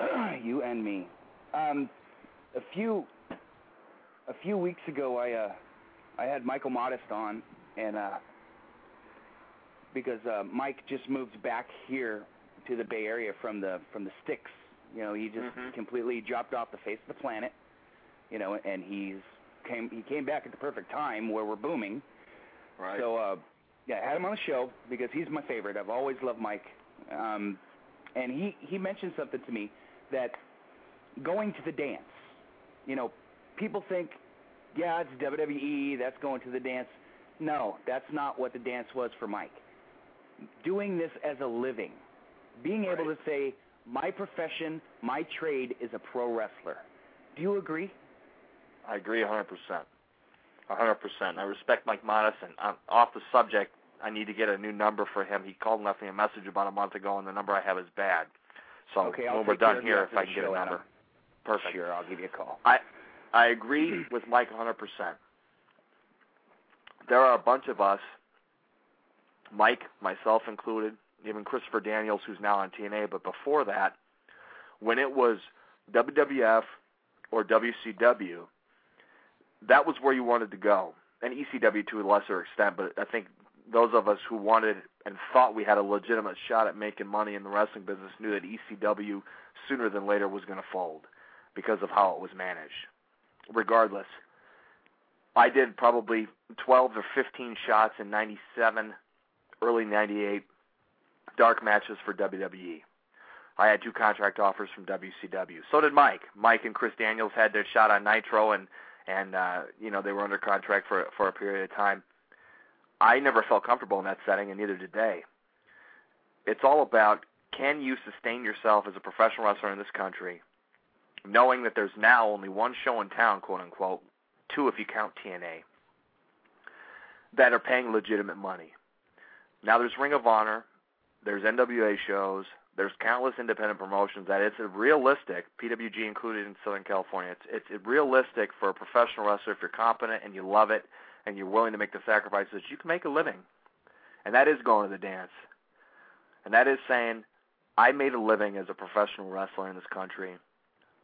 you and me. Um, a few a few weeks ago, I uh, I had Michael Modest on, and uh, because uh, Mike just moved back here to the Bay Area from the from the sticks. You know, he just Mhm. completely dropped off the face of the planet. You know, and he's came he came back at the perfect time where we're booming. Right. So uh, yeah, I had him on the show because he's my favorite. I've always loved Mike, um, and he he mentioned something to me that going to the dance. You know, people think, yeah, it's WWE, that's going to the dance. No, that's not what the dance was for Mike. Doing this as a living, being able to say, my profession, my trade is a pro wrestler. Do you agree? I agree 100%. 100%. I respect Mike and I'm off the subject. I need to get a new number for him. He called and left me a message about a month ago, and the number I have is bad. So okay, when we're done here, if I can get a number. Perfect. Sure, I'll give you a call. I I agree with Mike 100%. There are a bunch of us, Mike, myself included, even Christopher Daniels, who's now on TNA, but before that, when it was WWF or WCW, that was where you wanted to go. And ECW to a lesser extent, but I think those of us who wanted and thought we had a legitimate shot at making money in the wrestling business knew that ECW sooner than later was going to fold because of how it was managed. Regardless, I did probably 12 or 15 shots in 97, early 98, dark matches for WWE. I had two contract offers from WCW. So did Mike. Mike and Chris Daniels had their shot on Nitro, and and uh, you know they were under contract for for a period of time. I never felt comfortable in that setting, and neither did they. It's all about can you sustain yourself as a professional wrestler in this country, knowing that there's now only one show in town, quote unquote, two if you count TNA, that are paying legitimate money. Now there's Ring of Honor, there's NWA shows, there's countless independent promotions that it's realistic, PWG included in Southern California. It's it's realistic for a professional wrestler if you're competent and you love it and you're willing to make the sacrifices, you can make a living. And that is going to the dance. And that is saying, I made a living as a professional wrestler in this country.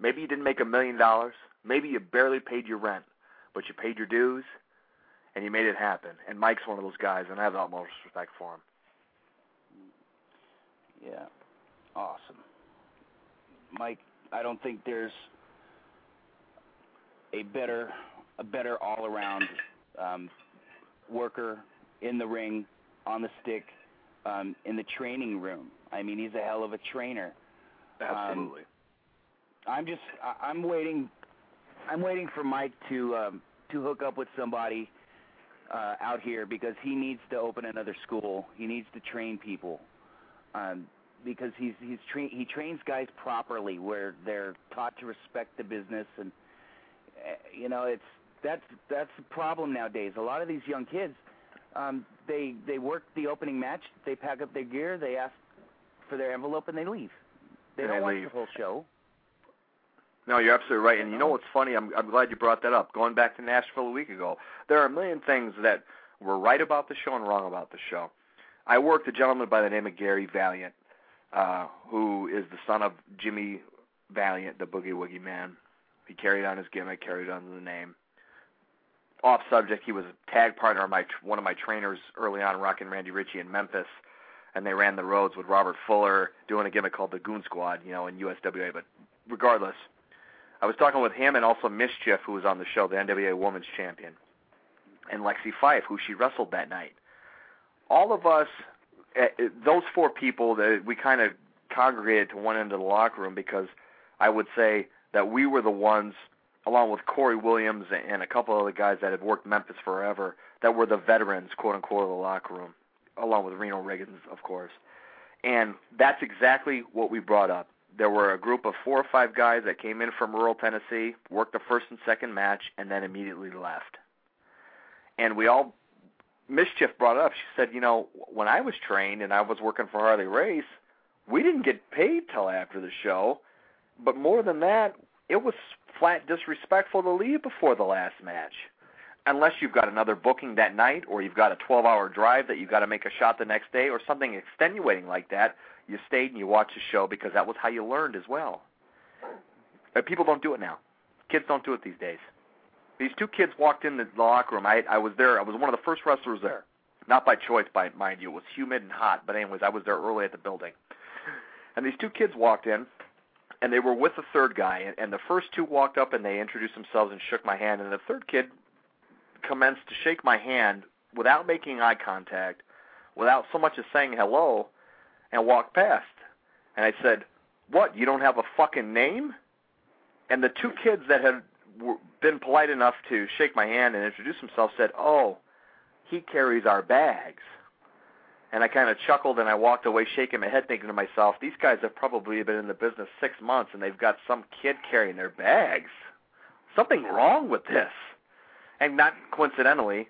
Maybe you didn't make a million dollars. Maybe you barely paid your rent, but you paid your dues and you made it happen. And Mike's one of those guys, and I have the utmost respect for him. Yeah. Awesome. Mike, I don't think there's a better a better all around um, worker in the ring, on the stick, um, in the training room. I mean, he's a hell of a trainer. Absolutely. Um, I'm just I, I'm waiting I'm waiting for Mike to um, to hook up with somebody uh, out here because he needs to open another school. He needs to train people. Um, because he's he's tra- he trains guys properly where they're taught to respect the business and uh, you know it's that's that's the problem nowadays. A lot of these young kids, um, they they work the opening match, they pack up their gear, they ask for their envelope, and they leave. They And don't they watch leave. the whole show. No, you're absolutely right. And you know what's funny? I'm I'm glad you brought that up. Going back to Nashville a week ago, there are a million things that were right about the show and wrong about the show. I worked a gentleman by the name of Gary Valiant, uh, who is the son of Jimmy Valiant, the Boogie Woogie Man. He carried on his gimmick, carried on the name. Off subject, he was a tag partner of my one of my trainers early on, Rockin' Randy Ritchie in Memphis, and they ran the roads with Robert Fuller doing a gimmick called the Goon Squad, you know, in USWA. But regardless, I was talking with him and also Mischief, who was on the show, the NWA Women's Champion, and Lexxi Fyfe, who she wrestled that night. All of us, eh, eh, those four people, that we kind of congregated to one end of the locker room because I would say that we were the ones, along with Corey Williams and a couple other guys that had worked Memphis forever, that were the veterans, quote unquote, of the locker room, along with Reno Riggins, of course. And that's exactly what we brought up. There were a group of four or five guys that came in from rural Tennessee, worked the first and second match, and then immediately left. And we all, Mischief brought up. She said, you know, when I was trained and I was working for Harley Race, we didn't get paid till after the show. But more than that, it was flat disrespectful to leave before the last match. Unless you've got another booking that night or you've got a 12 hour drive that you've got to make a shot the next day or something extenuating like that, you stayed and you watched the show because that was how you learned as well. But people don't do it now. Kids don't do it these days. These two kids walked in the locker room. I I was there. I was one of the first wrestlers there. Not by choice, by mind you. It was humid and hot, but anyways, I was there early at the building. And these two kids walked in, and they were with the third guy. And, and the first two walked up and they introduced themselves and shook my hand. And the third kid commenced to shake my hand without making eye contact, without so much as saying hello, and walked past. And I said, "What? You don't have a fucking name?" And the two kids that had been polite enough to shake my hand and introduce themselves said, "Oh, he carries our bags." And I kind of chuckled and I walked away shaking my head thinking to myself, these guys have probably been in the business 6 months and they've got some kid carrying their bags. Something wrong with this. And not coincidentally,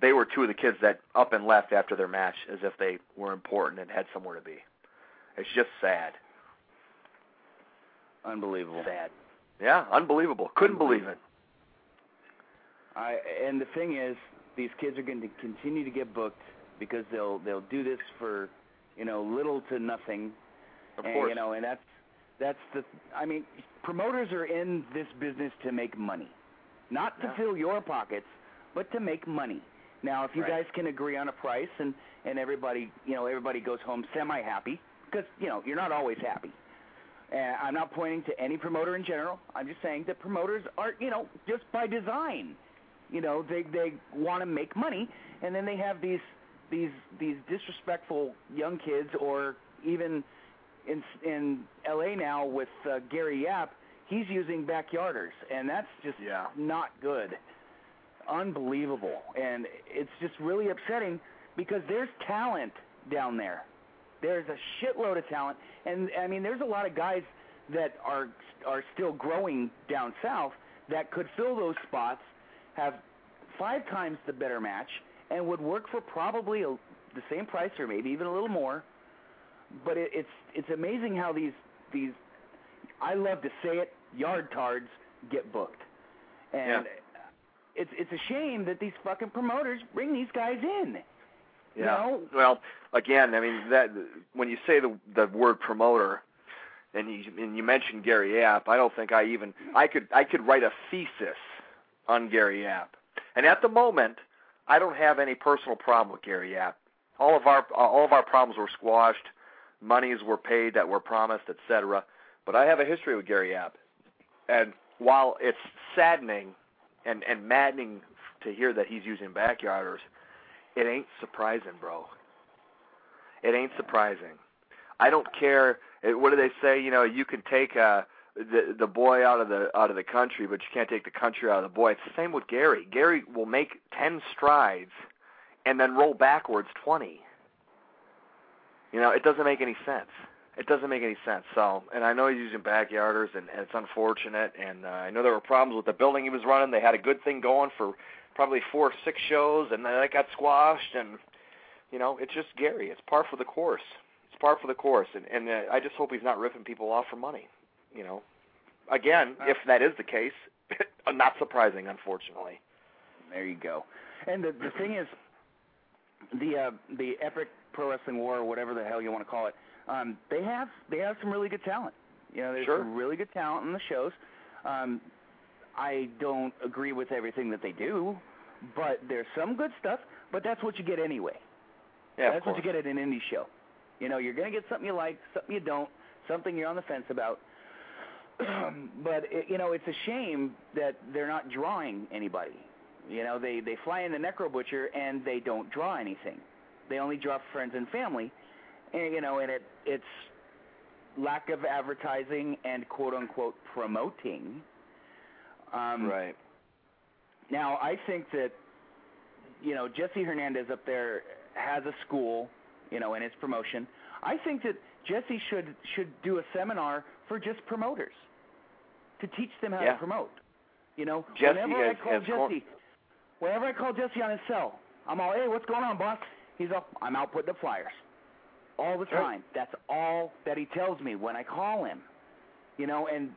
they were two of the kids that up and left after their match as if they were important and had somewhere to be. It's just sad. Unbelievable. Sad. Yeah, unbelievable. Couldn't believe it. I and the thing is, these kids are going to continue to get booked because they'll they'll do this for you know little to nothing. Of and, course. You know, and that's that's the. I mean, promoters are in this business to make money, not to Yeah. fill your pockets, but to make money. Now, if you Right. guys can agree on a price and and everybody you know everybody goes home semi happy because you know you're not always happy. And I'm not pointing to any promoter in general. I'm just saying that promoters are, you know, just by design, you know, they they want to make money, and then they have these these these disrespectful young kids, or even in in L.A. now with uh, Gary Yap, he's using backyarders, and that's just Yeah. not good. Unbelievable, and it's just really upsetting because there's talent down there. There's a shitload of talent, and I mean, there's a lot of guys that are are still growing down south that could fill those spots, have five times the better match, and would work for probably a, the same price or maybe even a little more. But it, it's it's amazing how these these I love to say it yard tards get booked, and it's it's a shame that these fucking promoters bring these guys in. You Yeah. know? Well, again, I mean that when you say the the word promoter, and you and you mentioned Gary Yap, I don't think I even I could I could write a thesis on Gary Yap. And at the moment, I don't have any personal problem with Gary Yap. All of our all of our problems were squashed, monies were paid that were promised, etc. But I have a history with Gary Yap, and while it's saddening and and maddening to hear that he's using backyarders, it ain't surprising, bro. It ain't surprising. I don't care. eh, What do they say? You know, you can take uh, the the boy out of the out of the country, but you can't take the country out of the boy. It's the same with Gary. Gary will make ten strides, and then roll backwards twenty. You know, it doesn't make any sense. It doesn't make any sense. So, and I know he's using backyarders, and, and it's unfortunate. And uh, I know there were problems with the building he was running. They had a good thing going for probably four or six shows, and then it got squashed. And you know, it's just Gary. It's par for the course. It's par for the course, and and uh, I just hope he's not ripping people off for money. You know, again, if that is the case, not surprising, unfortunately. There you go. And the the thing is, the uh, the Epic Pro Wrestling War, or whatever the hell you want to call it, um, they have they have some really good talent. You know, there's Sure. some really good talent in the shows. Um, I don't agree with everything that they do, but there's some good stuff. But that's what you get anyway. Yeah, that's what you get at an indie show. You know, you're gonna get something you like, something you don't, something you're on the fence about. but it, you know, it's a shame that they're not drawing anybody. You know, they they fly in the Necro Butcher and they don't draw anything. They only draw friends and family, and you know, and it it's lack of advertising and quote unquote promoting. Um, right. now, I think that you know Jesse Hernandez up there has a school, you know, in his promotion. I think that Jesse should should do a seminar for just promoters to teach them how Yeah. to promote. You know, Jesse whenever has- I call Jesse, whenever I call Jesse on his cell, I'm all, hey, what's going on, boss? He's all, I'm out putting up flyers all the Sure. time. That's all that he tells me when I call him. You know, and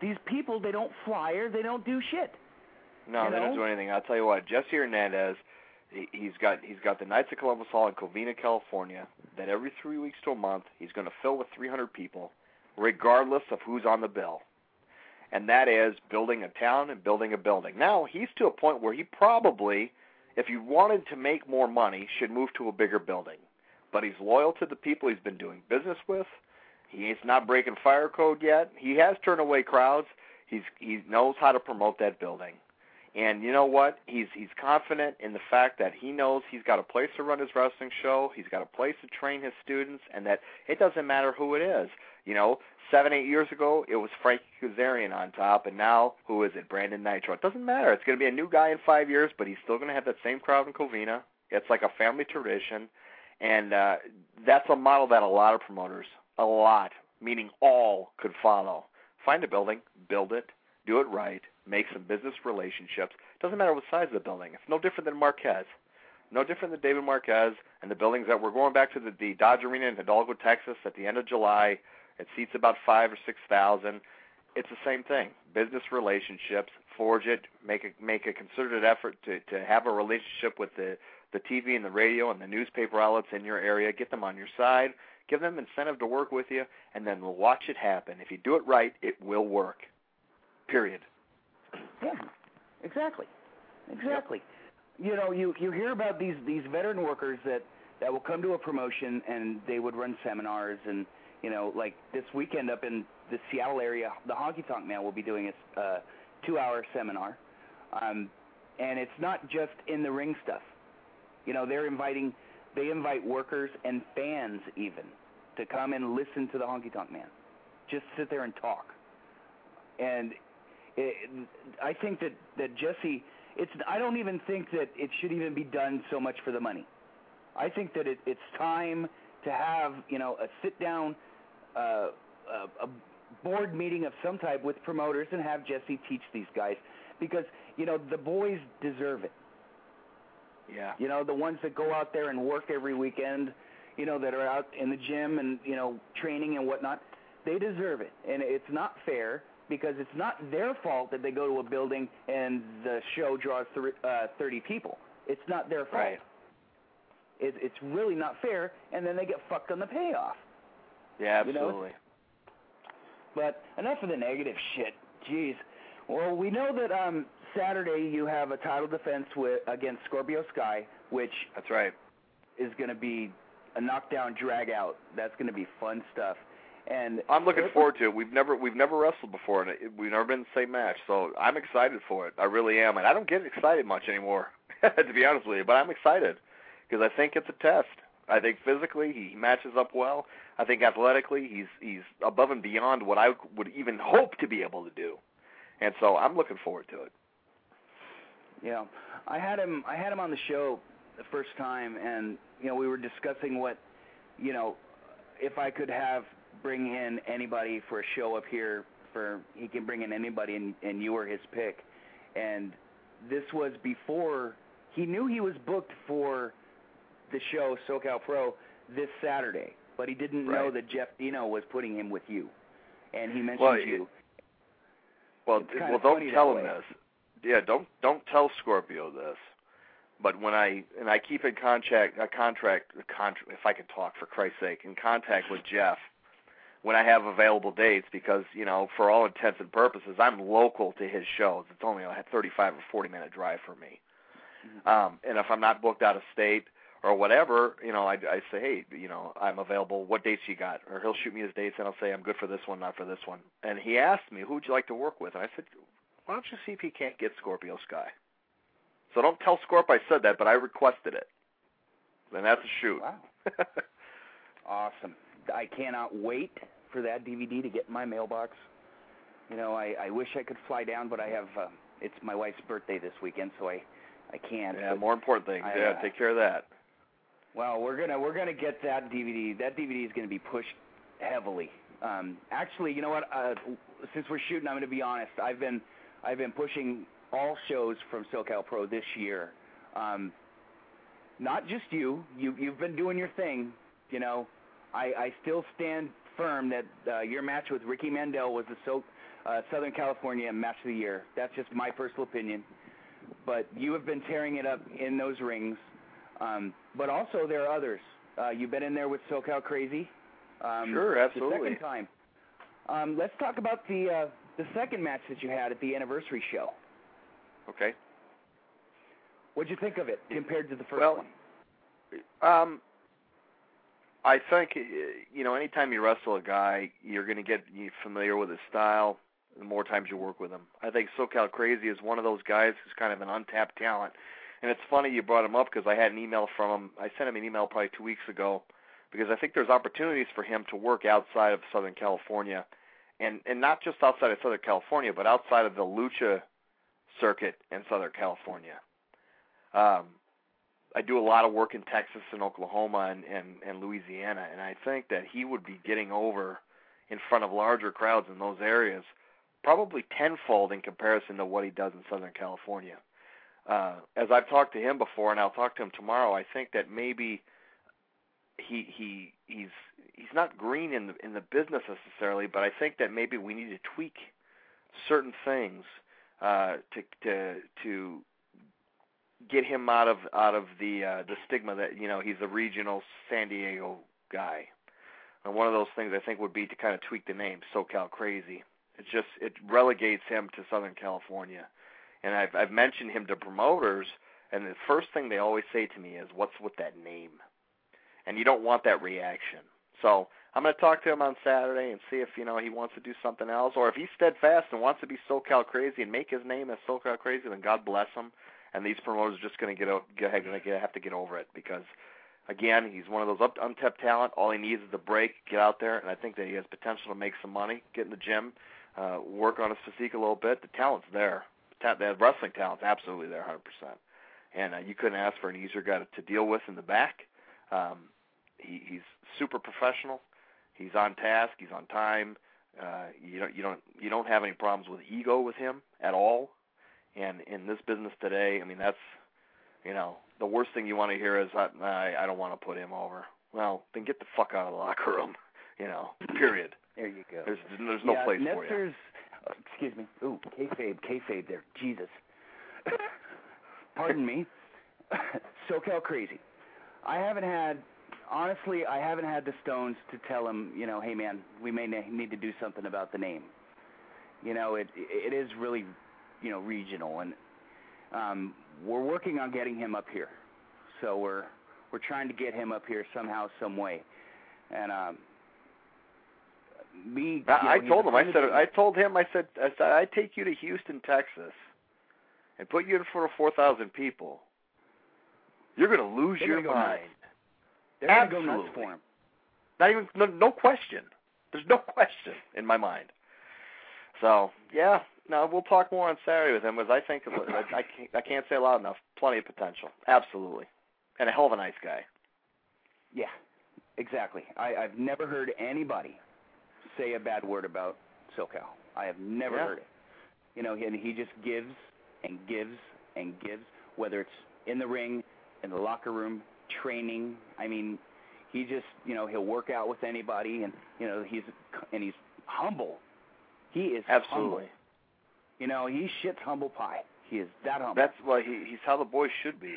these people, they don't flyer, they don't do shit. No, You they don't do anything. I'll tell you what, Jesse Hernandez, he, he's got he's got the Knights of Columbus Hall in Covina, California. That every three weeks to a month, he's going to fill with 300 people, regardless of who's on the bill. And that is building a town and building a building. Now he's to a point where he probably, if he wanted to make more money, should move to a bigger building. But he's loyal to the people he's been doing business with. He's not breaking fire code yet. He has turned away crowds. He's he knows how to promote that building. And you know what? He's he's confident in the fact that he knows he's got a place to run his wrestling show, he's got a place to train his students, and that it doesn't matter who it is. You know, seven, eight years ago it was Frankie Kazarian on top, and now who is it? Brandon Nitro. It doesn't matter. It's to be a new guy in five years, but he's still to have that same crowd in Covina. It's like a family tradition, and uh, that's a model that a lot of promoters, a lot, meaning all, could follow. Find a building, build it, do it right, make some business relationships. Doesn't matter what size of the building. It's no different than Marquez. No different than David Marquez and the buildings that we're going back to the, the Dodge Arena in Hidalgo, Texas at the end of July. It seats about five or six thousand. It's the same thing. Business relationships, forge it, make a make a concerted effort to to have a relationship with the the TV and the radio and the newspaper outlets in your area. Get them on your side. Give them incentive to work with you, and then watch it happen. If you do it right, it will work. Period. Yeah, exactly, exactly. Yep. You know, you you hear about these these veteran workers that that will come to a promotion and they would run seminars and you know like this weekend up in the Seattle area, the Honky Tonk Man will be doing a uh, two-hour seminar, um, and it's not just in the ring stuff. You know, they're inviting they invite workers and fans even to come and listen to the Honky Tonk Man, just sit there and talk. And it, I think that that Jesse, it's I don't even think that it should even be done so much for the money. I think that it, it's time to have you know a sit down, uh, a, a board meeting of some type with promoters and have Jesse teach these guys because you know the boys deserve it. Yeah. You know the ones that go out there and work every weekend, you know that are out in the gym and you know training and whatnot. They deserve it, and it's not fair because it's not their fault that they go to a building and the show draws th- uh, 30 people. It's not their fault. Right. It, it's really not fair, and then they get fucked on the payoff. Yeah, absolutely. You know? But enough of the negative shit. Jeez. Well, we know that um, Saturday you have a title defense with against Scorpio Sky, which that's right is going to be a knockdown drag out. That's going to be fun stuff. And I'm looking forward to it. We've never we've never wrestled before, and it, we've never been in the same match. So I'm excited for it. I really am, and I don't get excited much anymore, to be honest with you. But I'm excited because I think it's a test. I think physically he matches up well. I think athletically he's he's above and beyond what I would even hope to be able to do, and so I'm looking forward to it. Yeah, I had him. I had him on the show the first time, and you know we were discussing what, you know, if I could have bring in anybody for a show up here for he can bring in anybody and and you were his pick. And this was before he knew he was booked for the show SoCal Pro this Saturday but he didn't right. know that Jeff Dino was putting him with you. And he mentioned well, you. well well don't tell him this yeah don't don't tell Scorpio this but when I and I keep in contact a contract a contract if I could talk for Christ's sake in contact with Jeff when I have available dates because you know for all intents and purposes I'm local to his shows. It's only a 35 or 40 minute drive for me. Mm-hmm. Um, and if I'm not booked out of state or whatever, you know, I, I say, hey, you know, I'm available. What dates you got? Or he'll shoot me his dates, and I'll say I'm good for this one, not for this one. And he asked me, who would you like to work with? And I said, why don't you see if he can't get Scorpio Sky? So don't tell Scorp I said that, but I requested it. And that's a shoot. Wow. awesome. I cannot wait for that DVD to get in my mailbox. You know, I, I wish I could fly down, but I have uh, it's my wife's birthday this weekend, so I I can't. Yeah, more important things. I, yeah, uh, take care of that. Well, we're gonna we're gonna get that DVD. That DVD is gonna be pushed heavily. Um, actually, you know what? Uh, since we're shooting, I'm gonna be honest. I've been I've been pushing all shows from SoCal Pro this year. Um, not just you. You you've been doing your thing. You know, I, I still stand firm that uh, your match with Ricky Mandel was the so, uh, Southern California match of the year. That's just my personal opinion. But you have been tearing it up in those rings. Um, but also there are others. Uh, you've been in there with SoCal Crazy. Um, sure, absolutely. The second time. Um, let's talk about the uh, the second match that you had at the anniversary show. Okay. What'd you think of it compared to the first well, one? Um, I think you know, anytime you wrestle a guy, you're going to get familiar with his style. The more times you work with him, I think SoCal Crazy is one of those guys who's kind of an untapped talent. And it's funny you brought him up because I had an email from him. I sent him an email probably two weeks ago because I think there's opportunities for him to work outside of Southern California, and and not just outside of Southern California, but outside of the lucha circuit in Southern California. Um, I do a lot of work in Texas and Oklahoma and, and and Louisiana, and I think that he would be getting over in front of larger crowds in those areas, probably tenfold in comparison to what he does in Southern California. Uh, as I've talked to him before, and I'll talk to him tomorrow, I think that maybe he he he's he's not green in the in the business necessarily, but I think that maybe we need to tweak certain things uh, to to to get him out of out of the uh, the stigma that you know he's a regional San Diego guy. And one of those things I think would be to kind of tweak the name SoCal Crazy. It just it relegates him to Southern California. And I've I've mentioned him to promoters, and the first thing they always say to me is, "What's with that name?" And you don't want that reaction. So I'm going to talk to him on Saturday and see if you know he wants to do something else, or if he's steadfast and wants to be SoCal Crazy and make his name as SoCal Crazy. Then God bless him and these promoters are just going to get get going to have to get over it because again, he's one of those up, untapped talent. All he needs is a break, get out there, and I think that he has potential to make some money, get in the gym, uh, work on his physique a little bit. The talent's there. The, wrestling talent's absolutely there, 100%. And uh, you couldn't ask for an easier guy to deal with in the back. Um, he, he's super professional. He's on task. He's on time. Uh, you don't you don't you don't have any problems with ego with him at all. And in this business today, I mean, that's you know the worst thing you want to hear is I I, I don't want to put him over. Well, then get the fuck out of the locker room. You know, period. There you go. There's there's no yeah, place Nestor's, for you. Uh, excuse me. Ooh, kayfabe, kayfabe there. Jesus. Pardon me. SoCal crazy. I haven't had, honestly, I haven't had the stones to tell him, you know, hey man, we may need to do something about the name. You know, it it is really you know regional, and um, we're working on getting him up here. So we're we're trying to get him up here somehow, some way, and um, me. I, know, I told him. I said. I I told him. I said. I said. I take you to Houston, Texas, and put you in front of four thousand people. You're going to lose They're your mind. They're gonna go nuts for him. Not even no, no question. There's no question in my mind. So yeah, no, we'll talk more on Saturday with him, because I think I can't, I can't say it loud enough. Plenty of potential, absolutely, and a hell of a nice guy. Yeah, exactly. I, I've never heard anybody say a bad word about SoCal. I have never Yeah. heard it. You know, and he just gives and gives and gives, whether it's in the ring, in the locker room, training. I mean, he just, you know, he'll work out with anybody, and you know, he's and he's humble. He is humble. Absolutely. You know, he shits humble pie. He is that humble. That's why he he's how the boys should be.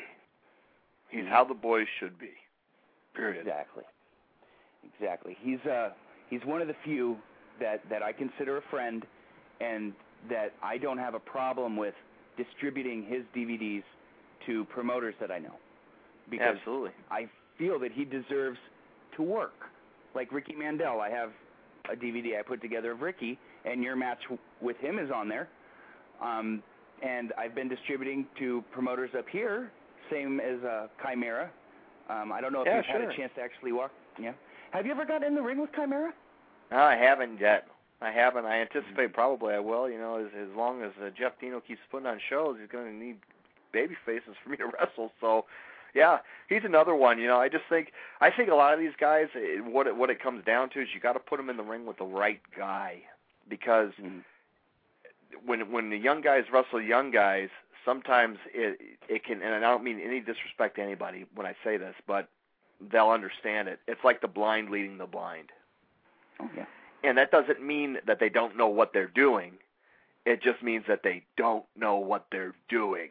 He's how the boys should be. Period. Exactly. Exactly. He's uh he's one of the few that that I consider a friend and that I don't have a problem with distributing his DVDs to promoters that I know. Because Absolutely. I feel that he deserves to work. Like Ricky Mandel, I have a DVD I put together of Ricky and your match w- with him is on there. Um and I've been distributing to promoters up here, same as uh Chimera. Um I don't know if Yeah, you've had a chance to actually walk. Yeah. Have you ever got in the ring with Chimera? No, I haven't yet. I haven't. I anticipate probably I will. You know, as as long as uh, Jeff Dino keeps putting on shows, he's going to need baby faces for me to wrestle. So, yeah, he's another one. You know, I just think I think a lot of these guys, it, what it, what it comes down to is you got to put them in the ring with the right guy, because when when the young guys wrestle young guys, sometimes it it can. And I don't mean any disrespect to anybody when I say this, but they'll understand it. It's like the blind leading the blind Oh yeah. and that doesn't mean that they don't know what they're doing. It just means that they don't know what they're doing.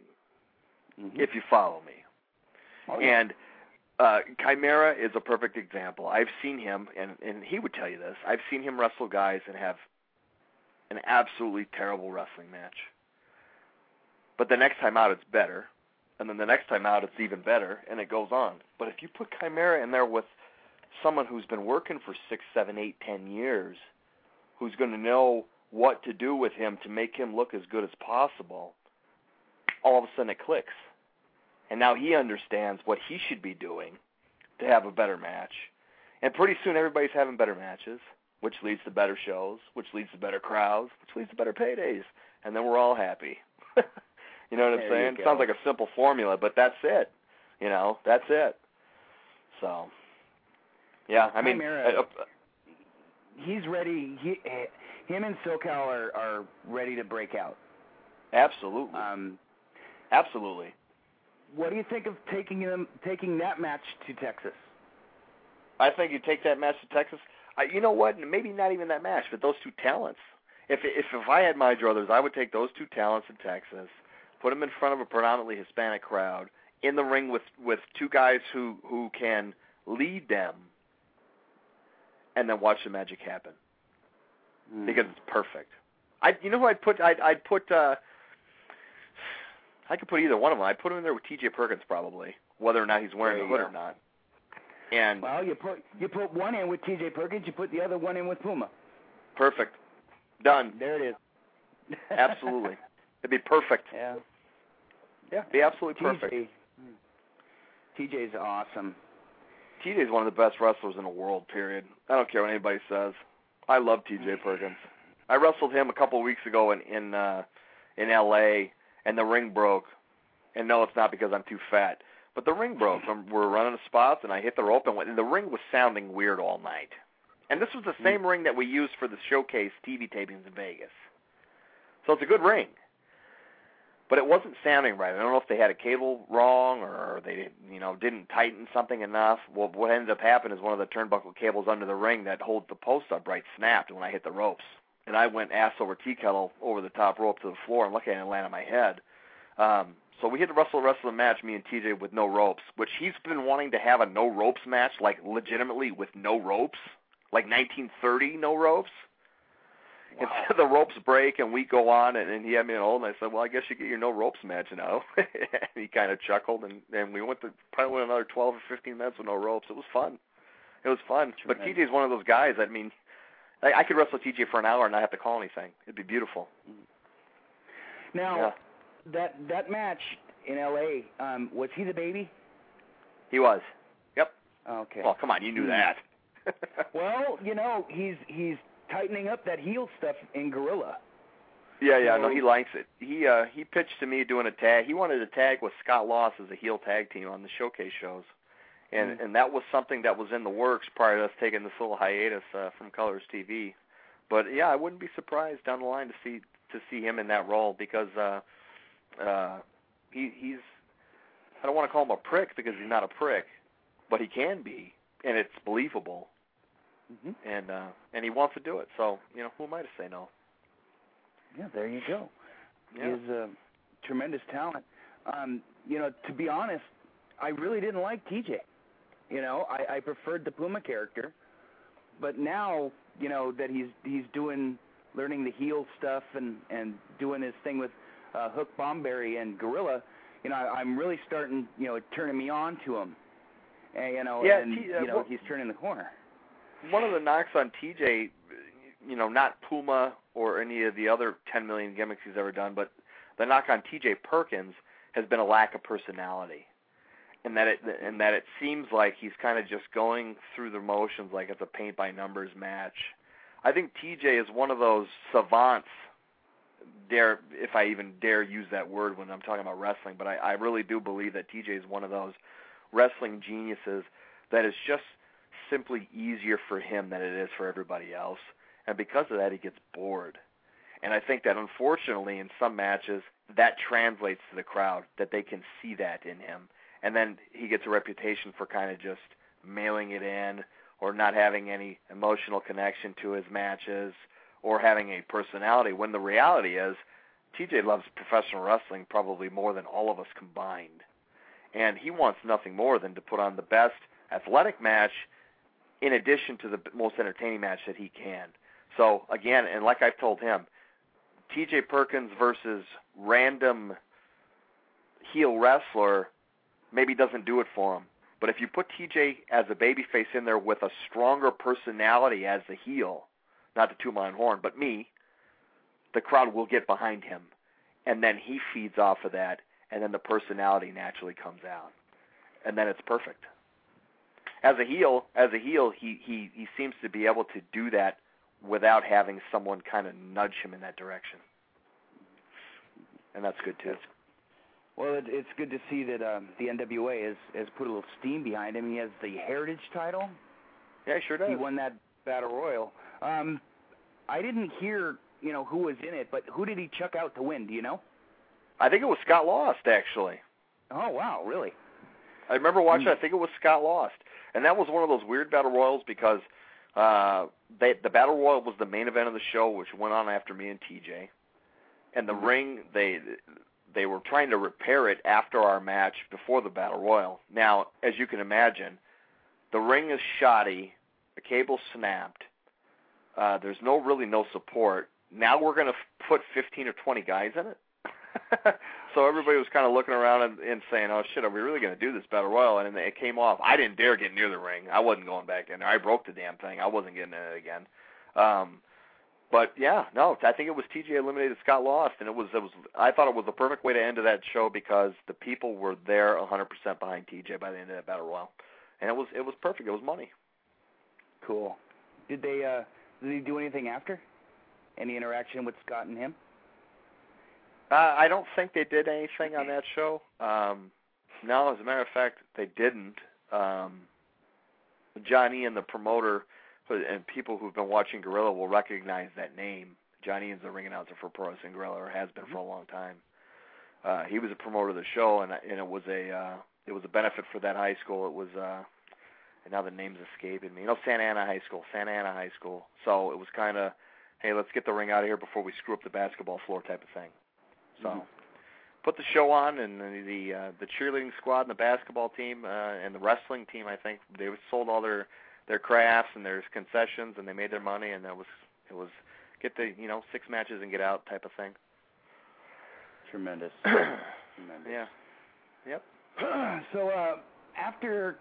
Mhm. If you follow me. Oh, yeah. And uh Chimera is a perfect example. I've seen him and and he would tell you this. I've seen him wrestle guys and have an absolutely terrible wrestling match. But the next time out it's better. And then the next time out it's even better and it goes on. But if you put Chimera in there with someone who's been working for six, seven, eight, ten years, who's going to know what to do with him to make him look as good as possible, all of a sudden it clicks. And now he understands what he should be doing to have a better match. And pretty soon everybody's having better matches, which leads to better shows, which leads to better crowds, which leads to better paydays. And then we're all happy. you know what I'm saying? Sounds like a simple formula, but that's it. You know, that's it. So, yeah, I mean, uh, uh, He's ready. He, eh, him and SoCal are are ready to break out. absolutely, Um, absolutely. What do you think of taking them taking that match to Texas? I think you take that match to Texas. I, you know what? Maybe not even that match, but those two talents. If if if I had my druthers, I would take those two talents in Texas, put them in front of a predominantly Hispanic crowd, in the ring with with two guys who who can lead them, and then watch the magic happen because it's perfect. I you know who I'd put I'd I'd put uh I could put either one of them. I'd put him in there with T.J. Perkins probably, whether or not he's wearing the hood go. or not. And Well, you put you put one in with T.J. Perkins, you put the other one in with Puma. perfect, done. There it is. Absolutely. It'd be perfect. yeah. Yeah, be absolutely perfect. TJ. TJ's awesome. TJ's one of the best wrestlers in the world. Period. I don't care what anybody says. I love TJ Perkins. I wrestled him a couple of weeks ago in in uh, in L.A. and the ring broke. And no, it's not because I'm too fat, but the ring broke. Um, We're running the spots, and I hit the rope, and, went, and the ring was sounding weird all night. And this was the same ring that we used for the showcase TV tapings in Vegas. So it's a good ring. But it wasn't sounding right. I don't know if they had a cable wrong or they, you know, didn't tighten something enough. Well, what ended up happening is one of the turnbuckle cables under the ring that holds the post upright snapped when I hit the ropes, and I went ass over tea kettle over the top rope to the floor, and luckily I didn't land on my head. Um, so we had to wrestle the rest of the match, me and TJ, with no ropes, which he's been wanting to have a no ropes match, like legitimately with no ropes, like 1930 no ropes. And so the ropes break and we go on and, and he had me in a hold and I said, Well I guess you get your no ropes match now and he kinda chuckled and, and we went to probably went another twelve or fifteen minutes with no ropes. It was fun. It was fun. But Tremendous. TJ's one of those guys, I mean I, I could wrestle TJ for an hour and not have to call anything. It'd be beautiful. Now Yeah. that that match in L.A. Um, was he the baby? He was. Yep. Okay. Well, come on, you knew that. Well, you know, he's he's tightening up that heel stuff in Guerrilla. Yeah, yeah, no, he likes it. He uh he pitched to me doing a tag. He wanted a tag with Scott Lost as a heel tag team on the showcase shows. And Mhm. and that was something that was in the works prior to us taking this little hiatus uh from Colors TV. But yeah, I wouldn't be surprised down the line to see to see him in that role because uh uh he he's I don't want to call him a prick because he's not a prick, but he can be and it's believable Mm-hmm. and uh and he wants to do it. So, you know, who am I to say no? Yeah, there you go. Yeah. He is a tremendous talent. Um, you know, to be honest, I really didn't like TJ. You know, I, I preferred the Puma character, but now you know that he's he's doing learning the heel stuff and and doing his thing with uh, Hook Bomberry and Guerrilla. You know, I, I'm really starting. You know, turning me on to him. And, you know, Yeah, and T- uh, you know well- he's turning the corner. one of the knocks on TJ, you know, not Puma or any of the other 10 million gimmicks he's ever done, but the knock on TJ Perkins has been a lack of personality. And that it and that it seems like he's kind of just going through the motions like it's a paint by numbers match. I think TJ is one of those savants dare if I even dare use that word when I'm talking about wrestling, but I, I really do believe that TJ is one of those wrestling geniuses that is just simply easier for him than it is for everybody else. And because of that, he gets bored. And I think that unfortunately, in some matches, that translates to the crowd, that they can see that in him. And then he gets a reputation for kind of just mailing it in or not having any emotional connection to his matches or having a personality when the reality is TJ loves professional wrestling probably more than all of us combined. And he wants nothing more than to put on the best athletic match in addition to the most entertaining match that he can. So again, and like I've told him, TJ Perkins versus random heel wrestler maybe doesn't do it for him. But if you put TJ as a babyface in there with a stronger personality as the heel, not the two mile horn, but me, the crowd will get behind him. And then he feeds off of that, and then the personality naturally comes out. And then it's perfect. As a heel, as a heel, he, he, he seems to be able to do that without having someone kind of nudge him in that direction. And that's good too. Well, it, it's good to see that um, the NWA has has put a little steam behind him. He has the Heritage title. Yeah, he sure does. He won that Battle Royal. Um, I didn't hear, you know, who was in it, but who did he chuck out to win? Do you know? I think it was Scott Lost actually. Oh wow, really? I remember watching. Hmm. I think it was Scott Lost, and that was one of those weird battle royals because uh, they, the battle royal was the main event of the show, which went on after me and TJ, and the Mhm. ring they they were trying to repair it after our match before the battle royal. Now, as you can imagine, the ring is shoddy, the cable snapped. Uh, there's no really no support. Now we're going to f- put 15 or 20 guys in it. so everybody was kind of looking around and, and saying, "Oh shit, are we really going to do this battle royal?" And it came off. I didn't dare get near the ring. I wasn't going back in there. I broke the damn thing. I wasn't getting in it again. Um, but yeah, no, I think it was TJ eliminated Scott Lost, and it was it was. I thought it was the perfect way to end that show because the people were there 100% behind TJ by the end of that battle royal, and it was it was perfect. It was money. Cool. Did they uh did he do anything after? Any interaction with Scott and him? Uh, I don't think they did anything on that show. Um, no, as a matter of fact, they didn't. Um, Johnny and the promoter and people who've been watching Guerrilla will recognize that name. Johnny is the ring announcer for Pro Wrestling Guerrilla, or has been for a long time. Uh, he was a promoter of the show, and and it was a uh, it was a benefit for that high school. It was uh, and now the name's escaping me. You know, Santa Ana High School, Santa Ana High School. So it was kind of, hey, let's get the ring out of here before we screw up the basketball floor type of thing. So Mhm. put the show on, and the the, uh, the cheerleading squad and the basketball team uh, and the wrestling team. I think they sold all their their crafts and their concessions, and they made their money, and that was it was get the you know six matches and get out type of thing. Tremendous. Tremendous. yeah. Yep. so uh after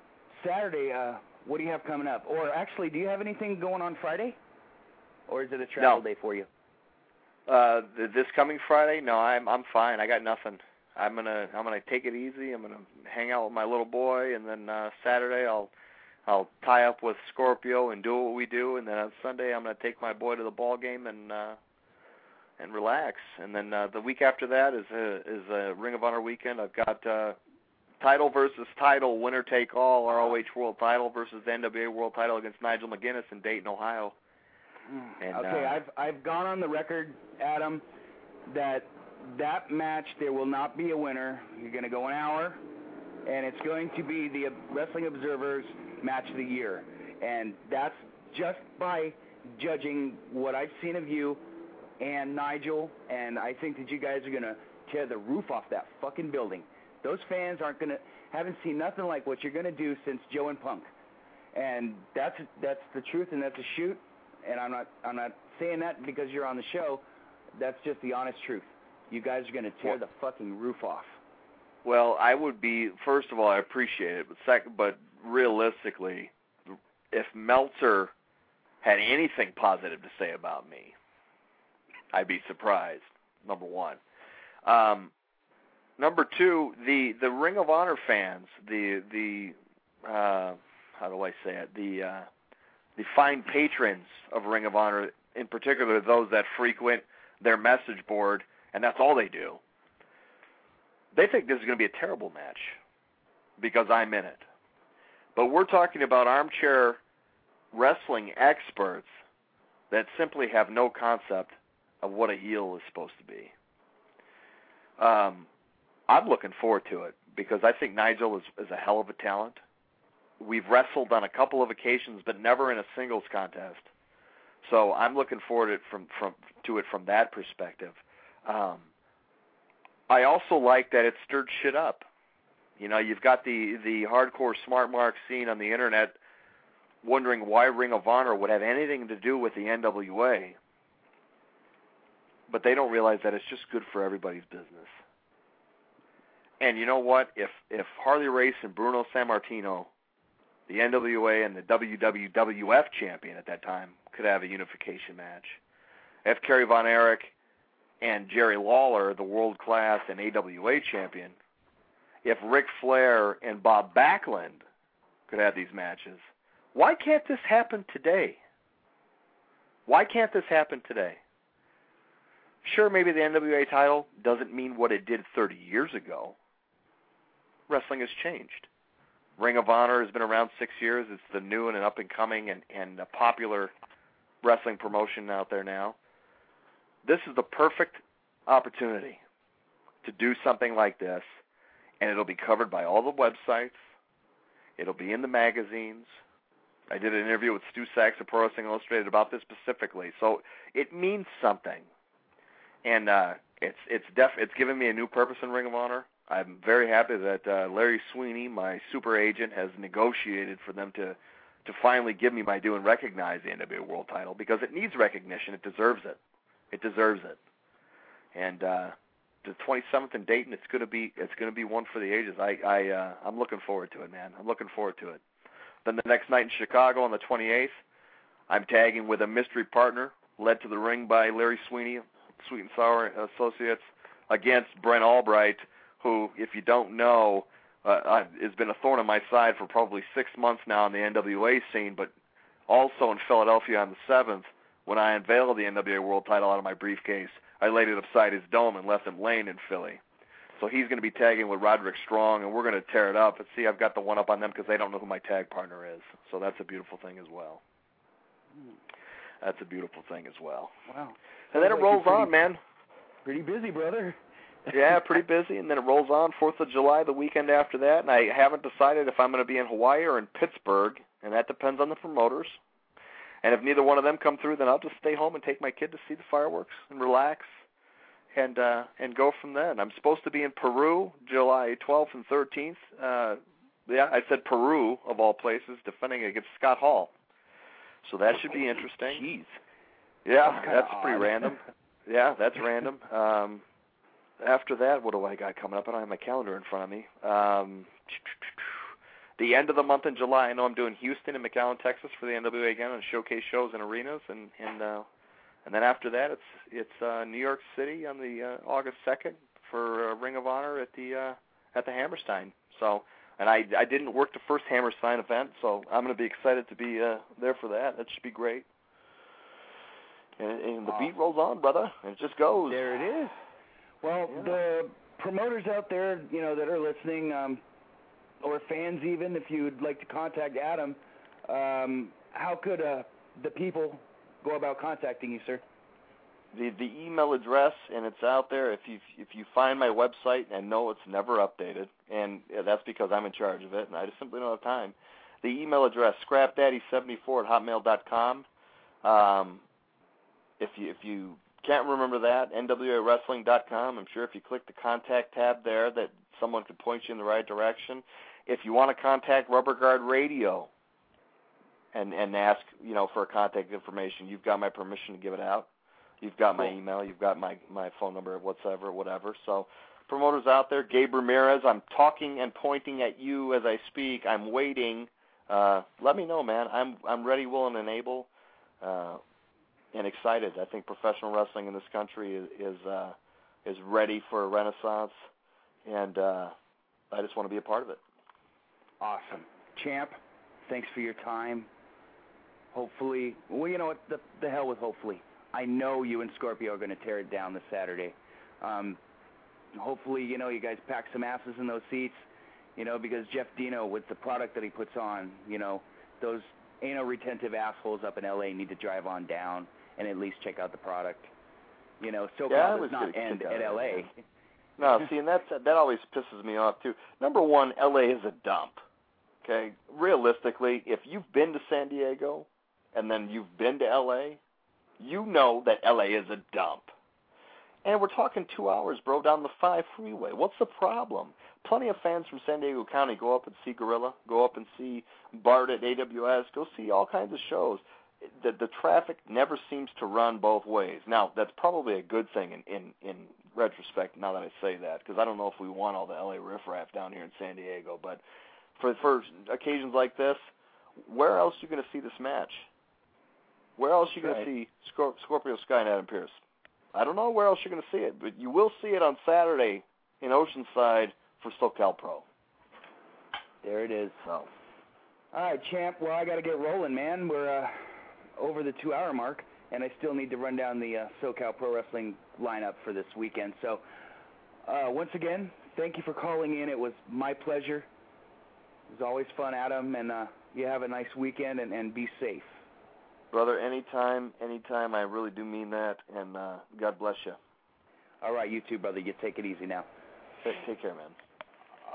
Saturday, uh what do you have coming up? Or actually, do you have anything going on Friday? Or is it a travel No. day for you? Uh, th- this coming Friday? No, I'm I'm fine. I got nothing. I'm gonna I'm gonna take it easy. I'm gonna hang out with my little boy, and then uh, Saturday I'll I'll tie up with Scorpio and do what we do, and then on Sunday I'm gonna take my boy to the ball game and uh, and relax. And then uh, the week after that is a is a Ring of Honor weekend. I've got uh, title versus title, winner take all, ROH World Title versus the NWA World Title against Nigel McGuinness in Dayton, Ohio. And, okay, uh, I've I've gone on the record, Adam, that that match there will not be a winner. You're going to go an hour, and it's going to be the Wrestling Observer's match of the year, and that's just by judging what I've seen of you and Nigel, and I think that you guys are going to tear the roof off that fucking building. Those fans aren't going to haven't seen nothing like what you're going to do since Joe and Punk, and that's that's the truth, and that's a shoot and I'm not I'm not saying that because you're on the show. That's just the honest truth. You guys are going to tear Well- the fucking roof off. Well, I would be first of all, I appreciate it, but second, but realistically, if Meltzer had anything positive to say about me, I'd be surprised. Number one. Um, number two, the the Ring of Honor fans, the the uh, how do I say it? The uh, the fine patrons of Ring of Honor, in particular those that frequent their message board, and that's all they do they think this is going to be a terrible match because I'm in it. But we're talking about armchair wrestling experts that simply have no concept of what a heel is supposed to be. Um, I'm looking forward to it because I think Nigel is, is a hell of a talent. We've wrestled on a couple of occasions, but never in a singles contest. So I'm looking forward to it from, from to it from that perspective. Um, I also like that it stirred shit up. You know, you've got the the hardcore smart mark scene on the internet wondering why Ring of Honor would have anything to do with the NWA. But they don't realize that it's just good for everybody's business. And you know what? If if Harley Race and Bruno Sammartino, the NWA and the WWF champion at that time, could have a unification match, if Kerry Von Erich and Jerry Lawler, the world class and AWA champion, if Ric Flair and Bob Backlund could have these matches, why can't this happen today? Why can't this happen today? Sure, maybe the NWA title doesn't mean what it did 30 years ago, wrestling has changed. Ring of Honor has been around six years. It's the new and an up and coming and and a popular wrestling promotion out there now. This is the perfect opportunity to do something like this, and it'll be covered by all the websites. It'll be in the magazines. I did an interview with Stu Saks of Pro Wrestling Illustrated about this specifically, so it means something, and uh, it's it's def it's given me a new purpose in Ring of Honor. I'm very happy that uh, Larry Sweeney, my super agent, has negotiated for them to to finally give me my due and recognize the NWA World Title because it needs recognition. It deserves it. It deserves it. And uh, the 27th in Dayton, it's gonna be it's gonna be one for the ages. I I uh, I'm looking forward to it, man. I'm looking forward to it. Then the next night in Chicago on the 28th, I'm tagging with a mystery partner led to the ring by Larry Sweeney, Sweet and Sour Associates, against Brent Albright, who, if you don't know, uh, has been a thorn in my side for probably six months now in the NWA scene, but also in Philadelphia on the 7th when I unveiled the NWA World Title out of my briefcase. I laid it upside his dome and left him laying in Philly. So he's going to be tagging with Roderick Strong, and we're going to tear it up. And see, I've got the one up on them because they don't know who my tag partner is. So that's a beautiful thing as well. That's a beautiful thing as well. Wow. And then it like rolls you're on, man. Pretty busy, brother. yeah, pretty busy, and then it rolls on Fourth of July the weekend after that, and I haven't decided if I'm going to be in Hawaii or in Pittsburgh, and that depends on the promoters. And if neither one of them come through, then I'll just stay home and take my kid to see the fireworks and relax, and uh, and go from then. I'm supposed to be in Peru July 12th and 13th. Uh, yeah, I said Peru of all places, defending against Scott Hall. So that should be interesting. Jeez. Yeah, That's that's pretty odd. random. Yeah, that's random. Um, after that, what do I got coming up? I don't have my calendar in front of me. Um, the end of the month in July, I know I'm doing Houston and McAllen, Texas for the NWA again on showcase shows and arenas, and and uh, and then after that, it's it's uh, New York City on the uh, August second for uh, Ring of Honor at the uh, at the Hammerstein. So, and I I didn't work the first Hammerstein event, so I'm going to be excited to be uh, there for that. That should be great. And, and the beat rolls on, brother. It just goes. There it is. Well, Yeah. the promoters out there, you know, that are listening, um, or fans even, if you'd like to contact Adam, um, how could uh, the people go about contacting you, sir? the the email address and it's out there if you if you find my website and know it's never updated and that's because I'm in charge of it and I just simply don't have time. The email address scrapdaddy74 at hotmail dot com. Um, if you if you can't remember that, nwawrestling.com. I'm sure if you click the contact tab there that someone could point you in the right direction. If you want to contact Rubber Guard Radio and and ask, you know, for contact information, you've got my permission to give it out. You've got my email, you've got my my phone number, whatsoever, whatever. So promoters out there, Gabe Ramirez, I'm talking and pointing at you as I speak. I'm waiting. Uh, let me know, man. I'm I'm ready, willing, and able, uh, and excited. I think professional wrestling in this country is is, uh, is ready for a renaissance, and uh, I just want to be a part of it. Awesome. Champ, thanks for your time. Hopefully, well, you know what? The, the hell with hopefully. I know you and Scorpio are going to tear it down this Saturday. Um, hopefully, you know, you guys pack some asses in those seats, you know, because Jeff Dino, with the product that he puts on, you know, those anal retentive assholes up in LA need to drive on down and at least check out the product. You know, SoCal Yeah, does was not end at LA. LA. No, see, and that's that always pisses me off too. Number one, LA is a dump. Okay, realistically, if you've been to San Diego and then you've been to LA, you know that LA is a dump. And we're talking two hours, bro, down the five freeway. What's the problem? Plenty of fans from San Diego County go up and see Guerrilla, go up and see Bart at AWS, go see all kinds of shows. The the traffic never seems to run both ways. Now that's probably a good thing in in, in retrospect. Now that I say that, because I don't know if we want all the LA riffraff down here in San Diego, but for for occasions like this, where else are you going to see this match? Where else are you going Right. to see Scor- Scorpio Sky and Adam Pearce? I don't know where else you're going to see it, but you will see it on Saturday in Oceanside for SoCal Pro. There it is. So All right, champ. Well, I got to get rolling, man. We're uh, over the two-hour mark, and I still need to run down the uh, SoCal Pro Wrestling lineup for this weekend. So, uh, once again, thank you for calling in. It was my pleasure. It was always fun, Adam, and uh, you have a nice weekend and, and be safe. Brother, anytime, anytime. I really do mean that, and uh, God bless you. All right, you too, brother. You take it easy now. Take, care, man.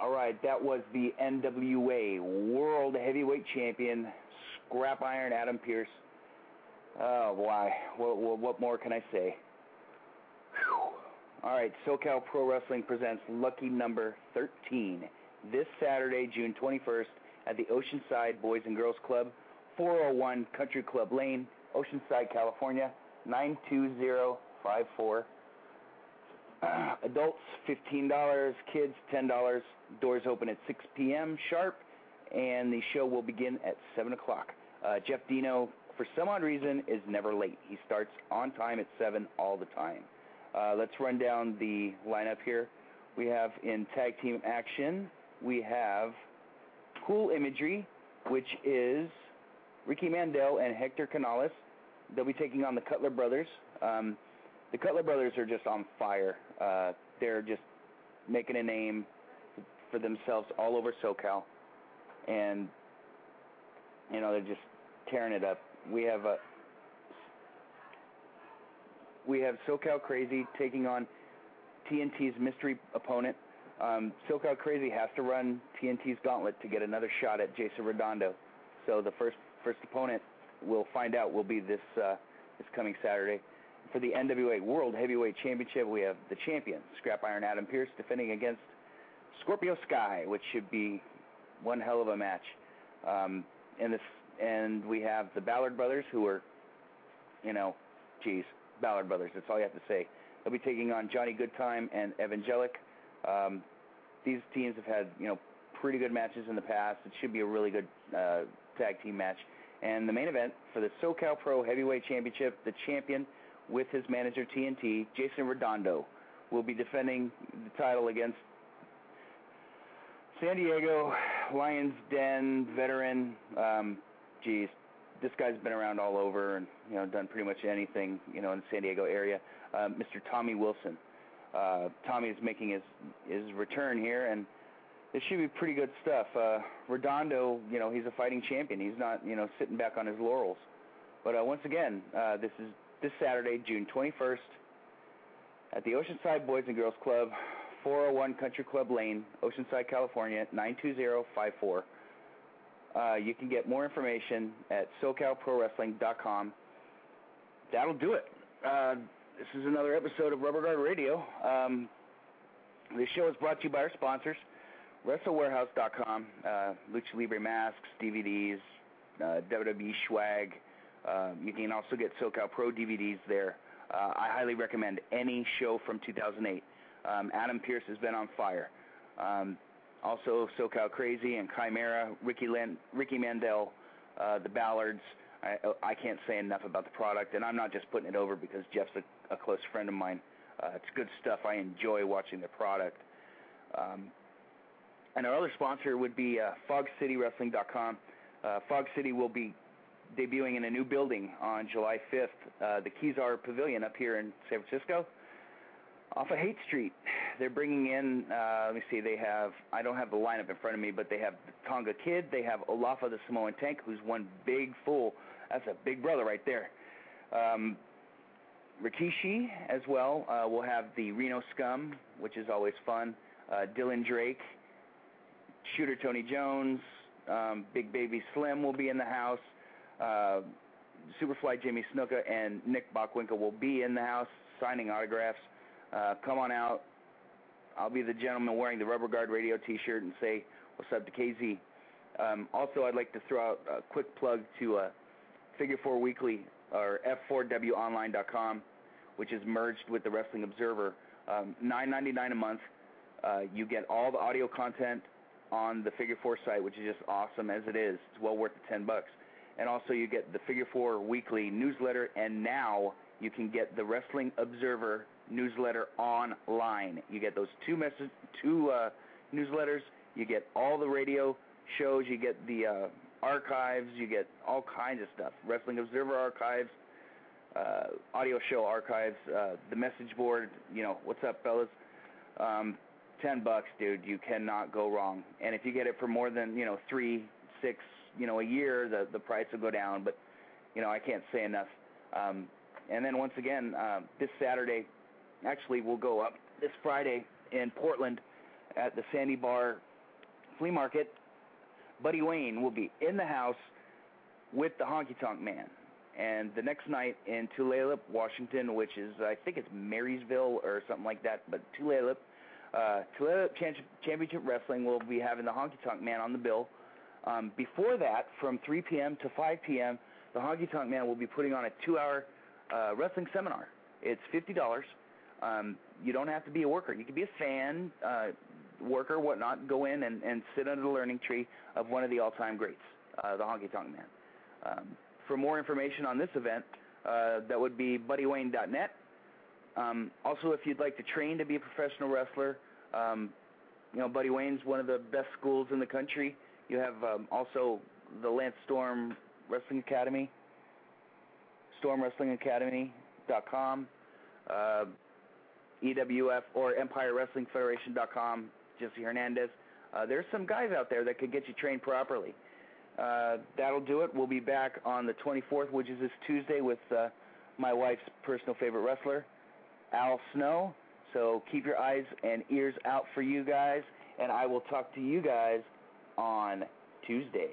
All right, that was the NWA World Heavyweight Champion, Scrap Iron Adam Pearce. Oh, boy. What, what, what more can I say? Whew. All right, SoCal Pro Wrestling presents Lucky Number 13 this Saturday, June 21st, at the Oceanside Boys and Girls Club, 401 Country Club Lane, Oceanside, California, 92054. Uh, adults $15, kids $10. Doors open at 6 p.m. sharp, and the show will begin at 7 o'clock. Uh, Jeff Dino, for some odd reason, is never late. He starts on time at 7 all the time. Uh, let's run down the lineup here. We have in tag team action, we have Cool Imagery, which is Ricky Mandel and Hector Canales. They'll be taking on the Cutler Brothers. Um, the Cutler Brothers are just on fire. Uh, they're just making a name for themselves all over SoCal, and you know they're just tearing it up. We have a we have SoCal Crazy taking on TNT's mystery opponent. Um, SoCal Crazy has to run TNT's gauntlet to get another shot at Jason Redondo. So the first first opponent we'll find out will be this uh, this coming Saturday. For the NWA World Heavyweight Championship, we have the champion Scrap Iron Adam Pearce defending against Scorpio Sky, which should be one hell of a match. Um, and this and we have the Ballard brothers who are, you know, geez, Ballard brothers. That's all you have to say. They'll be taking on Johnny Goodtime and Evangelic. Um, these teams have had you know pretty good matches in the past. It should be a really good uh, tag team match. And the main event for the SoCal Pro Heavyweight Championship, the champion with his manager TNT, Jason Redondo, will be defending the title against San Diego Lions Den veteran. Um, geez, this guy's been around all over and you know done pretty much anything you know in the San Diego area. Uh, Mr. Tommy Wilson. Uh, Tommy is making his his return here, and this should be pretty good stuff. Uh, Redondo, you know, he's a fighting champion. He's not you know sitting back on his laurels. But uh, once again, uh, this is this Saturday, June 21st, at the Oceanside Boys and Girls Club, 401 Country Club Lane, Oceanside, California, 92054. Uh, you can get more information at SoCalProWrestling.com. That'll do it. Uh, this is another episode of Rubber Guard Radio. Um, this show is brought to you by our sponsors, WrestleWarehouse.com, uh, Lucha Libre masks, DVDs, uh, WWE swag. Uh, you can also get SoCal Pro DVDs there. Uh, I highly recommend any show from 2008. Um, Adam Pearce has been on fire. Um, also, SoCal Crazy and Chimera, Ricky, Land, Ricky Mandel, uh, the Ballards. I, I can't say enough about the product, and I'm not just putting it over because Jeff's a, a close friend of mine. Uh, it's good stuff. I enjoy watching the product. Um, and our other sponsor would be uh, FogCityWrestling.com. Uh, Fog City will be debuting in a new building on July 5th, uh, the Kezar Pavilion up here in San Francisco, off of Haight Street. They're bringing in, uh, let me see, they have, I don't have the lineup in front of me, but they have Tonga Kid, they have Olafa the Samoan Tank, who's one big fool. That's a big brother right there. Um, Rikishi as well. Uh, we'll have the Reno Scum, which is always fun. Uh, Dylan Drake, Shooter Tony Jones, um, Big Baby Slim will be in the house. Uh, Superfly Jimmy Snuka and Nick Bockwinkel will be in the house signing autographs. Uh, come on out. I'll be the gentleman wearing the Rubber Guard Radio T-shirt and say what's up to KZ. Um, also, I'd like to throw out a quick plug to uh, Figure Four Weekly or F4WOnline.com, which is merged with the Wrestling Observer. Um, $9.99 a month. Uh, you get all the audio content on the Figure Four site, which is just awesome as it is. It's well worth the 10 bucks. And also, you get the Figure Four Weekly newsletter, and now you can get the Wrestling Observer newsletter online. You get those two message, two uh, newsletters. You get all the radio shows. You get the uh, archives. You get all kinds of stuff. Wrestling Observer archives, uh, audio show archives, uh, the message board. You know what's up, fellas. Um, ten bucks, dude, you cannot go wrong. And if you get it for more than you know three, six, you know, a year, the the price will go down. But you know, I can't say enough. Um, and then once again, uh, this Saturday, actually, we'll go up this Friday in Portland at the Sandy Bar Flea Market. Buddy Wayne will be in the house with the Honky Tonk Man. And the next night in Tulalip, Washington, which is I think it's Marysville or something like that, but Tulalip, uh, Tulalip Championship Wrestling will be having the Honky Tonk Man on the bill. Um, before that, from 3 p.m. to 5 p.m., the Honky Tonk Man will be putting on a two-hour uh, wrestling seminar. It's fifty dollars. Um, you don't have to be a worker. You can be a fan, uh, worker, whatnot. Go in and, and sit under the learning tree of one of the all-time greats, uh, the Honky Tonk Man. Um, for more information on this event, uh, that would be buddywayne.net. Um, also, if you'd like to train to be a professional wrestler, um, you know, Buddy Wayne's one of the best schools in the country. You have um, also the Lance Storm Wrestling Academy, StormWrestlingAcademy.com, uh, EWF or EmpireWrestlingFederation.com, Jesse Hernandez. Uh, there's some guys out there that could get you trained properly. Uh, that'll do it. We'll be back on the 24th, which is this Tuesday, with uh, my wife's personal favorite wrestler, Al Snow. So keep your eyes and ears out for you guys, and I will talk to you guys on Tuesday.